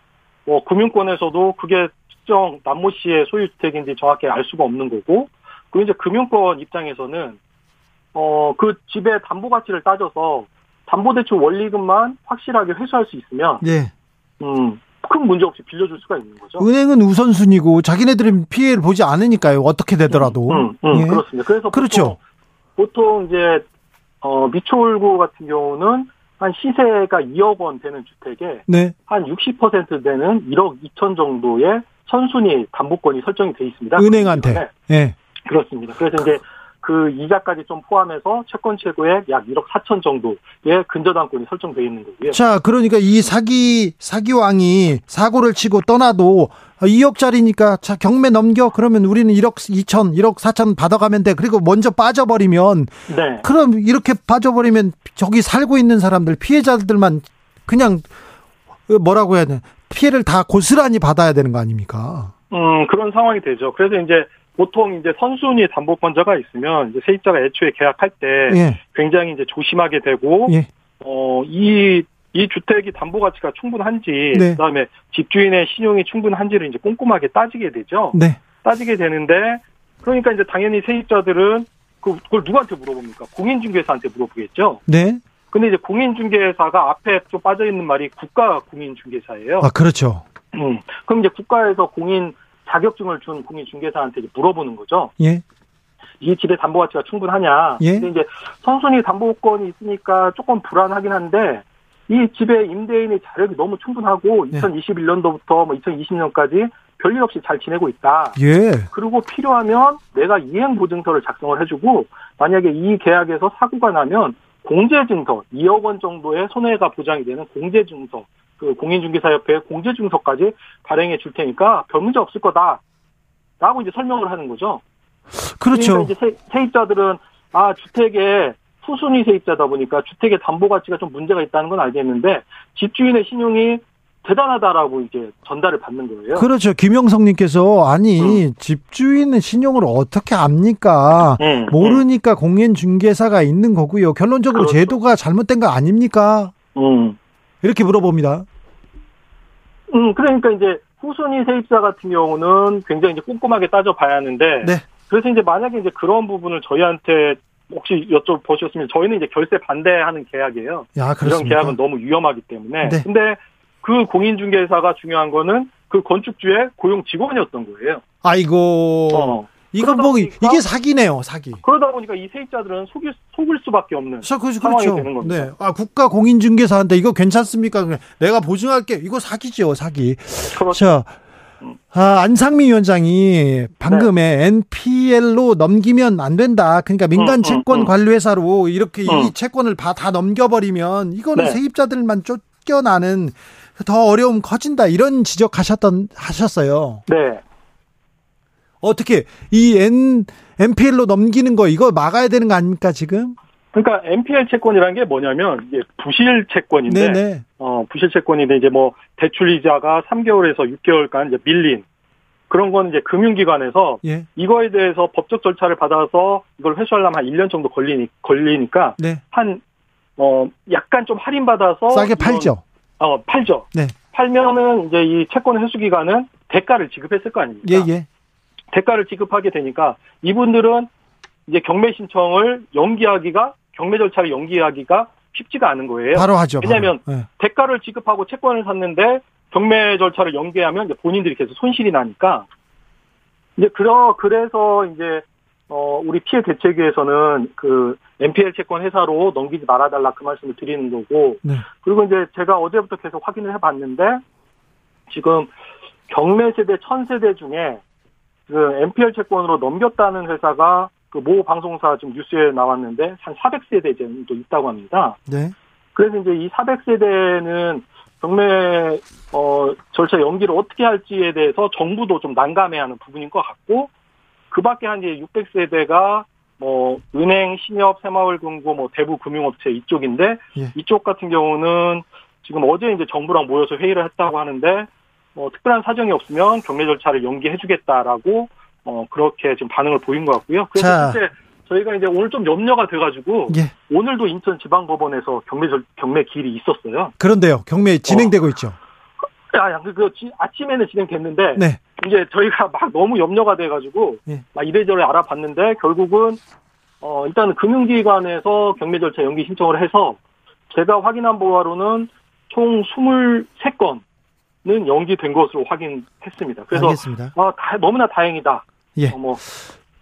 뭐 금융권에서도 그게 특정 남모 씨의 소유 주택인지 정확히 알 수가 없는 거고, 그리고 이제 금융권 입장에서는 어 그 집의 담보 가치를 따져서 담보대출 원리금만 확실하게 회수할 수 있으면 예. 음, 큰 문제 없이 빌려줄 수가 있는 거죠. 은행은 우선순위고 자기네들은 피해를 보지 않으니까요. 어떻게 되더라도. 음, 음, 예. 그렇습니다. 그래서 그렇죠. 보통, 보통 이제 어, 미추홀구 같은 경우는 한 시세가 2억 원 되는 주택에 네. 한60% 되는 1억 2천 정도의 선순위 담보권이 설정이 돼 있습니다. 은행한테. 예. 그렇습니다. 그래서 이제 그 이자까지 좀 포함해서 채권 최고액 약 1억 4천 정도의 근저당권이 설정되어 있는 거고요. 자, 그러니까 이 사기 사기왕이 사고를 치고 떠나도 2억짜리니까 자 경매 넘겨 그러면 우리는 1억 2천, 1억 4천 받아가면 돼. 그리고 먼저 빠져버리면 네. 그럼 이렇게 빠져버리면 저기 살고 있는 사람들 피해자들만 그냥 뭐라고 해야 되나 피해를 다 고스란히 받아야 되는 거 아닙니까? 음, 그런 상황이 되죠. 그래서 이제 보통 이제 선순위 담보권자가 있으면 이제 세입자가 애초에 계약할 때 예. 굉장히 이제 조심하게 되고 예. 어, 이, 이 주택이 담보 가치가 충분한지, 네. 그다음에 집주인의 신용이 충분한지를 이제 꼼꼼하게 따지게 되죠. 네. 따지게 되는데, 그러니까 이제 당연히 세입자들은 그- 그걸 누구한테 물어봅니까? 공인중개사한테 물어보겠죠. 네. 근데 이제 공인중개사가 앞에 좀 빠져 있는 말이 국가 공인중개사예요. 아, 그렇죠. 음. 그럼 이제 국가에서 공인 자격증을 준 공인중개사한테 이제 물어보는 거죠. 예. 이 집의 담보 가치가 충분하냐. 예. 근데 이제 선순위 담보권이 있으니까 조금 불안하긴 한데 이 집의 임대인의 자력이 너무 충분하고 예. 2021년도부터 뭐 2020년까지 별일 없이 잘 지내고 있다. 예. 그리고 필요하면 내가 이행 보증서를 작성을 해주고 만약에 이 계약에서 사고가 나면 공제증서 2억 원 정도의 손해가 보장이 되는 공제증서 그 공인중개사협회 공제증서까지 발행해 줄 테니까 별 문제 없을 거다 라고 이제 설명을 하는 거죠. 그렇죠. 그러니까 이제 세, 세입자들은 아 주택에 후순위 세입자다 보니까 주택의 담보 가치가 좀 문제가 있다는 건 알겠는데 집주인의 신용이 대단하다라고 이제 전달을 받는 거예요. 그렇죠. 김영성님께서 아니 음. 집주인은 신용을 어떻게 압니까? 음, 모르니까 공인중개사가 있는 거고요. 결론적으로 그렇죠. 제도가 잘못된 거 아닙니까? 음. 이렇게 물어봅니다. 음, 그러니까 이제 후순위 세입자 같은 경우는 굉장히 이제 꼼꼼하게 따져봐야 하는데. 네. 그래서 이제 만약에 이제 그런 부분을 저희한테 혹시 여쭤보셨으면 저희는 이제 결세 반대하는 계약이에요. 야, 그렇습니까? 계약은 너무 위험하기 때문에. 네. 근데 그 공인중개사가 중요한 거는 그 건축주의 고용 직원이었던 거예요. 아이고. 어. 이건 뭐 이게 사기네요, 사기. 그러다 보니까 이 세입자들은 속일, 속을 수밖에 없는 저, 그, 상황이 그렇죠. 되는 겁니다. 네. 아, 국가 공인중개사한테 이거 괜찮습니까? 내가 보증할게. 이거 사기죠, 사기. 그렇죠. 자, 아, 안상미 위원장이 방금에 NPL로 넘기면 안 된다. 그러니까 민간 음, 음, 채권 음. 관리회사로 이렇게 이 음. 채권을 다, 다 넘겨버리면 이거는 네. 세입자들만 쫓겨나는 더 어려움 커진다. 이런 지적하셨던, 하셨어요. 네. 어떻게 이 N, NPL로 넘기는 거 이거 막아야 되는 거 아닙니까, 지금? 그러니까 NPL 채권이라는 게 뭐냐면 이게 부실 채권인데 네네. 어, 부실 채권인데 이제 뭐 대출 이자가 3개월에서 6개월간 이제 밀린 그런 건 이제 금융기관에서 예. 이거에 대해서 법적 절차를 받아서 이걸 회수하려면 한 1년 정도 걸리니, 걸리니까 네. 한, 어, 약간 좀 할인받아서. 싸게 이런- 팔죠. 어, 팔죠. 네. 팔면은 이제 이 채권 회수기관은 대가를 지급했을 거 아닙니까? 예, 예. 대가를 지급하게 되니까 이분들은 이제 경매 신청을 연기하기가, 경매 절차를 연기하기가 쉽지가 않은 거예요. 바로 하죠. 바로. 왜냐하면 예. 대가를 지급하고 채권을 샀는데 경매 절차를 연기하면 이제 본인들이 계속 손실이 나니까 이제 그러 그래서 이제 어 우리 피해 대책위에서는 그 NPL 채권 회사로 넘기지 말아달라 그 말씀을 드리는 거고 네. 그리고 이제 제가 어제부터 계속 확인을 해봤는데 지금 경매 세대 천 세대 중에 그 NPL 채권으로 넘겼다는 회사가 그 모 방송사 지금 뉴스에 나왔는데 한 400세대 정도 있다고 합니다. 네. 그래서 이제 이 400세대는 경매 어 절차 연기를 어떻게 할지에 대해서 정부도 좀 난감해하는 부분인 것 같고 그밖에 한 이제 600세대가 뭐 은행, 신협, 새마을금고, 뭐 대부 금융업체 이쪽인데 예. 이쪽 같은 경우는 지금 어제 이제 정부랑 모여서 회의를 했다고 하는데 뭐 특별한 사정이 없으면 경매 절차를 연기해주겠다라고 어 그렇게 지금 반응을 보인 것 같고요. 그래서 자. 실제 저희가 이제 오늘 좀 염려가 돼가지고 예. 오늘도 인천 지방법원에서 경매 절, 경매 기일이 있었어요. 그런데요. 경매 진행되고 있죠. 아, 야, 그, 그 지- 아침에는 진행됐는데 네. 이제 저희가 막 너무 염려가 돼가지고 예. 막 이래저래 알아봤는데 결국은 어 일단은 금융기관에서 경매 절차 연기 신청을 해서 제가 확인한 바로는 총 23건 은 연기된 것으로 확인했습니다. 그래서 알겠습니다. 아, 다- 너무나 다행이다. 예. 어, 뭐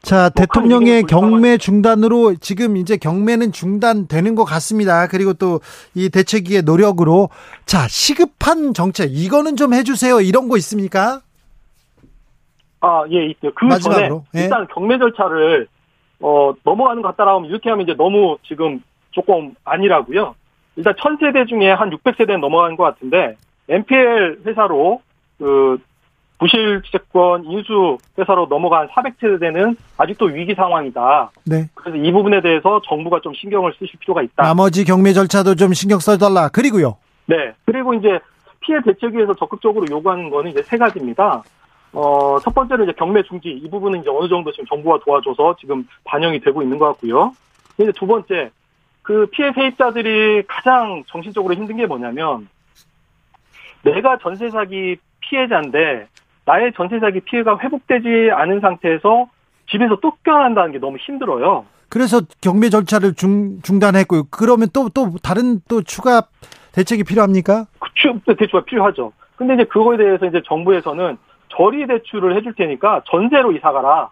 자, 큰 대통령의 경매 중단으로 지금 이제 경매는 중단되는 것 같습니다. 그리고 또 이 대책위의 노력으로 자, 시급한 정책 이거는 좀 해주세요. 이런 거 있습니까? 아, 예, 있어요. 그 마지막으로, 전에 예. 일단 경매 절차를 어 넘어가는 것 같다라고 하면 이렇게 하면 이제 너무 지금 조금 아니라고요. 일단 1000세대 중에 한 600세대는 넘어가는 것 같은데 NPL 회사로 그 부실 채권 인수 회사로 넘어간 400세대는 아직도 위기 상황이다. 네. 그래서 이 부분에 대해서 정부가 좀 신경을 쓰실 필요가 있다. 나머지 경매 절차도 좀 신경 써달라. 그리고요. 네. 그리고 이제 피해 대책위에서 적극적으로 요구하는 거는 이제 세 가지입니다. 어, 첫 번째로 이제 경매 중지 이 부분은 이제 어느 정도 지금 정부가 도와줘서 지금 반영이 되고 있는 것 같고요. 이제 두 번째 그 피해 세입자들이 가장 정신적으로 힘든 게 뭐냐면 내가 전세 사기 피해자인데 나의 전세 사기 피해가 회복되지 않은 상태에서 집에서 쫓겨난다는 게 너무 힘들어요. 그래서 경매 절차를 중, 중단했고요. 그러면 또, 또, 다른 또 추가 대책이 필요합니까? 그 추- 대출가 필요하죠. 근데 이제 그거에 대해서 이제 정부에서는 저리 대출을 해줄 테니까 전세로 이사 가라.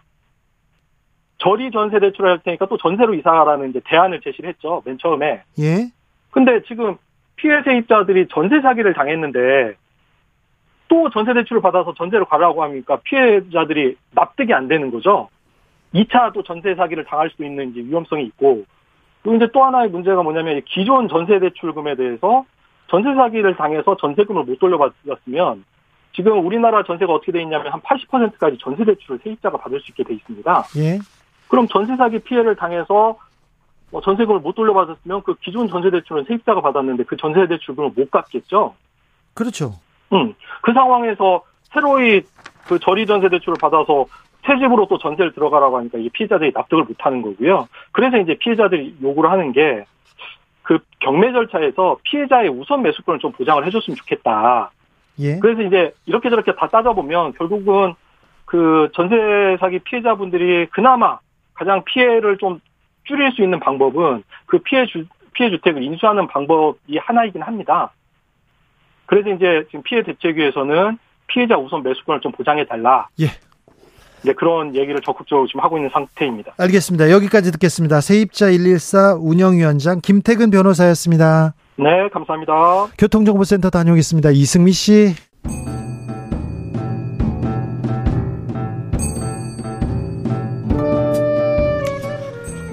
저리 전세 대출을 할 테니까 또 전세로 이사 가라는 이제 대안을 제시를 했죠. 맨 처음에. 예. 근데 지금 피해 세입자들이 전세 사기를 당했는데 또 전세 대출을 받아서 전세로 가라고 하니까 피해자들이 납득이 안 되는 거죠. 2차 또 전세 사기를 당할 수 있는 이제 위험성이 있고 그리고 이제 또 하나의 문제가 뭐냐면 이 기존 전세 대출금에 대해서 전세 사기를 당해서 전세금을 못 돌려받았으면 지금 우리나라 전세가 어떻게 돼 있냐면 한 80%까지 전세 대출을 세입자가 받을 수 있게 돼 있습니다. 예. 그럼 전세 사기 피해를 당해서 뭐 전세금을 못 돌려받았으면 그 기존 전세 대출은 세입자가 받았는데 그 전세 대출금을 못 갚겠죠. 그렇죠. 음. 그 상황에서 새로이 그 저리 전세 대출을 받아서 새 집으로 또 전세를 들어가라고 하니까 이게 피해자들이 납득을 못 하는 거고요. 그래서 이제 피해자들이 요구를 하는 게 그 경매 절차에서 피해자의 우선 매수권을 좀 보장을 해줬으면 좋겠다. 예. 그래서 이제 이렇게 저렇게 다 따져보면 결국은 그 전세 사기 피해자분들이 그나마 가장 피해를 좀 줄일 수 있는 방법은 그 피해 주, 피해 주택을 인수하는 방법이 하나이긴 합니다. 그래서 이제 지금 피해 대책위에서는 피해자 우선 매수권을 좀 보장해 달라. 예. 이제 그런 얘기를 적극적으로 지금 하고 있는 상태입니다. 알겠습니다. 여기까지 듣겠습니다. 세입자 114 운영위원장 김태근 변호사였습니다. 네, 감사합니다. 교통정보센터 다녀오겠습니다. 이승미 씨.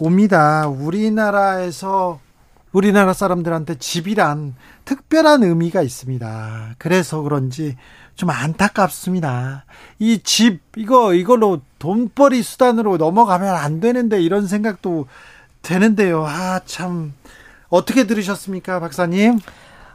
옵니다. 우리나라에서 우리나라 사람들한테 집이란 특별한 의미가 있습니다. 그래서 그런지 좀 안타깝습니다. 이 집 이거 이걸로 돈벌이 수단으로 넘어가면 안 되는데 이런 생각도 되는데요. 아 참 어떻게 들으셨습니까, 박사님?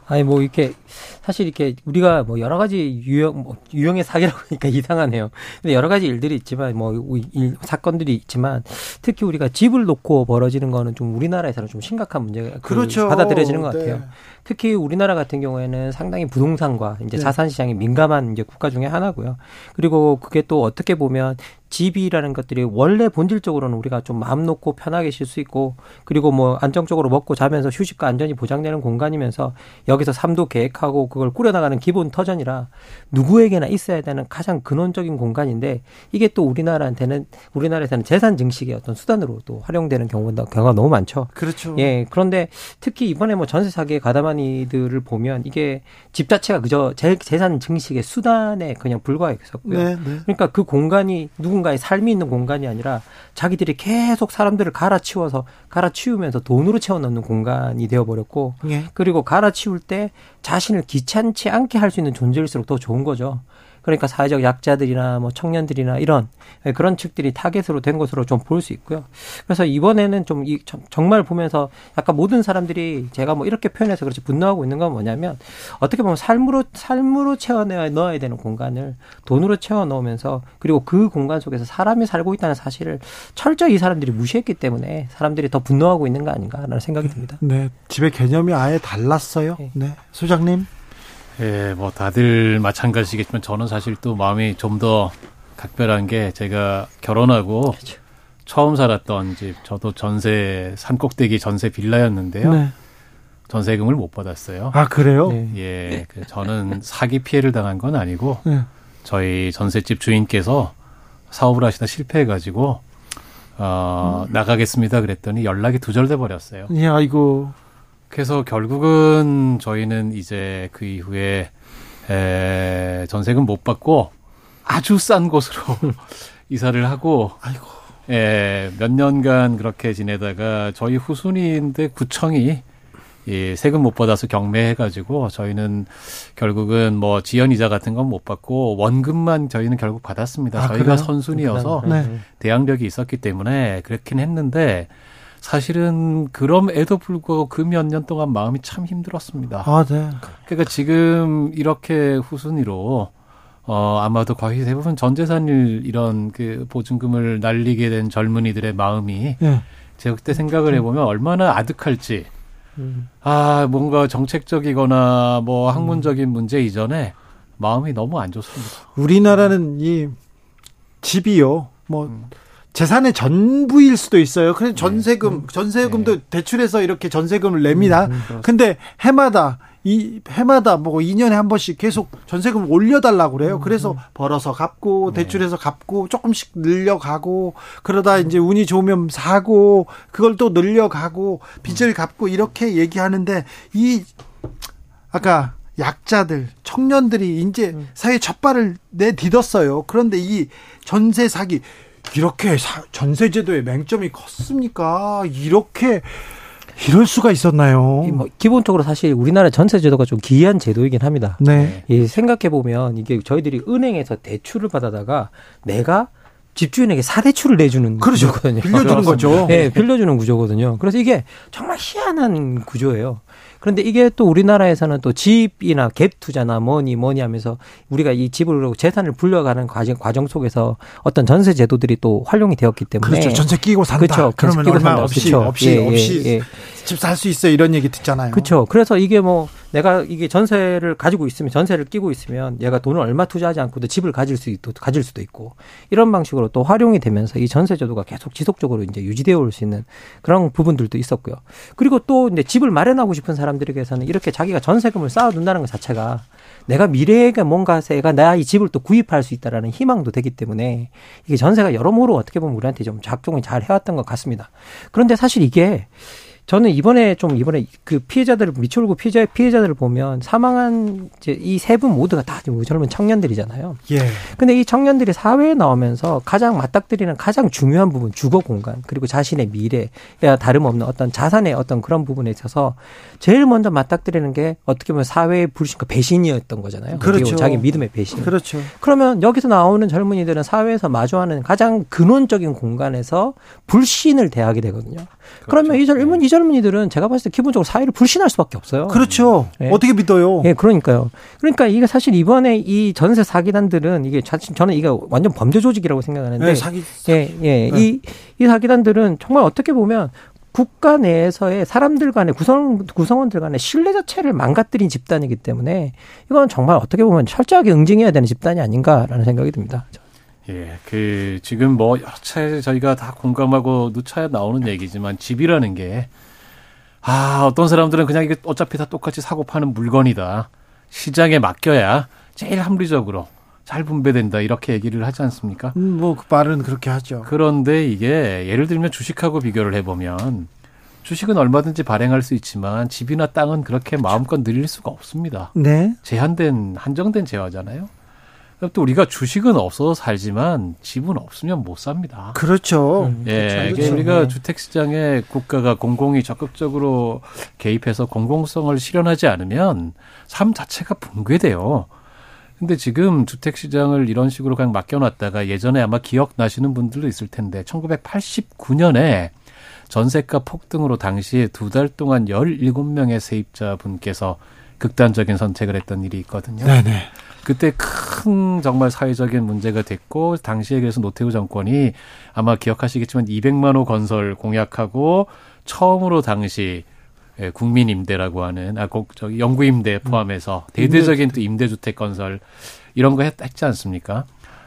아니 뭐 이렇게 사실 이렇게 우리가 뭐 여러 가지 유형 뭐 유형의 사기라고 하니까 이상하네요. 근데 여러 가지 일들이 있지만 뭐 일, 사건들이 있지만 특히 우리가 집을 놓고 벌어지는 거는 좀 우리나라에서는 좀 심각한 문제가 그 그렇죠. 받아들여지는 것 네. 같아요. 특히 우리나라 같은 경우에는 상당히 부동산과 이제 네. 자산 시장이 민감한 이제 국가 중에 하나고요. 그리고 그게 또 어떻게 보면 집이라는 것들이 원래 본질적으로는 우리가 좀 마음 놓고 편하게 쉴 수 있고 그리고 뭐 안정적으로 먹고 자면서 휴식과 안전이 보장되는 공간이면서 여기서 삶도 계획하고 그걸 꾸려나가는 기본 터전이라 누구에게나 있어야 되는 가장 근원적인 공간인데 이게 또 우리나라한테는 우리나라에서는 재산 증식의 어떤 수단으로 또 활용되는 경우가 경우가 너무 많죠. 그렇죠. 예, 그런데 특히 이번에 뭐 전세 사기에 가담한 이들을 보면 이게 집 자체가 그저 재, 재산 증식의 수단에 그냥 불과했었고요. 네, 네. 그러니까 그 공간이 누군가의 삶이 있는 공간이 아니라 자기들이 계속 사람들을 갈아치워서 갈아치우면서 돈으로 채워 넣는 공간이 되어 버렸고 예. 그리고 갈아치울 때 자신을 귀찮지 않게 할 수 있는 존재일수록 더 좋은 거죠. 그러니까 사회적 약자들이나 뭐 청년들이나 이런 그런 측들이 타겟으로 된 것으로 좀 볼 수 있고요. 그래서 이번에는 좀 이 정말 보면서 약간 모든 사람들이 제가 뭐 이렇게 표현해서 그렇지 분노하고 있는 건 뭐냐면 어떻게 보면 삶으로 삶으로 채워 넣어야 되는 공간을 돈으로 채워 넣으면서 그리고 그 공간 속에서 사람이 살고 있다는 사실을 철저히 이 사람들이 무시했기 때문에 사람들이 더 분노하고 있는 거 아닌가라는 생각이 듭니다. 네, 집의 개념이 아예 달랐어요. 네, 소장님. 예, 뭐 다들 마찬가지겠지만 저는 사실 또 마음이 좀 더 각별한 게 제가 결혼하고 그렇죠. 처음 살았던 집, 저도 전세 산꼭대기 전세 빌라였는데요. 네. 전세금을 못 받았어요. 아 그래요? 네. 예, 그 저는 사기 피해를 당한 건 아니고 네. 저희 전셋집 주인께서 사업을 하시다 실패해가지고 어, 나가겠습니다 그랬더니 연락이 두절돼 버렸어요. 예, 아이고. 그래서 결국은 저희는 이제 그 이후에 에, 전세금 못 받고 아주 싼 곳으로 이사를 하고 아이고. 예, 몇 년간 그렇게 지내다가 저희 후순위인데 구청이 예, 세금 못 받아서 경매해가지고 저희는 결국은 뭐 지연 이자 같은 건 못 받고 원금만 저희는 결국 받았습니다. 아, 저희가 그래요? 선순위여서 네. 대항력이 있었기 때문에 그렇긴 했는데 사실은 그럼에도 불구하고 그 몇 년 동안 마음이 참 힘들었습니다. 아, 네. 그러니까 지금 이렇게 후순위로 어 아마도 거의 대부분 전 재산일 이런 그 보증금을 날리게 된 젊은이들의 마음이 예. 제가 그때 생각을 해보면 얼마나 아득할지 음. 아 뭔가 정책적이거나 뭐 학문적인 문제 이전에 마음이 너무 안 좋습니다. 우리나라는 이 집이요. 뭐 재산의 전부일 수도 있어요. 그래 전세금, 전세금도 대출해서 이렇게 전세금을 냅니다. 근데 해마다 이 해마다 뭐 2년에 한 번씩 계속 전세금을 올려달라고 그래요. 그래서 벌어서 갚고 대출해서 갚고 조금씩 늘려가고 그러다 이제 운이 좋으면 사고 그걸 또 늘려가고 빚을 갚고 이렇게 얘기하는데 이 아까 약자들, 청년들이 이제 사회 첫 발을 내딛었어요. 그런데 이 전세 사기 이렇게 사- 전세 제도의 맹점이 컸습니까? 이렇게 이럴 수가 있었나요? 이뭐 기본적으로 사실 우리나라 전세 제도가 좀 기이한 제도이긴 합니다. 네. 이 생각해 보면 이게 저희들이 은행에서 대출을 받아다가 내가 집주인에게 사대출을 내주는 그렇죠. 구조거든요. 빌려주는 거죠. 네, 빌려주는 구조거든요. 그래서 이게 정말 희한한 구조예요. 그런데 이게 또 우리나라에서는 또 집이나 갭 투자나 뭐니 뭐니 하면서 우리가 이 집으로 재산을 불려가는 과정, 과정 속에서 어떤 전세 제도들이 또 활용이 되었기 때문에 그렇죠. 전세 끼고 산다. 그렇죠. 그러면 얼마 산다. 없이 그렇죠. 없이 예, 예, 없이 예. 집살 수 있어 이런 얘기 듣잖아요. 그렇죠. 그래서 이게 뭐 내가 이게 전세를 가지고 있으면 전세를 끼고 있으면 얘가 돈을 얼마 투자하지 않고도 집을 가질 수 있도 가질 수도 있고 이런 방식으로 또 활용이 되면서 이 전세 제도가 계속 지속적으로 이제 유지되어 올 수 있는 그런 부분들도 있었고요. 그리고 또 이제 집을 마련하고 싶은 사람들에게서는 이렇게 자기가 전세금을 쌓아둔다는 것 자체가 내가 미래에 뭔가 세가 나 이 집을 또 구입할 수 있다라는 희망도 되기 때문에 이게 전세가 여러모로 어떻게 보면 우리한테 좀 작동을 잘 해왔던 것 같습니다. 그런데 사실 이게 저는 이번에 좀 이번에 그 피해자들을 미추홀구 피해자 피해자들을 보면 사망한 이제 이 세 분 모두가 다 지금 젊은 청년들이잖아요. 예. 근데 이 청년들이 사회에 나오면서 가장 맞닥뜨리는 가장 중요한 부분 주거 공간 그리고 자신의 미래야 다름없는 어떤 자산의 어떤 그런 부분에 있어서 제일 먼저 맞닥뜨리는 게 어떻게 보면 사회의 불신과 배신이었던 거잖아요. 그렇죠. 자기 믿음의 배신. 그렇죠. 그러면 여기서 나오는 젊은이들은 사회에서 마주하는 가장 근원적인 공간에서 불신을 대하게 되거든요. 그러면 이 젊은 이 젊은이들은 제가 봤을 때 기본적으로 사회를 불신할 수밖에 없어요. 그렇죠. 예. 어떻게 믿어요? 예, 그러니까요. 그러니까 이게 사실 이번에 이 전세 사기단들은 이게 저는 이게 완전 범죄 조직이라고 생각하는데 네, 사기 예, 예. 네. 이, 이 사기단들은 정말 어떻게 보면 국가 내에서의 사람들 간의 구성, 구성원들 간의 신뢰 자체를 망가뜨린 집단이기 때문에 이건 정말 어떻게 보면 철저하게 응징해야 되는 집단이 아닌가라는 생각이 듭니다. 예, 그 지금 뭐 여러 차례 저희가 다 공감하고 누차에 나오는 얘기지만 집이라는 게 아, 어떤 사람들은 그냥 이게 어차피 다 똑같이 사고 파는 물건이다. 시장에 맡겨야 제일 합리적으로 잘 분배된다. 이렇게 얘기를 하지 않습니까? 음, 뭐 그 말은 그렇게 하죠. 그런데 이게 예를 들면 주식하고 비교를 해보면 주식은 얼마든지 발행할 수 있지만 집이나 땅은 그렇게 마음껏 늘릴 수가 없습니다. 네. 제한된 한정된 재화잖아요. 그럼 또 우리가 주식은 없어서 살지만 집은 없으면 못 삽니다. 그렇죠. 예, 그렇죠. 이게 우리가 주택 시장에 국가가 공공이 적극적으로 개입해서 공공성을 실현하지 않으면 삶 자체가 붕괴돼요. 근데 지금 주택 시장을 이런 식으로 그냥 맡겨놨다가 예전에 아마 기억나시는 분들도 있을 텐데 1989년에 전세가 폭등으로 당시에 두 달 동안 17명의 세입자분께서 극단적인 선택을 했던 일이 있거든요. 네네. 그때 큰 정말 사회적인 문제가 됐고 당시에 그래서 노태우 정권이 아마 기억하시겠지만 200만 호 건설 공약하고 처음으로 당시 예, 국민 임대라고 하는 아꼭 저기 영구 임대 포함해서 대대적인 또 임대주택 건설 이런 거 했, 했지 않습니까?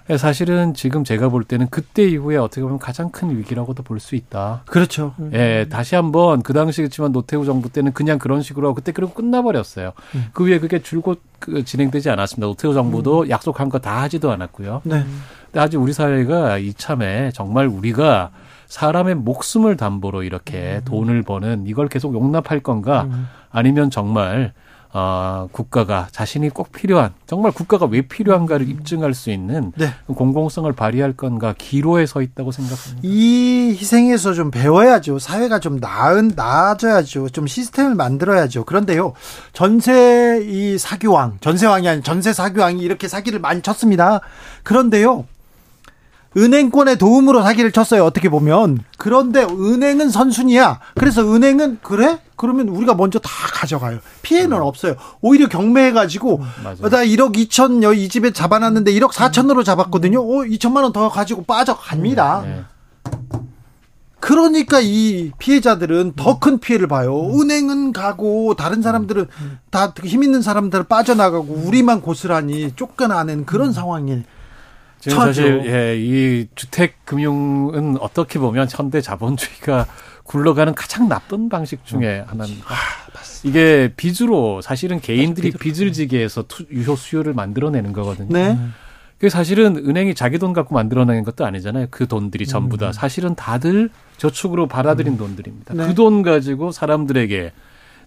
예, 사실은 지금 제가 볼 때는 그때 이후에 어떻게 보면 가장 큰 위기라고도 볼 수 있다. 그렇죠. 예, 다시 한번 그 당시겠지만 노태우 정부 때는 그냥 그런 식으로 하고 그때 그리고 끝나버렸어요. 그 후에 그게 줄곧 그 진행되지 않았습니다. 노태우 정부도 약속한 거 다 하지도 않았고요. 네. 근데 아직 우리 사회가 이참에 정말 우리가 사람의 목숨을 담보로 이렇게 돈을 버는 이걸 계속 용납할 건가 아니면 정말 어, 국가가 자신이 꼭 필요한 정말 국가가 왜 필요한가를 입증할 수 있는 네. 공공성을 발휘할 건가 기로에 서 있다고 생각합니다. 이 희생에서 좀 배워야죠. 사회가 좀 나은 나아져야죠. 좀 시스템을 만들어야죠. 그런데요, 전세 이 사기왕, 전세왕이 아닌 전세 사기왕이 이렇게 사기를 많이 쳤습니다. 그런데요, 은행권의 도움으로 사기를 쳤어요. 어떻게 보면. 그런데 은행은 선순위야. 그래서 은행은 그래? 그러면 우리가 먼저 다 가져가요. 피해는 없어요. 오히려 경매해가지고 맞아요. 나 1억 2천 여이 집에 잡아놨는데 1억 4천으로 잡았거든요. 오 2천만 원 더 가지고 빠져갑니다. 네. 그러니까 이 피해자들은 더 큰 피해를 봐요. 은행은 가고 다른 사람들은 다 힘 있는 사람들은 빠져나가고 우리만 고스란히 쫓겨나는 그런 상황이 지금. 사실 예, 이 주택 금융은 어떻게 보면 현대 자본주의가 굴러가는 가장 나쁜 방식 중에 하나입니다. 이게 빚으로 사실은 개인들이 빚을 지게 해서 투, 유효 수요를 만들어내는 거거든요. 네. 그 사실은 은행이 자기 돈 갖고 만들어내는 것도 아니잖아요. 그 돈들이 전부 다 사실은 다들 저축으로 받아들인 돈들입니다. 네. 그돈 가지고 사람들에게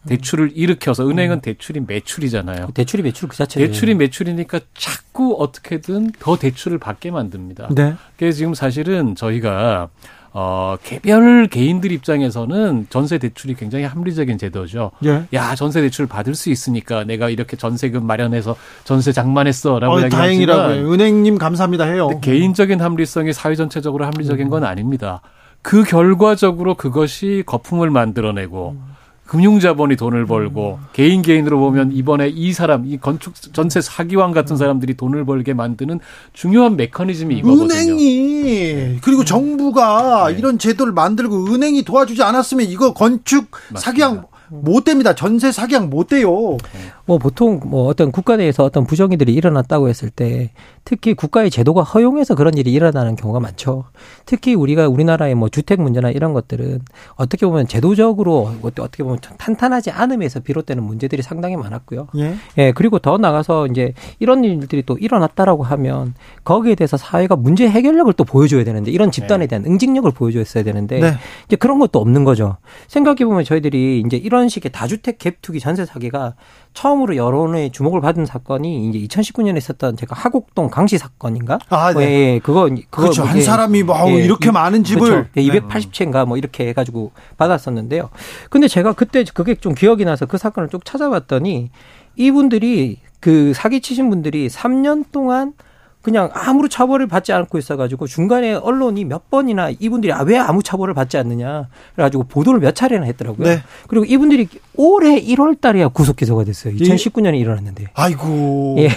대출을 일으켜서 은행은 대출이 매출이잖아요. 대출이 매출 그 자체예요. 대출이 매출이니까 자꾸 어떻게든 더 대출을 받게 만듭니다. 네. 그래서 지금 사실은 저희가 어 개별 개인들 입장에서는 전세 대출이 굉장히 합리적인 제도죠. 예. 야 전세 대출 받을 수 있으니까 내가 이렇게 전세금 마련해서 전세 장만했어 라고 어, 이야기하지만 다행이라고요. 은행님 감사합니다 해요. 개인적인 합리성이 사회 전체적으로 합리적인 건 아닙니다. 그 결과적으로 그것이 거품을 만들어내고 금융자본이 돈을 벌고 개인 개인으로 보면 이번에 이 사람 이 건축 전세 사기왕 같은 사람들이 돈을 벌게 만드는 중요한 메커니즘이 이거거든요. 은행이 그리고 정부가 네. 이런 제도를 만들고 은행이 도와주지 않았으면 이거 건축 사기양 못 됩니다. 전세 사기양 못 돼요. 뭐 보통 뭐 어떤 국가 내에서 어떤 부정이들이 일어났다고 했을 때 특히 국가의 제도가 허용해서 그런 일이 일어나는 경우가 많죠. 특히 우리가 우리나라의 뭐 주택 문제나 이런 것들은 어떻게 보면 제도적으로 어떻게 보면 탄탄하지 않음에서 비롯되는 문제들이 상당히 많았고요. 예. 예, 그리고 더 나가서 이제 이런 일들이 또 일어났다라고 하면 거기에 대해서 사회가 문제 해결력을 또 보여줘야 되는데 이런 집단에 대한 응징력을 보여줬어야 되는데 네. 이제 그런 것도 없는 거죠. 생각해 보면 저희들이 이제 이런 식의 다주택 갭 투기 전세 사기가 처음으로 여론의 주목을 받은 사건이 이제 2019년에 있었던 제가 하곡동 강시 사건인가? 아, 네. 예, 예, 그거 그거 그렇죠. 뭐한 사람이 뭐 예, 이렇게 이- 많은 집을 그렇죠. 예, 네. 280채인가 뭐 이렇게 해 가지고 받았었는데요. 근데 제가 그때 그게 좀 기억이 나서 그 사건을 쭉 찾아봤더니 이분들이 그 사기 치신 분들이 3년 동안 그냥 아무런 처벌을 받지 않고 있어가지고 중간에 언론이 몇 번이나 이분들이 아, 왜 아무 처벌을 받지 않느냐 그래가지고 보도를 몇 차례나 했더라고요. 네. 그리고 이분들이 올해 1월 달에야 구속 기소가 됐어요. 2019년에 일어났는데. 아이고. 예.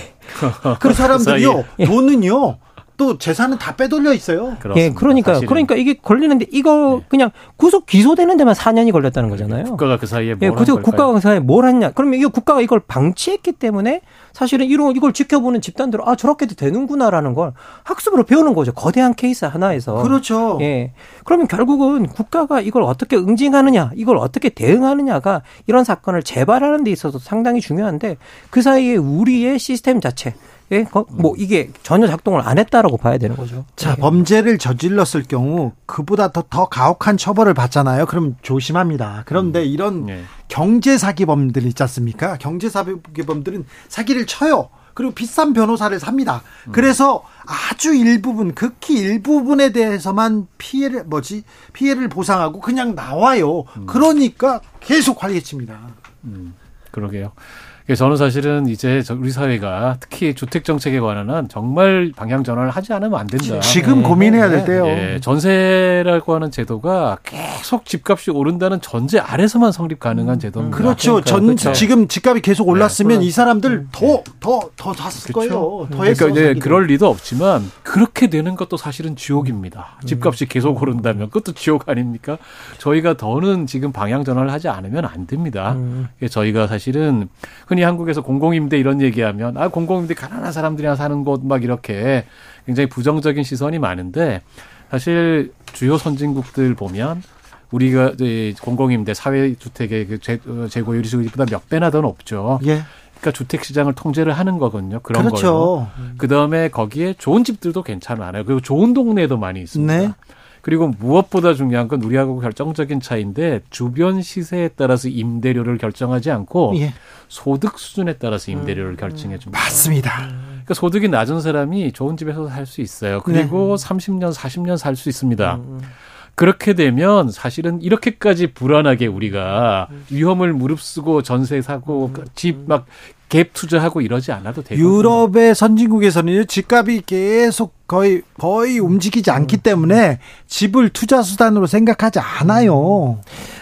그 사람들이요. 예. 돈은요. 또 재산은 다 빼돌려 있어요. 예, 그러니까요. 사실은. 그러니까 이게 걸리는데 이거 그냥 구속 기소되는 데만 4년이 걸렸다는 거잖아요. 국가가 그 사이에 예, 걸까요? 국가가 사에 뭘 했냐? 그러면 이거 국가가 이걸 방치했기 때문에 사실은 이런 이걸 지켜보는 집단들은 아 저렇게도 되는구나라는 걸 학습으로 배우는 거죠. 거대한 케이스 하나에서. 그렇죠. 예. 그러면 결국은 국가가 이걸 어떻게 응징하느냐, 이걸 어떻게 대응하느냐가 이런 사건을 재발하는 데 있어서 상당히 중요한데 그 사이에 우리의 시스템 자체, 예, 거- 뭐 이게 전혀 작동을 안 했다라고 봐야 되는 거죠. 자, 예. 범죄를 저질렀을 경우 그보다 더, 더 가혹한 처벌을 받잖아요. 그럼 조심합니다. 그런데 이런 예. 경제 사기범들 있지 않습니까? 경제 사기범들은 사기를 쳐요. 그리고 비싼 변호사를 삽니다. 그래서 아주 일부분, 극히 일부분에 대해서만 피해를 뭐지? 피해를 보상하고 그냥 나와요. 그러니까 계속 관리해칩니다. 그러게요. 저는 사실은 이제 저- 우리 사회가 특히 주택 정책에 관한 한 정말 방향 전환을 하지 않으면 안 된다. 지금 고민해야 될 때요. 예, 전세라고 하는 제도가 계속 집값이 오른다는 전제 아래서만 성립 가능한 제도입니다. 그렇죠. 전 그러니까. 지금 집값이 계속 올랐으면 네. 이 사람들 더 더 더 샀을 거예요. 더 했어. 그러니까 이제. 그럴 리도 없지만 그렇게 되는 것도 사실은 지옥입니다. 집값이 계속 오른다면 그것도 지옥 아닙니까? 저희가 더는 지금 방향 전환을 하지 않으면 안 됩니다. 그래서 저희가 사실은 흔히 한국에서 공공임대 이런 얘기하면 아 공공임대 가난한 사람들이나 사는 곳 막 이렇게 굉장히 부정적인 시선이 많은데 사실 주요 선진국들 보면 우리가 공공임대 사회주택의 그 재- 어, 재고율이 우리보다 몇 배나 더 높죠. 예. 그러니까 주택 시장을 통제를 하는 거거든요. 그런 그렇죠. 걸로. 그다음에 거기에 좋은 집들도 괜찮아요. 그리고 좋은 동네도 많이 있습니다. 네. 그리고 무엇보다 중요한 건 우리하고 결정적인 차이인데 주변 시세에 따라서 임대료를 결정하지 않고 예. 소득 수준에 따라서 임대료를 결정해 줍니다. 맞습니다. 그러니까 소득이 낮은 사람이 좋은 집에서 살 수 있어요. 그리고 30년, 40년 살 수 있습니다. 그렇게 되면 사실은 이렇게까지 불안하게 우리가 위험을 무릅쓰고 전세 사고 집 막 갭 투자하고 이러지 않아도 되거든요. 유럽의 선진국에서는 집값이 계속 거의 거의 움직이지 않기 때문에 집을 투자 수단으로 생각하지 않아요.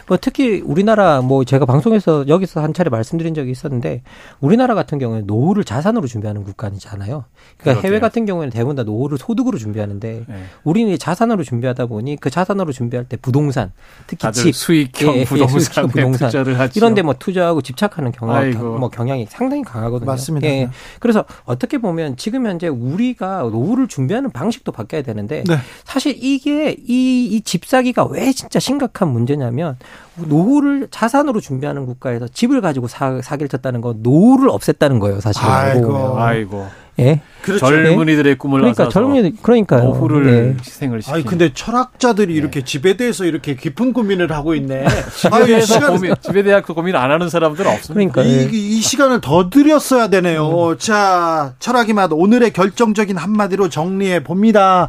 뭐 특히 우리나라 뭐 제가 방송에서 여기서 한 차례 말씀드린 적이 있었는데 우리나라 같은 경우에는 노후를 자산으로 준비하는 국가잖아요. 그러니까 해외 그렇대요. 같은 경우에는 대부분 다 노후를 소득으로 준비하는데 네. 우리는 자산으로 준비하다 보니 그 자산으로 준비할 때 부동산 특히 집 수익형 예, 예, 부동산에 수익형 부동산 투자를 하죠. 이런 데 뭐 투자하고 집착하는 경향. 뭐 경향이 상당히 강하거든요. 맞습니다. 예. 그래서 어떻게 보면 지금 현재 우리가 노후를 준비 하는 방식도 바뀌어야 되는데 네. 사실 이게 이, 이 집사기가 왜 진짜 심각한 문제냐면 노후를 자산으로 준비하는 국가에서 집을 가지고 사, 사기를 쳤다는 건 노후를 없앴다는 거예요, 사실. 아이고. 아이고. 예. 그렇죠. 젊은이들의 꿈을 그러니까 젊은이 그러니까요. 노후를 예. 희생을 시키는. 아니 근데 철학자들이 이렇게 집에 대해서 이렇게 깊은 고민을 하고 있네. 집에 대해서 시간- 고민, 집에 대해서 고민 안 하는 사람들은 없습니다. 그러니까 예. 이, 이 시간을 더 드렸어야 되네요. 자, 철학의 맛 오늘의 결정적인 한마디로 정리해 봅니다.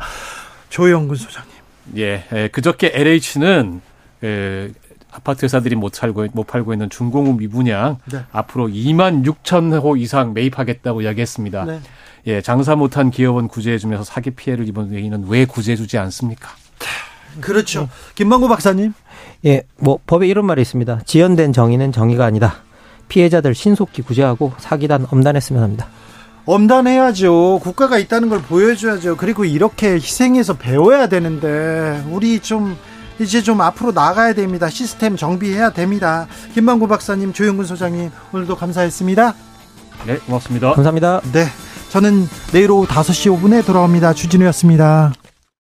조영근 소장님. 예, 예, 그저께 LH는 예, 아파트 회사들이 못 살고 못 팔고 있는 중공업 미분양 네. 앞으로 2만 6천 호 이상 매입하겠다고 이야기했습니다. 네. 예, 장사 못한 기업은 구제해주면서 사기 피해를 입은 외인은 왜 구제해주지 않습니까? 그렇죠. 김만구 박사님. 예, 뭐 법에 이런 말이 있습니다. 지연된 정의는 정의가 아니다. 피해자들 신속히 구제하고 사기단 엄단했으면 합니다. 엄단해야죠. 국가가 있다는 걸 보여줘야죠. 그리고 이렇게 희생해서 배워야 되는데 우리 좀 이제 좀 앞으로 나가야 됩니다. 시스템 정비해야 됩니다. 김만구 박사님, 조영근 소장님 오늘도 감사했습니다. 네, 고맙습니다. 감사합니다. 네, 저는 내일 오후 5시 5분에 돌아옵니다. 주진우였습니다.